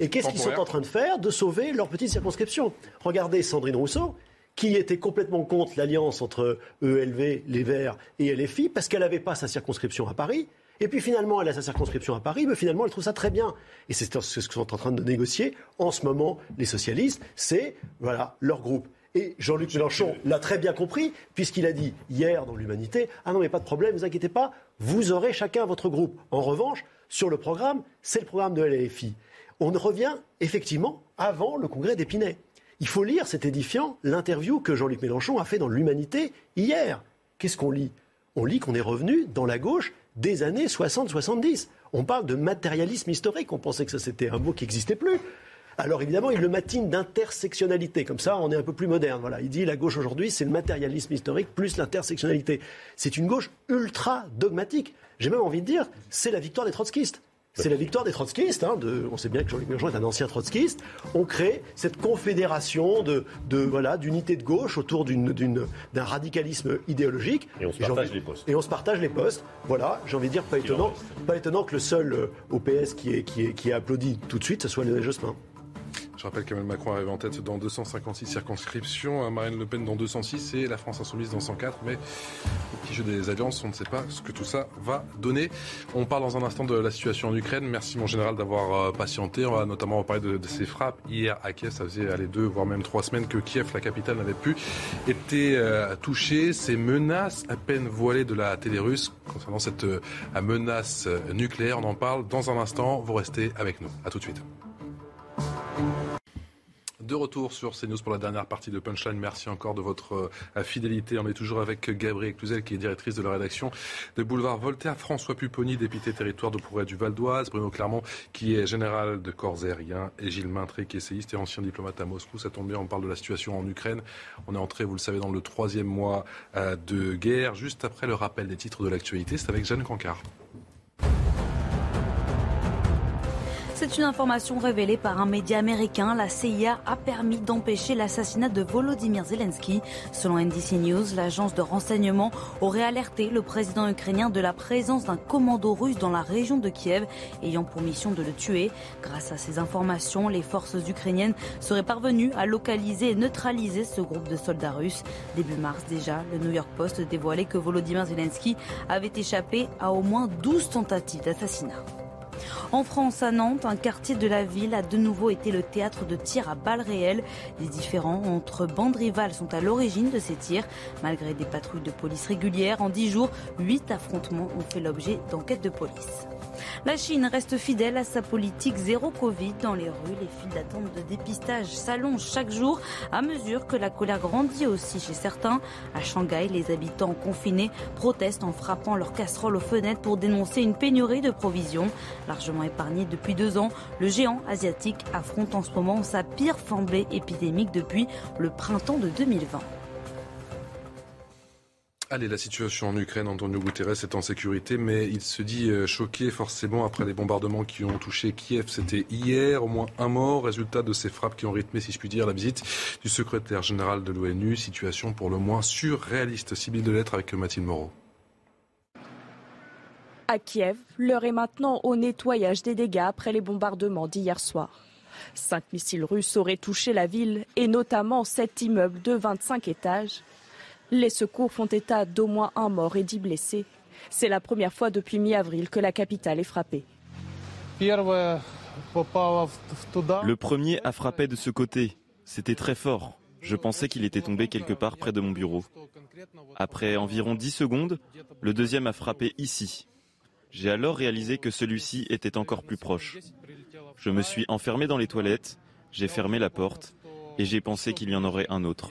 Et qu'est-ce qu'ils sont en train de faire De sauver leur petite circonscription. Regardez Sandrine Rousseau, qui était complètement contre l'alliance entre ELV, les Verts et LFI, parce qu'elle n'avait pas sa circonscription à Paris. Et puis finalement, elle a sa circonscription à Paris, mais finalement, elle trouve ça très bien. Et c'est ce que sont en train de négocier en ce moment les socialistes, c'est voilà leur groupe. Et Jean-Luc Mélenchon l'a très bien compris, puisqu'il a dit hier dans l'Humanité Ah non, mais pas de problème, ne vous inquiétez pas, vous aurez chacun votre groupe. En revanche, sur le programme, c'est le programme de LFI. On revient effectivement avant le congrès d'Épinay. Il faut lire, c'est édifiant, l'interview que Jean-Luc Mélenchon a fait dans l'Humanité hier. Qu'est-ce qu'on lit? On lit qu'on est revenu dans la gauche des années 60-70. On parle de matérialisme historique. On pensait que ça c'était un mot qui n'existait plus. Alors évidemment, il le matine d'intersectionnalité. Comme ça, on est un peu plus moderne. Voilà. Il dit la gauche aujourd'hui, c'est le matérialisme historique plus l'intersectionnalité. C'est une gauche ultra dogmatique. J'ai même envie de dire, c'est la victoire des trotskistes. C'est la victoire des trotskistes. hein, de- on sait bien que Jean-Luc Mélenchon est un ancien trotskiste. On crée cette confédération de, de, voilà, d'unité de gauche autour d'un radicalisme idéologique. Et on se partage les postes. Et on se partage les postes. Voilà, j'ai envie de dire, pas étonnant, pas étonnant que le seul euh, au PS qui est, qui, est, qui est applaudi tout de suite, ce soit Lionel Jospin. Je rappelle qu'Emmanuel Macron arrive en tête dans 256 circonscriptions, Marine Le Pen dans 206 et la France Insoumise dans 104. Mais au petit jeu des alliances, on ne sait pas ce que tout ça va donner. On parle dans un instant de la situation en Ukraine. Merci mon général d'avoir euh, patienté. On va notamment parler de, de ces frappes hier à Kiev. Ça faisait aller deux, voire même trois semaines que Kiev, la capitale, n'avait plus été euh, touchée. Ces menaces à peine voilées de la télé russe concernant cette euh, menace nucléaire. On en parle dans un instant. Vous restez avec nous. À tout de suite. De retour sur CNews pour la dernière partie de Punchline. Merci encore de votre euh, fidélité. On est toujours avec Gabrielle Cluzel, qui est directrice de la rédaction de Boulevard Voltaire. François Pupponi, député territoire de Progrès du Val d'Oise. Bruno Clermont, qui est général de corps aériens. Et Gilles Maintré, qui est essayiste et ancien diplomate à Moscou. Ça tombe bien, on parle de la situation en Ukraine. On est entré, vous le savez, dans le troisième mois euh, de guerre. Juste après le rappel des titres de l'actualité, c'est avec Jeanne Cancard. C'est une information révélée par un média américain. La CIA a permis d'empêcher l'assassinat de Volodymyr Zelensky. Selon NBC News, l'agence de renseignement aurait alerté le président ukrainien de la présence d'un commando russe dans la région de Kiev, ayant pour mission de le tuer. Grâce à ces informations, les forces ukrainiennes seraient parvenues à localiser et neutraliser ce groupe de soldats russes. Début mars déjà, le New York Post dévoilait que Volodymyr Zelensky avait échappé à au moins 12 tentatives d'assassinat. En France, à Nantes, un quartier de la ville a de nouveau été le théâtre de tirs à balles réelles. Des différends entre bandes rivales sont à l'origine de ces tirs. Malgré des patrouilles de police régulières, en 10 jours, 8 affrontements ont fait l'objet d'enquêtes de police. La Chine reste fidèle à sa politique zéro Covid dans les rues. Les files d'attente de dépistage s'allongent chaque jour à mesure que la colère grandit aussi chez certains. À Shanghai, les habitants confinés protestent en frappant leurs casseroles aux fenêtres pour dénoncer une pénurie de provisions. Largement épargné depuis deux ans, le géant asiatique affronte en ce moment sa pire flambée épidémique depuis le printemps de 2020. Allez, la situation en Ukraine, Antonio Guterres est en sécurité, mais il se dit euh, choqué forcément après les bombardements qui ont touché Kiev. C'était hier, au moins un mort, résultat de ces frappes qui ont rythmé, si je puis dire, la visite du secrétaire général de l'ONU. Situation pour le moins surréaliste. Sibylle de lettres avec Mathilde Moreau. À Kiev, l'heure est maintenant au nettoyage des dégâts après les bombardements d'hier soir. Cinq missiles russes auraient touché la ville et notamment cet immeuble de 25 étages. Les secours font état d'au moins un mort et dix blessés. C'est la première fois depuis mi-avril que la capitale est frappée. Le premier a frappé de ce côté. C'était très fort. Je pensais qu'il était tombé quelque part près de mon bureau. Après environ 10 secondes, le deuxième a frappé ici. J'ai alors réalisé que celui-ci était encore plus proche. Je me suis enfermé dans les toilettes, j'ai fermé la porte et j'ai pensé qu'il y en aurait un autre.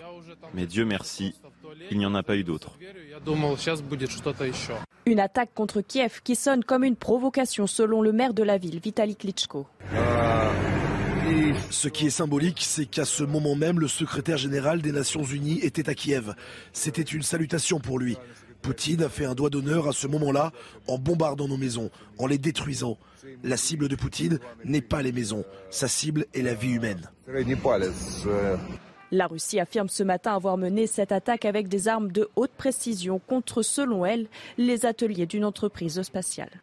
Mais Dieu merci, il n'y en a pas eu d'autre. Une attaque contre Kiev qui sonne comme une provocation selon le maire de la ville, Vitaly Klitschko. Ce qui est symbolique, c'est qu'à ce moment même, le secrétaire général des Nations Unies était à Kiev. C'était une salutation pour lui. Poutine a fait un doigt d'honneur à ce moment-là en bombardant nos maisons, en les détruisant. La cible de Poutine n'est pas les maisons, sa cible est la vie humaine. La Russie affirme ce matin avoir mené cette attaque avec des armes de haute précision contre, selon elle, les ateliers d'une entreprise spatiale.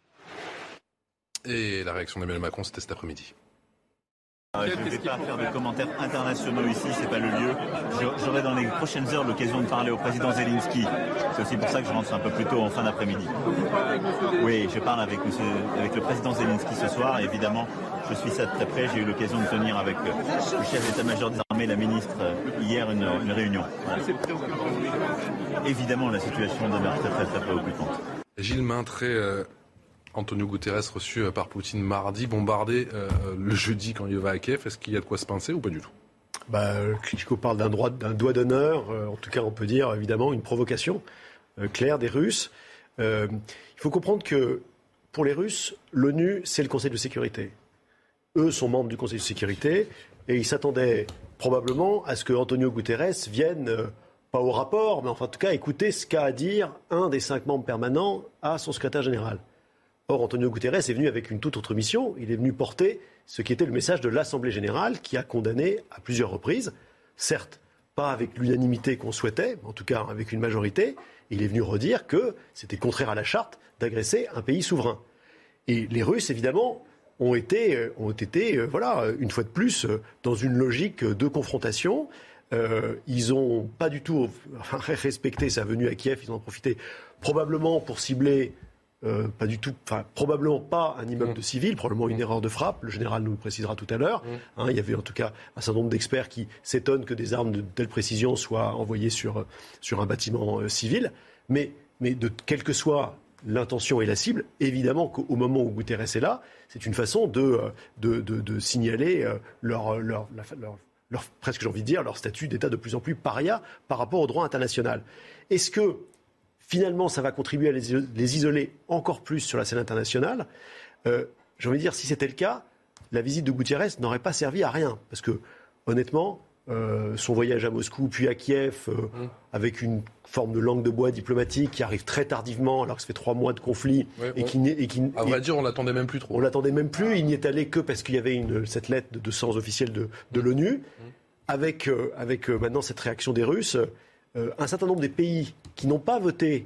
Et la réaction d'Emmanuel Macron, c'était cet après-midi. Euh, je ne vais pas faire de commentaires internationaux ici, c'est pas le lieu. J'aurai dans les prochaines heures l'occasion de parler au président Zelensky. C'est aussi pour ça que je rentre un peu plus tôt en fin d'après-midi. Oui, je parle avec, monsieur, avec le président Zelensky ce soir. Évidemment, je suis ça de très près. J'ai eu l'occasion de tenir avec le chef d'état-major des la ministre, euh, hier une, une réunion. Évidemment, la situation demeure très très très préoccupante. Gilles Maintré, Antonio Guterres reçu euh, par Poutine mardi, bombardé euh, le jeudi quand il va à Kiev. Est-ce qu'il y a de quoi se pincer ou pas du tout? Bah, Klitschko parle d'un doigt d'honneur. Euh, en tout cas, on peut dire évidemment une provocation claire des Russes. il faut comprendre que pour les Russes, l'ONU, c'est le Conseil de sécurité. Eux sont membres du Conseil de sécurité et ils s'attendaient probablement à ce que Antonio Guterres vienne, pas au rapport, mais enfin, en tout cas écouter ce qu'a à dire un des cinq membres permanents à son secrétaire général. Or, Antonio Guterres est venu avec une toute autre mission. Il est venu porter ce qui était le message de l'Assemblée générale qui a condamné à plusieurs reprises, certes pas avec l'unanimité qu'on souhaitait, mais en tout cas avec une majorité, il est venu redire que c'était contraire à la charte d'agresser un pays souverain. Et les Russes, évidemment, ont été, euh, ont été euh, voilà, une fois de plus, euh, dans une logique de confrontation. ils n'ont pas du tout respecté sa venue à Kiev, ils en ont profité probablement pour cibler euh, pas du tout, enfin probablement pas un immeuble mm. de civil, probablement une mm. erreur de frappe. Le général nous le précisera tout à l'heure. Mm. Hein, il y avait en tout cas un certain nombre d'experts qui s'étonnent que des armes de telle précision soient envoyées sur, sur un bâtiment euh, civil. Mais, mais de quelle que soit l'intention et la cible, évidemment qu'au moment où Guterres est là, c'est une façon de, euh, de, de, signaler leur, leur, presque j'ai envie de dire, leur statut d'État de plus en plus paria par rapport au droit international. Est-ce que finalement, ça va contribuer à les isoler encore plus sur la scène internationale? Euh, J'ai envie de dire, si c'était le cas, la visite de Gutiérrez n'aurait pas servi à rien. Parce que, honnêtement, euh, son voyage à Moscou puis à Kiev, euh, mmh. avec une forme de langue de bois diplomatique qui arrive très tardivement, alors que ça fait trois mois de conflit. et, qui, et qui, à vrai dire, on l'attendait même plus trop. On l'attendait même plus. Il n'y est allé que parce qu'il y avait une, cette lettre de, sens officiel de, de l'ONU. Mmh. Avec, euh, avec maintenant cette réaction des Russes, un certain nombre des pays qui n'ont pas voté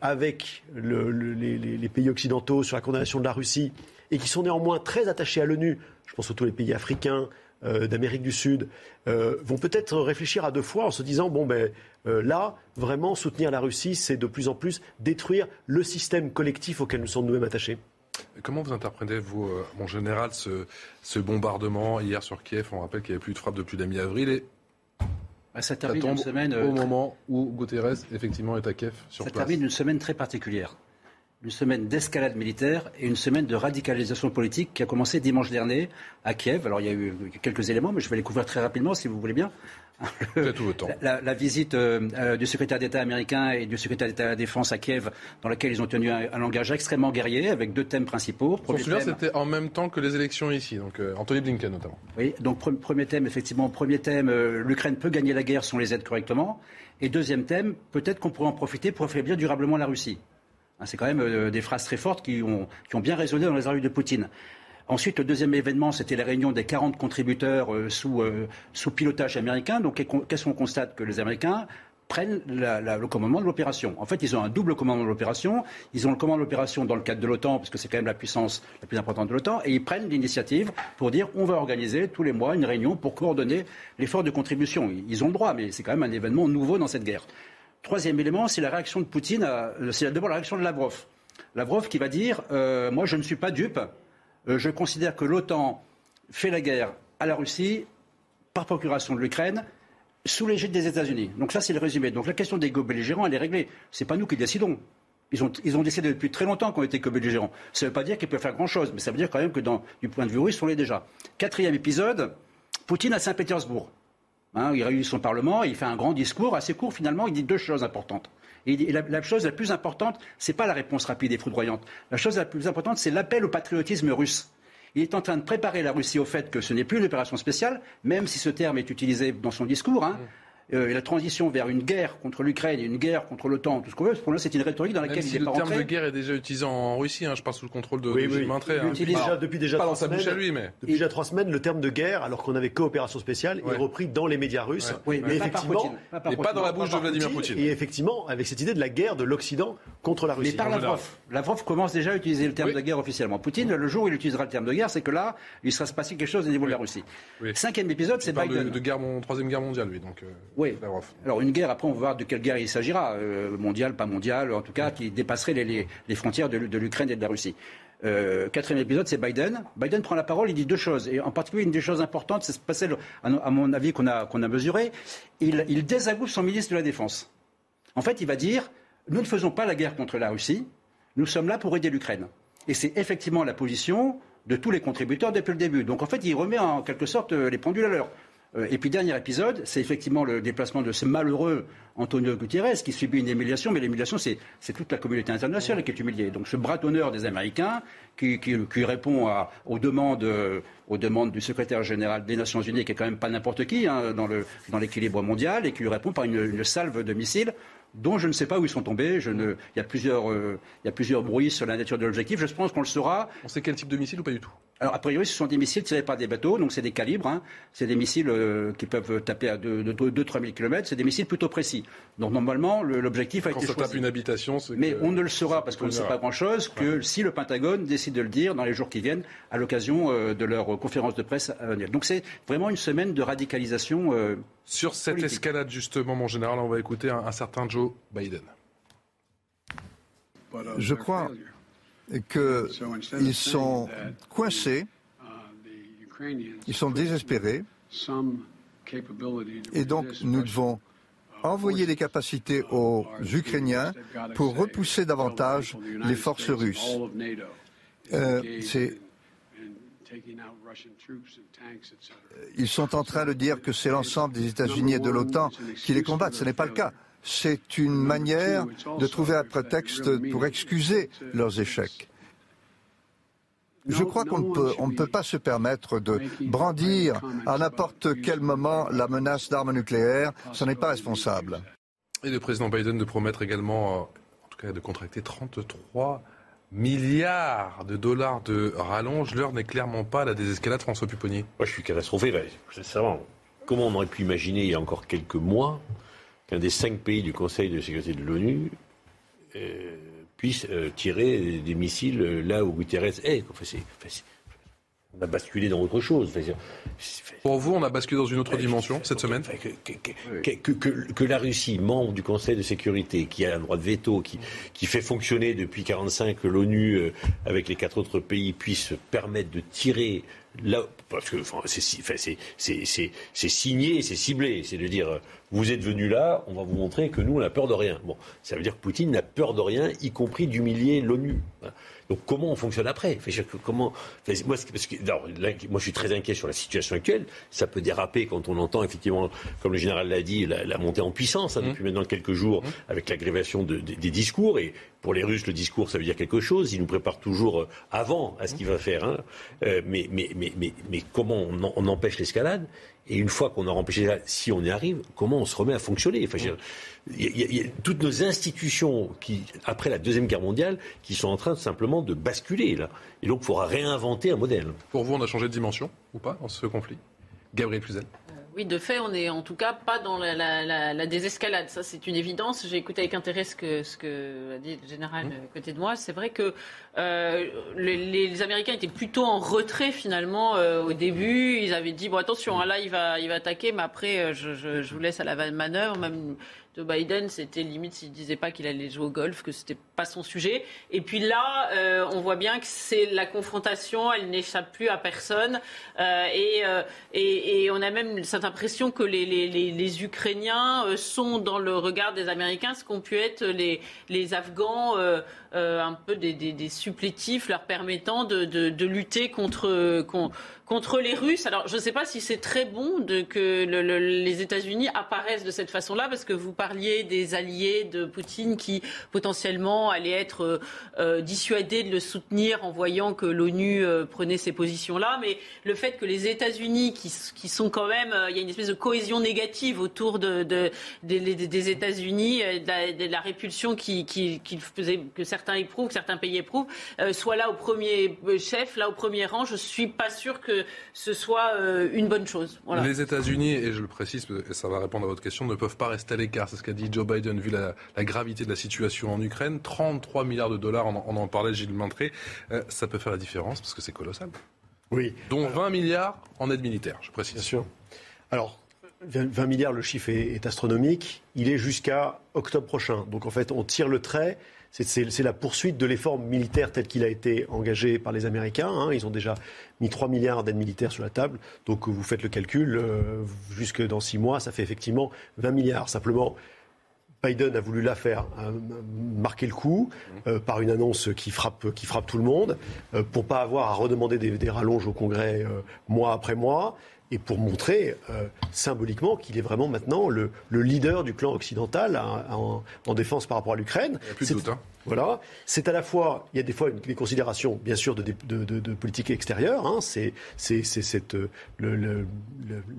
avec les, pays occidentaux sur la condamnation de la Russie et qui sont néanmoins très attachés à l'ONU, je pense surtout les pays africains, euh, d'Amérique du Sud, vont peut-être réfléchir à deux fois en se disant bon ben là vraiment soutenir la Russie, c'est de plus en plus détruire le système collectif auquel nous sommes nous-mêmes attachés. Comment vous interprétez, vous, mon général, ce, ce, bombardement hier sur Kiev? On rappelle qu'il n'y avait plus de frappe depuis la mi-avril et bah, ça termine une semaine. Au euh, moment où Guterres, effectivement, est à Kiev sur ça place. termine une semaine très particulière. Une semaine d'escalade militaire et une semaine de radicalisation politique qui a commencé dimanche dernier à Kiev. Alors il y a eu quelques éléments, mais je vais les couvrir très rapidement si vous voulez bien. tout La, la, visite euh, euh, du secrétaire d'État américain et du secrétaire d'État à la Défense à Kiev, dans laquelle ils ont tenu un, langage extrêmement guerrier, avec deux thèmes principaux. Pour souvenir, c'était en même temps que les élections ici, donc euh, Anthony Blinken notamment. Oui, donc premier thème, effectivement, premier thème, l'Ukraine peut gagner la guerre si on les aide correctement. Et deuxième thème, peut-être qu'on pourrait en profiter pour affaiblir durablement la Russie. Hein, c'est quand même des phrases très fortes qui ont, bien résonné dans les oreilles de Poutine. Ensuite, le deuxième événement, c'était la réunion des 40 contributeurs euh, sous, euh, sous pilotage américain. Donc, qu'est-ce qu'on constate Que les Américains prennent le commandement de l'opération? En fait, ils ont un double commandement de l'opération. Ils ont le commandement de l'opération dans le cadre de l'OTAN, parce que c'est quand même la puissance la plus importante de l'OTAN, et ils prennent l'initiative pour dire on va organiser tous les mois une réunion pour coordonner l'effort de contribution. Ils ont le droit, mais c'est quand même un événement nouveau dans cette guerre. Troisième élément, c'est la réaction de Poutine, c'est d'abord la réaction de Lavrov. Lavrov qui va dire euh, moi je ne suis pas dupe, euh, je considère que l'OTAN fait la guerre à la Russie par procuration de l'Ukraine sous l'égide des États-Unis. Donc ça, c'est le résumé. Donc la question des co-belligérants, elle est réglée. Ce n'est pas nous qui décidons. Ils ont, ils ont décidé depuis très longtemps qu'on était co-belligérants. Ça ne veut pas dire qu'ils peuvent faire grand-chose, mais ça veut dire quand même que du point de vue russe, on l'est déjà. Quatrième épisode, Poutine à Saint-Pétersbourg. Hein, il réunit son Parlement, il fait un grand discours, assez court finalement, il dit deux choses importantes. Et la, chose la plus importante, ce n'est pas la réponse rapide et foudroyante. La chose la plus importante, c'est l'appel au patriotisme russe. Il est en train de préparer la Russie au fait que ce n'est plus une opération spéciale, même si ce terme est utilisé dans son discours. Hein. Euh, la transition vers une guerre contre l'Ukraine, une guerre contre l'OTAN, tout ce qu'on veut, pour nous, c'est une rhétorique dans laquelle Même il si n'est le pas terme rentré. de guerre est déjà utilisé en Russie, hein, je parle sous le contrôle de Oui, de oui. Il hein. utilise Pas- déjà, depuis déjà pas dans trois sa bouche à semaines- lui, mais Depuis déjà trois semaines, le terme de guerre, alors qu'on avait coopération spéciale, Ouais. est repris dans les médias russes. Ouais. Oui, mais pas par effectivement, Poutine, pas par Et pas dans la bouche de Vladimir Poutine. Et effectivement, avec cette idée de la guerre de l'Occident contre la Russie. Mais par Lavrov. Lavrov commence déjà à utiliser le terme de guerre officiellement. Poutine, le jour où il utilisera le terme de guerre, c'est que là, il sera se passer quelque chose au niveau de la Russie. Cinquième épisode, c'est Il Biden. de guerre, troisième guerre mondiale, lui. Donc, euh, Oui. Alors une guerre, après on va voir de quelle guerre il s'agira, euh, mondiale, pas mondiale, en tout cas qui dépasserait les, les- les frontières de, de l'Ukraine et de la Russie. Euh, quatrième épisode, c'est Biden. Biden prend la parole, il dit deux choses, et en particulier une des choses importantes, c'est passé, à, à mon avis qu'on a, qu'on a mesuré, il, il son ministre de la Défense. En fait, il va dire, nous ne faisons pas la guerre contre la Russie, nous sommes là pour aider l'Ukraine. Et c'est effectivement la position de tous les contributeurs depuis le début. Donc en fait, il remet en quelque sorte euh, les pendules à l'heure. Euh, Et puis dernier épisode, c'est effectivement le déplacement de ce malheureux Antonio Gutiérrez qui subit une humiliation, mais l'humiliation c'est toute la communauté internationale qui est humiliée. Donc ce bras d'honneur des Américains qui, répond aux, demandes, euh, aux demandes du secrétaire général des Nations Unies, qui est quand même pas n'importe qui hein, dans l'équilibre mondial, et qui lui répond par une, salve de missiles dont je ne sais pas où ils sont tombés. Il, y a plusieurs, euh, il y a plusieurs bruits sur la nature de l'objectif. Je pense qu'on le saura. On sait quel type de missile ou pas du tout? Alors, a priori, ce sont des missiles tirés par des bateaux, donc c'est des calibres. hein. C'est des missiles euh, qui peuvent taper à 2-3 000 km. C'est des missiles plutôt précis. Donc, normalement, le- l'objectif a Quand été ça tape une habitation, c'est Mais que- on ne le saura parce qu'on ne sait pas grand-chose que si le Pentagone décide de le dire dans les jours qui viennent à l'occasion euh, de leur conférence de presse à venir. Donc c'est vraiment une semaine de radicalisation. euh, Sur cette politique. escalade, justement, mon général, on va écouter un, un certain Joe Biden. Je crois qu'ils sont coincés, ils sont désespérés, et donc nous devons envoyer des capacités aux Ukrainiens pour repousser davantage les forces russes. Euh, ils sont en train de dire que c'est l'ensemble des États-Unis et de l'OTAN qui les combattent. Ce n'est pas le cas. C'est une manière de trouver un prétexte pour excuser leurs échecs. Je crois qu'on ne peut, on ne peut pas se permettre de brandir à n'importe quel moment la menace d'armes nucléaires. Ce n'est pas responsable. Et le président Biden de promettre également, euh, en tout cas de contracter 33 milliards de dollars de rallonge. L'heure n'est clairement pas à la désescalade François Pupponi. Moi, je suis catastrophé. Ben, comment on aurait pu imaginer il y a encore quelques mois qu'un des cinq pays du Conseil de sécurité de l'ONU euh, puisse euh, tirer des, missiles euh, là où Guterres est Enfin, c'est- enfin, c'est- On a basculé dans autre chose. Enfin, c'est- Pour vous, on a basculé dans une autre dimension cette semaine que, que- que- que la Russie, membre du Conseil de sécurité, qui a un droit de veto, qui, qui fait fonctionner depuis 1945 l'ONU euh, avec les quatre autres pays, puisse se permettre de tirer là. Parce que c'est signé, c'est ciblé. C'est de dire, vous êtes venu là, on va vous montrer que nous, on n'a peur de rien. Bon, ça veut dire que Poutine n'a peur de rien, y compris d'humilier l'ONU. Voilà. Donc comment on fonctionne après? Comment moi, c'est- parce que, alors, là, moi, je suis très inquiet sur la situation actuelle. Ça peut déraper quand on entend effectivement, comme le général l'a dit, la, la montée en puissance hein, depuis maintenant quelques jours avec l'agrégation de- de- des discours. Et pour les Russes, le discours, ça veut dire quelque chose. Ils nous préparent toujours euh, avant à ce qu'il va faire. hein. Euh, mais, mais, mais, mais, mais comment on, en- on empêche l'escalade? Et une fois qu'on a empêché l'escalade, si on y arrive, comment on se remet à fonctionner? Enfin, y a- il y a- toutes nos institutions qui, après la Deuxième Guerre mondiale, qui sont en train simplement de basculer. Là. Et donc, il faudra réinventer un modèle. Pour vous, on a changé de dimension ou pas dans ce conflit? Gabriel Cluzel. Oui, de fait, on n'est en tout cas pas dans la, la- la- la désescalade. Ça, c'est une évidence. J'ai écouté avec intérêt ce que, ce que a dit le général Mmh. à côté de moi. C'est vrai que euh, les, les Américains étaient plutôt en retrait finalement euh, au début. Ils avaient dit bon attention, hein, là il va, il va attaquer, mais après euh, je, je- je vous laisse à la manœuvre. Même de Biden, c'était limite s'il disait pas qu'il allait jouer au golf, que c'était pas son sujet. Et puis là, euh, on voit bien que c'est la confrontation, elle n'échappe plus à personne. Euh, et, euh, et, et on a même cette impression que les, les, les, Ukrainiens sont dans le regard des Américains ce qu'ont pu être les, les Afghans, un peu des, des, supplétifs leur permettant de, de, de lutter contre, con- contre les Russes. Alors, je ne sais pas si c'est très bon que les États-Unis apparaissent de cette façon-là, parce que vous parliez des alliés de Poutine qui potentiellement allaient être euh, euh, dissuadés de le soutenir en voyant que l'ONU euh, prenait ces positions-là. Mais le fait que les États-Unis, qui, sont quand même, il y a une espèce de cohésion négative autour de, des États-Unis, de, la répulsion que certains éprouvent, que certains pays éprouvent, soit là au premier chef, là au premier rang, je suis pas sûr que ce soit euh, une bonne chose. Les États-Unis, et je le précise, et ça va répondre à votre question, ne peuvent pas rester à l'écart. C'est ce qu'a dit Joe Biden, vu la, gravité de la situation en Ukraine. 33 milliards de dollars, on, en parlait Gilles Montré. Euh, ça peut faire la différence parce que c'est colossal. Oui. Dont 20 milliards en aide militaire, je précise. Bien sûr. Alors, 20 milliards, le chiffre est astronomique. Il est jusqu'à octobre prochain. Donc en fait, on tire le trait c'est la poursuite de l'effort militaire tel qu'il a été engagé par les Américains. Hein. Ils ont déjà mis 3 milliards d'aides militaires sur la table. Donc vous faites le calcul, euh, jusque dans 6 mois, ça fait effectivement 20 milliards. Simplement, Biden a voulu la faire, euh, marquer le coup euh, par une annonce qui frappe, tout le monde, pour pas avoir à redemander des rallonges au Congrès mois après mois et pour montrer euh, symboliquement qu'il est vraiment maintenant le, leader du clan occidental en, défense par rapport à l'Ukraine. Il n'y a plus de doute. Hein. Voilà. C'est à la fois, il y a des fois des considérations, bien sûr, de, de, politique extérieure. Hein. C'est, c'est, cette,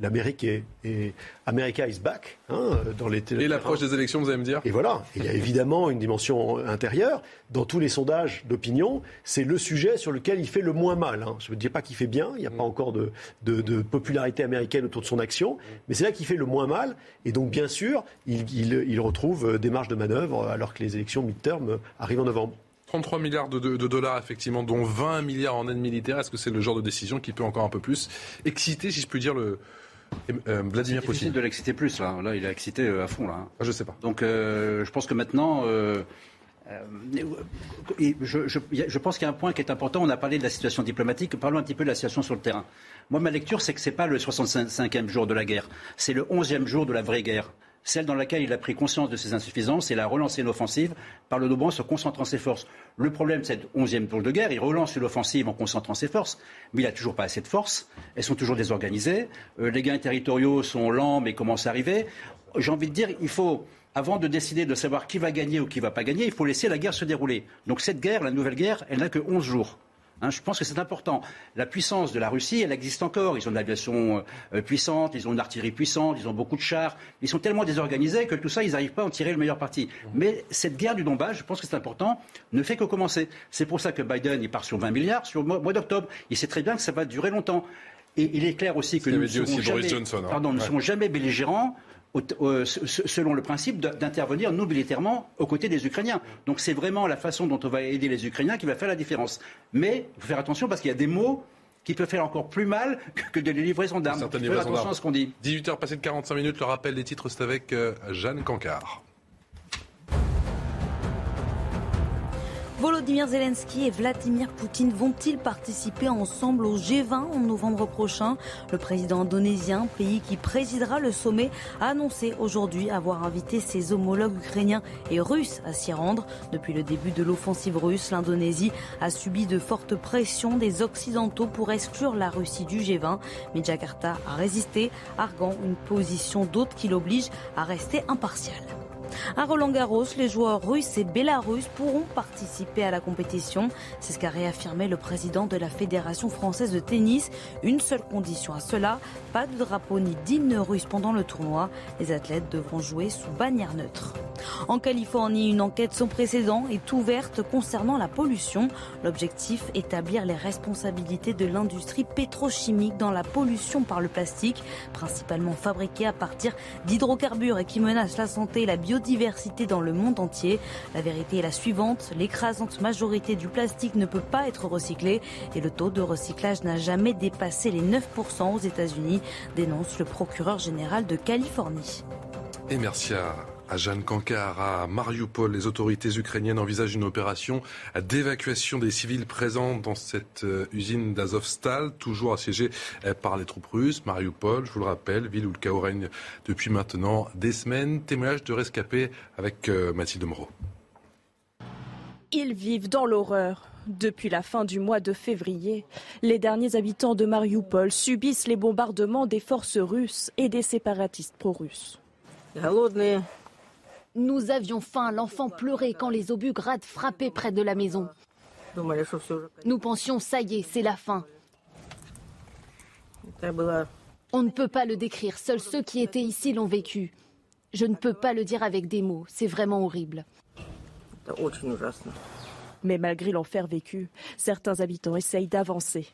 l'Amérique est, est, America is back hein, dans les. Et l'approche des élections, vous allez me dire? Et voilà. il y a évidemment une dimension intérieure. Dans tous les sondages d'opinion, c'est le sujet sur lequel il fait le moins mal. Hein. Je ne dis pas qu'il fait bien. Il n'y a pas encore de, de, popularité américaine autour de son action, mais c'est là qu'il fait le moins mal. Et donc, bien sûr, il, il, il retrouve des marges de manœuvre alors que les élections mid-term arrive en novembre. 33 milliards de, dollars, effectivement, dont 20 milliards en aide militaire. Est-ce que c'est le genre de décision qui peut encore un peu plus exciter, si je puis dire, le, euh, Vladimir Poutine de l'exciter plus, là. Là, il a excité euh, à fond, là. Hein. Ah, je sais pas. Donc, euh, je pense que maintenant. je, je, pense qu'il y a un point qui est important. On a parlé de la situation diplomatique. Parlons un petit peu de la situation sur le terrain. Moi, ma lecture, c'est que ce n'est pas le 65e jour de la guerre. C'est le 11e jour de la vraie guerre celle dans laquelle il a pris conscience de ses insuffisances et a relancé une offensive par le Doban se concentrant ses forces. Le problème, c'est le 11e tour de guerre, il relance une offensive en concentrant ses forces, mais il n'a toujours pas assez de forces, elles sont toujours désorganisées, euh, les gains territoriaux sont lents mais commencent à arriver. J'ai envie de dire, il faut, avant de décider de savoir qui va gagner ou qui va pas gagner, il faut laisser la guerre se dérouler. Donc cette guerre, la nouvelle guerre, elle n'a que 11 jours. Hein, je pense que c'est important. La puissance de la Russie, elle existe encore. Ils ont de l'aviation euh, puissante, ils ont une artillerie puissante, ils ont beaucoup de chars. Ils sont tellement désorganisés que tout ça, ils n'arrivent pas à en tirer le meilleur parti. Mais cette guerre du Donbass, je pense que c'est important, ne fait que commencer. C'est pour ça que Biden, il part sur 20 milliards sur le mois, d'octobre. Il sait très bien que ça va durer longtemps. Et il est clair aussi que nous ne serons, jamais, hein. pardon, serons jamais belligérants selon le principe d'intervenir, nous, militairement, aux côtés des Ukrainiens. Donc c'est vraiment la façon dont on va aider les Ukrainiens qui va faire la différence. Mais il faut faire attention parce qu'il y a des mots qui peuvent faire encore plus mal que de les livraisons d'armes. Faire attention à ce qu'on dit. 18h passé de 45 minutes, le rappel des titres, c'est avec euh, Jeanne Cancard. Volodymyr Zelensky et Vladimir Poutine vont-ils participer ensemble au G20 en novembre prochain? Le président indonésien, pays qui présidera le sommet, a annoncé aujourd'hui avoir invité ses homologues ukrainiens et russes à s'y rendre. Depuis le début de l'offensive russe, l'Indonésie a subi de fortes pressions des Occidentaux pour exclure la Russie du G20. Mais Jakarta a résisté, arguant une position d'autres qui l'oblige à rester impartial. À Roland Garros, les joueurs russes et bélarusses pourront participer à la compétition. C'est ce qu'a réaffirmé le président de la Fédération française de tennis. Une seule condition à cela, pas de drapeau ni d'hymne russe pendant le tournoi. Les athlètes devront jouer sous bannière neutre. En Californie, une enquête sans précédent est ouverte concernant la pollution. L'objectif, établir les responsabilités de l'industrie pétrochimique dans la pollution par le plastique, principalement fabriqué à partir d'hydrocarbures et qui menace la santé et la biodiversité diversité dans le monde entier. La vérité est la suivante, l'écrasante majorité du plastique ne peut pas être recyclé et le taux de recyclage n'a jamais dépassé les 9% aux États-Unis, dénonce le procureur général de Californie. Et merci à à Jeanne Kankar, à Mariupol, les autorités ukrainiennes envisagent une opération d'évacuation des civils présents dans cette euh, usine d'Azovstal, toujours assiégée euh, par les troupes russes. Mariupol, je vous le rappelle, ville où le chaos règne depuis maintenant des semaines. Témoignage de rescapés avec euh, Mathilde Moreau. Ils vivent dans l'horreur. Depuis la fin du mois de février, les derniers habitants de Mariupol subissent les bombardements des forces russes et des séparatistes pro-russes. Nous avions faim, l'enfant pleurait quand les obus grades frappaient près de la maison. Nous pensions, ça y est, c'est la fin. On ne peut pas le décrire, seuls ceux qui étaient ici l'ont vécu. Je ne peux pas le dire avec des mots, c'est vraiment horrible. Mais malgré l'enfer vécu, certains habitants essayent d'avancer.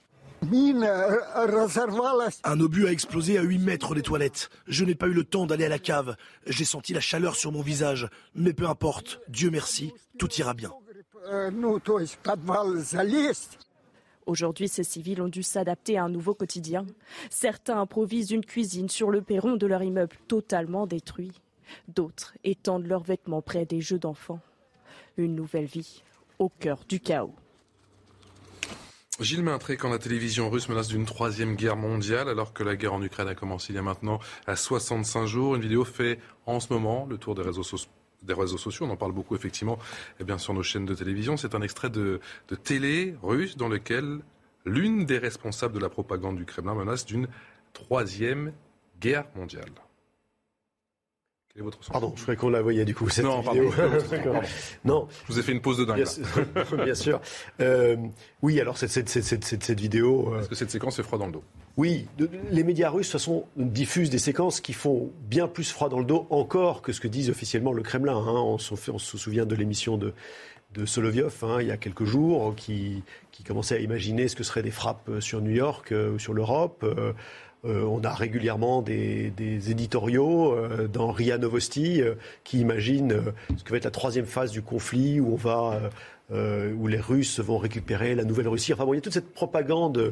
Un obus a explosé à 8 mètres des toilettes. Je n'ai pas eu le temps d'aller à la cave. J'ai senti la chaleur sur mon visage. Mais peu importe, Dieu merci, tout ira bien. Aujourd'hui, ces civils ont dû s'adapter à un nouveau quotidien. Certains improvisent une cuisine sur le perron de leur immeuble totalement détruit. D'autres étendent leurs vêtements près des jeux d'enfants. Une nouvelle vie au cœur du chaos. Gilles Maintré, quand la télévision russe menace d'une troisième guerre mondiale, alors que la guerre en Ukraine a commencé il y a maintenant à 65 jours, une vidéo fait en ce moment le tour des réseaux sociaux on en parle beaucoup effectivement bien sur nos chaînes de télévision. C'est un extrait de télé russe dans lequel l'une des responsables de la propagande du Kremlin menace d'une troisième guerre mondiale. Pardon, je croyais qu'on la voyait du coup. Cette non, vidéo. pardon. non. Je vous ai fait une pause de dingue. Bien, sûr. bien sûr. Euh, oui, alors cette, cette, cette, cette vidéo. Euh... Est-ce que cette séquence fait froid dans le dos Oui, de, les médias russes, de toute façon, diffusent des séquences qui font bien plus froid dans le dos encore que ce que disent officiellement le Kremlin. Hein. On, se, on, se souvient de l'émission de, de Solovyov hein, il y a quelques jours qui, qui, commençait à imaginer ce que seraient des frappes sur New York euh, ou sur l'Europe. Euh, on a régulièrement des, éditoriaux euh, dans RIA Novosti euh, qui imaginent ce que va être la troisième phase du conflit où on va où les Russes vont récupérer la nouvelle Russie. Enfin bon, il y a toute cette propagande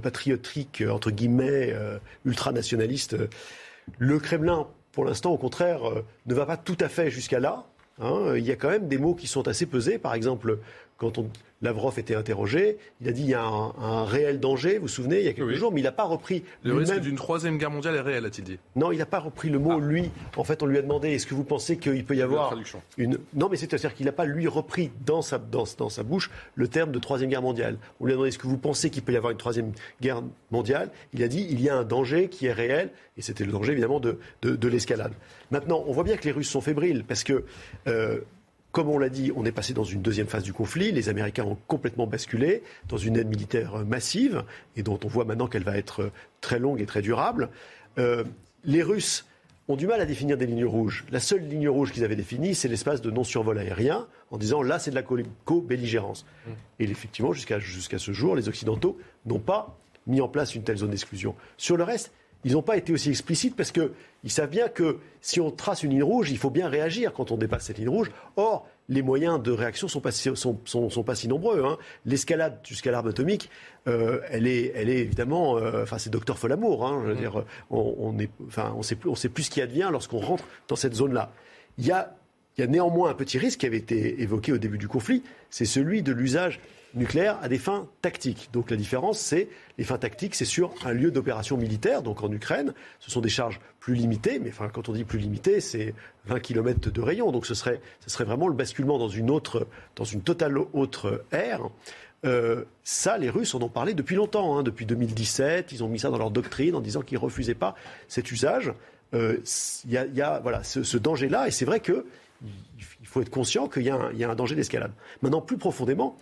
patriotique entre guillemets ultranationaliste. Le Kremlin, pour l'instant, au contraire, ne va pas tout à fait jusqu'à là. Hein. Il y a quand même des mots qui sont assez pesés. Par exemple, quand on, Lavrov était interrogé, il a dit il y a un, un réel danger, vous vous souvenez, il y a quelques Oui. jours, mais il n'a pas repris Le risque d'une troisième guerre mondiale est réel, a-t-il dit Non, il n'a pas repris le mot lui. En fait, on lui a demandé est-ce que vous pensez qu'il peut y avoir une. Non, mais c'est-à-dire qu'il n'a pas lui repris dans sa, dans, dans sa bouche le terme de troisième guerre mondiale. On lui a demandé est-ce que vous pensez qu'il peut y avoir une troisième guerre mondiale? Il a dit il y a un danger qui est réel, et c'était le danger évidemment de, de, de l'escalade. Maintenant, on voit bien que les Russes sont fébriles parce que. euh, comme on l'a dit, on est passé dans une deuxième phase du conflit. Les Américains ont complètement basculé dans une aide militaire euh, massive et dont on voit maintenant qu'elle va être euh, très longue et très durable. Euh, les Russes ont du mal à définir des lignes rouges. La seule ligne rouge qu'ils avaient définie, c'est l'espace de non-survol aérien, en disant là, c'est de la co- co-belligérance. Et effectivement, jusqu'à jusqu'à ce jour, les Occidentaux n'ont pas mis en place une telle zone d'exclusion. Sur le reste, ils n'ont pas été aussi explicites parce qu'ils savent bien que si on trace une ligne rouge, il faut bien réagir quand on dépasse cette ligne rouge. Or, les moyens de réaction ne sont pas, si- sont, sont- sont pas si nombreux. hein. L'escalade jusqu'à l'arme atomique, euh, elle, est, elle est évidemment. euh, Enfin, c'est docteur Folamour. Hein, je veux dire, on, on est, enfin, on sait plus, on sait plus ce qui advient lorsqu'on rentre dans cette zone-là. Il y a, il y a néanmoins un petit risque qui avait été évoqué au début du conflit, c'est celui de l'usage nucléaire à des fins tactiques. Donc la différence, c'est les fins tactiques, c'est sur un lieu d'opération militaire, donc en Ukraine. Ce sont des charges plus limitées, mais enfin, quand on dit plus limitées, c'est 20 km de rayon. Donc ce serait, ce serait vraiment le basculement dans une autre, dans une totale autre ère. Euh, ça, les Russes en ont parlé depuis longtemps, hein, depuis 2017. Ils ont mis ça dans leur doctrine en disant qu'ils refusaient pas cet usage. Euh, Il y, a, il y a, voilà, ce, danger-là, et c'est vrai que il faut être conscient qu'il y a un danger d'escalade. Maintenant, plus profondément,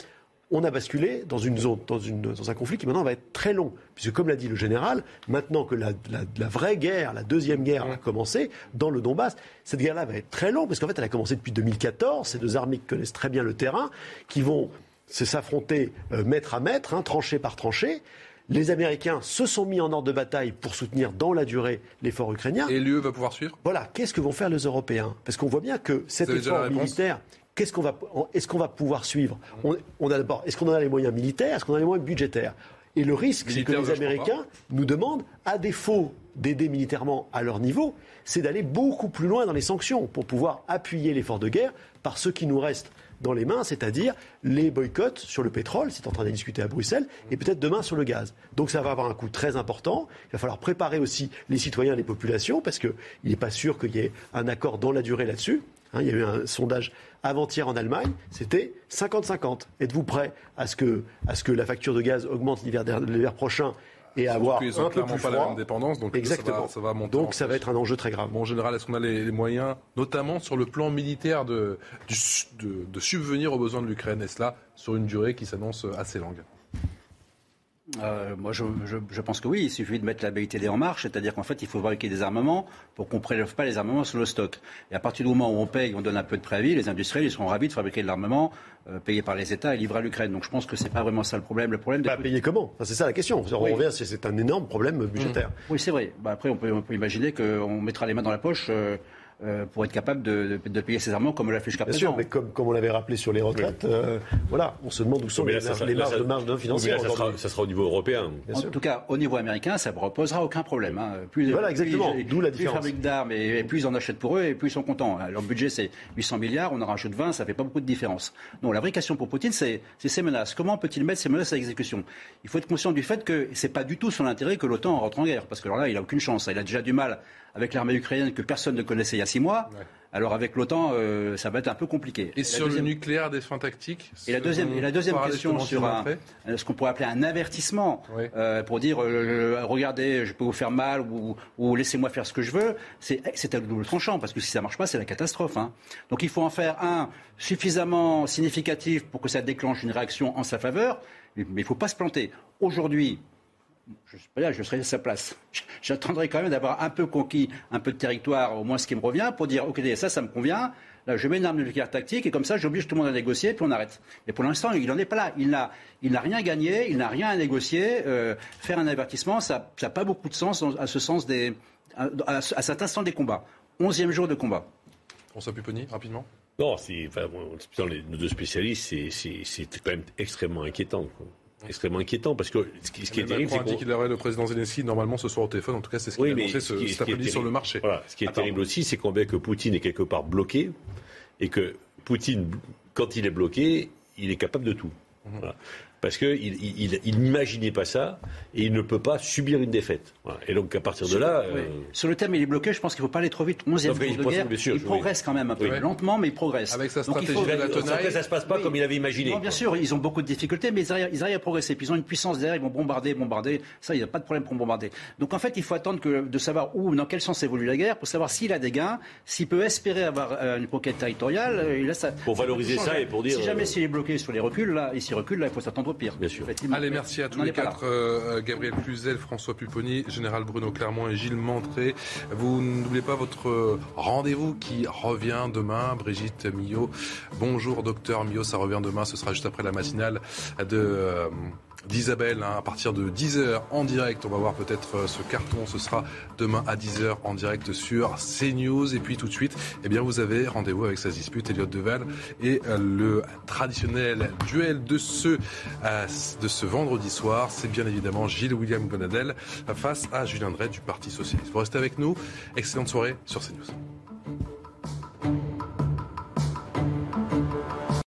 on a basculé dans une zone, dans, une- dans un conflit qui maintenant va être très long. Puisque, comme l'a dit le général, maintenant que la, la- la vraie guerre, la deuxième guerre a commencé dans le Donbass, cette guerre-là va être très longue, parce qu'en fait, elle a commencé depuis 2014. Ces deux armées qui connaissent très bien le terrain, qui vont s'affronter euh, mètre à mètre, hein, tranchée par tranchée. Les Américains se sont mis en ordre de bataille pour soutenir dans la durée l'effort ukrainien. Et l'UE va pouvoir suivre? Voilà, qu'est-ce que vont faire les Européens? Parce qu'on voit bien que cet effort militaire, qu'est-ce qu'on va, est-ce qu'on va pouvoir suivre? On, on a d'abord, est-ce qu'on en a les moyens militaires? Est-ce qu'on a les moyens budgétaires? Et le risque, c'est que les Américains nous demandent, à défaut d'aider militairement à leur niveau, c'est d'aller beaucoup plus loin dans les sanctions pour pouvoir appuyer l'effort de guerre par ce qui nous reste dans les mains, c'est-à-dire les boycotts sur le pétrole, c'est en train de discuter à Bruxelles, et peut-être demain sur le gaz. Donc ça va avoir un coût très important. Il va falloir préparer aussi les citoyens, les populations, parce qu'il n'est pas sûr qu'il y ait un accord dans la durée là-dessus. Hein, il y a eu un sondage avant-hier en Allemagne, c'était 50-50. Êtes-vous prêt à ce, que, à ce que la facture de gaz augmente l'hiver prochain et avoir Ils un peu plus pas froid la même dépendance, donc Exactement. ça va, ça va monter. Donc ça va être un enjeu très grave. Bon, en général, est-ce qu'on a les, les moyens, notamment sur le plan militaire, de, du- de, de subvenir aux besoins de l'Ukraine? Et cela sur une durée qui s'annonce assez longue. Euh, moi, je, je- je pense que oui, il suffit de mettre la BITD en marche, c'est-à-dire qu'en fait, il faut fabriquer des armements pour qu'on ne prélève pas les armements sur le stock. Et à partir du moment où on paye, on donne un peu de préavis, les industriels ils seront ravis de fabriquer de l'armement euh, payé par les États et livré à l'Ukraine. Donc je pense que c'est pas vraiment ça le problème. Le problème, Bah, payer comment? Enfin, C'est ça la question. On Oui. revient, c'est- c'est un énorme problème budgétaire. Oui, c'est vrai. Bah, après, on peut, on peut imaginer qu'on mettra les mains dans la poche euh, euh, pour être capable de, de- de payer ces armements comme on l'a fait jusqu'à Bien présent. sûr, mais comme, comme on l'avait rappelé sur les retraites, euh, voilà, on se demande où sont Mais les, là, ça sera- les là, marges ça- de marge Oui, mais financières là, ça, sera, aujourd'hui. ça sera au niveau européen. En tout cas, au niveau américain, ça ne reposera aucun problème. hein. Plus, Voilà, exactement. D'où la plus ils différence. fabriquent d'armes et, et plus ils en achètent pour eux et plus ils sont contents. Leur budget, c'est 800 milliards, on en rajoute 20, ça fait pas beaucoup de différence. Non, la vraie question pour Poutine, c'est ces menaces. Comment peut-il mettre ces menaces à exécution? Il faut être conscient du fait que c'est pas du tout son intérêt que l'OTAN rentre en guerre, parce que alors là, il a aucune chance. Il a déjà du mal avec l'armée ukrainienne que personne ne connaissait il y a six mois. Alors avec l'OTAN, euh, ça va être un peu compliqué. Et sur deuxième- le nucléaire des fins tactiques et la deuxième, et la deuxième question sur un- ce qu'on pourrait appeler un avertissement euh, pour dire euh, regardez, je peux vous faire mal ou, ou laissez-moi faire ce que je veux, c'est à double tranchant parce que si ça marche pas, c'est la catastrophe. hein. Donc il faut en faire un suffisamment significatif pour que ça déclenche une réaction en sa faveur, mais il faut pas se planter. Aujourd'hui, je sais pas là, je serais à sa place. J'attendrai quand même d'avoir un peu conquis un peu de territoire, au moins ce qui me revient, pour dire ok ça, ça me convient. Là, je mets une arme nucléaire tactique et comme ça, j'oblige tout le monde à négocier, puis on arrête. Mais pour l'instant, il n'en est pas là. Il n'a, il n'a rien gagné, il n'a rien à négocier. Euh, faire un avertissement, ça n'a pas beaucoup de sens à ce sens des, à, à- à cet instant des combats. Onzième jour de combat. François Pupponi, rapidement. Non, c'est, enfin, bon, dans les, nos deux spécialistes, c'est, c'est, c'est quand même extrêmement inquiétant. quoi. Extrêmement inquiétant parce que ce qui, ce qui est terrible, c'est qu'il aurait le président Zelensky normalement ce soir au téléphone. En tout cas, c'est ce qu'il Oui, a annoncé ce qui est- cet ce est après-midi sur le marché. Voilà, ce qui est terrible aussi, c'est qu'on voit que Poutine est quelque part bloqué et que Poutine, quand il est bloqué, il est capable de tout. Mhm. Voilà. Parce qu'il il, il, il n'imaginait pas ça et il ne peut pas subir une défaite. Voilà. Et donc à partir de là, oui. euh, Sur le thème, il est bloqué. Je pense qu'il ne faut pas aller trop vite. Onzième Non, mais jour il de guerre. bien sûr, il oui. progresse quand même un peu Oui. lentement, mais il progresse. Avec sa Donc, il stratégie faut- de la ça se passe pas comme il avait imaginé. Non, bien sûr, ils ont beaucoup de difficultés, mais ils arrivent, ils arrivent à progresser. Puis ils ont une puissance derrière, ils vont bombarder, bombarder. Ça, il n'y a pas de problème pour bombarder. Donc en fait, il faut attendre que, de savoir où, dans quel sens évolue la guerre, pour savoir s'il a des gains, s'il peut espérer avoir euh, une conquête territoriale. euh, et là, ça, Pour valoriser ça et pour dire, Si jamais euh, s'il est bloqué sur les reculs, là, et s'il recule, là, il faut s'attendre pire. Bien sûr. Allez, merci à tous les quatre. euh, Gabriel Cluzel, François Pupponi, Général Bruno Clermont et Gilles Montré. Vous n'oubliez pas votre euh, rendez-vous qui revient demain. Brigitte Millot. Bonjour, docteur Millot. Ça revient demain. Ce sera juste après la matinale de. euh, d'Isabelle hein, à partir de 10h en direct. On va voir peut-être euh, ce carton. Ce sera demain à 10h en direct sur CNews. Et puis tout de suite, eh bien, vous avez rendez-vous avec sa dispute, Elliot Deval et euh, le traditionnel duel de ce, euh, de ce vendredi soir. C'est bien évidemment Gilles William Gonadel face à Julien Drey du Parti Socialiste. Vous restez avec nous. Excellente soirée sur CNews.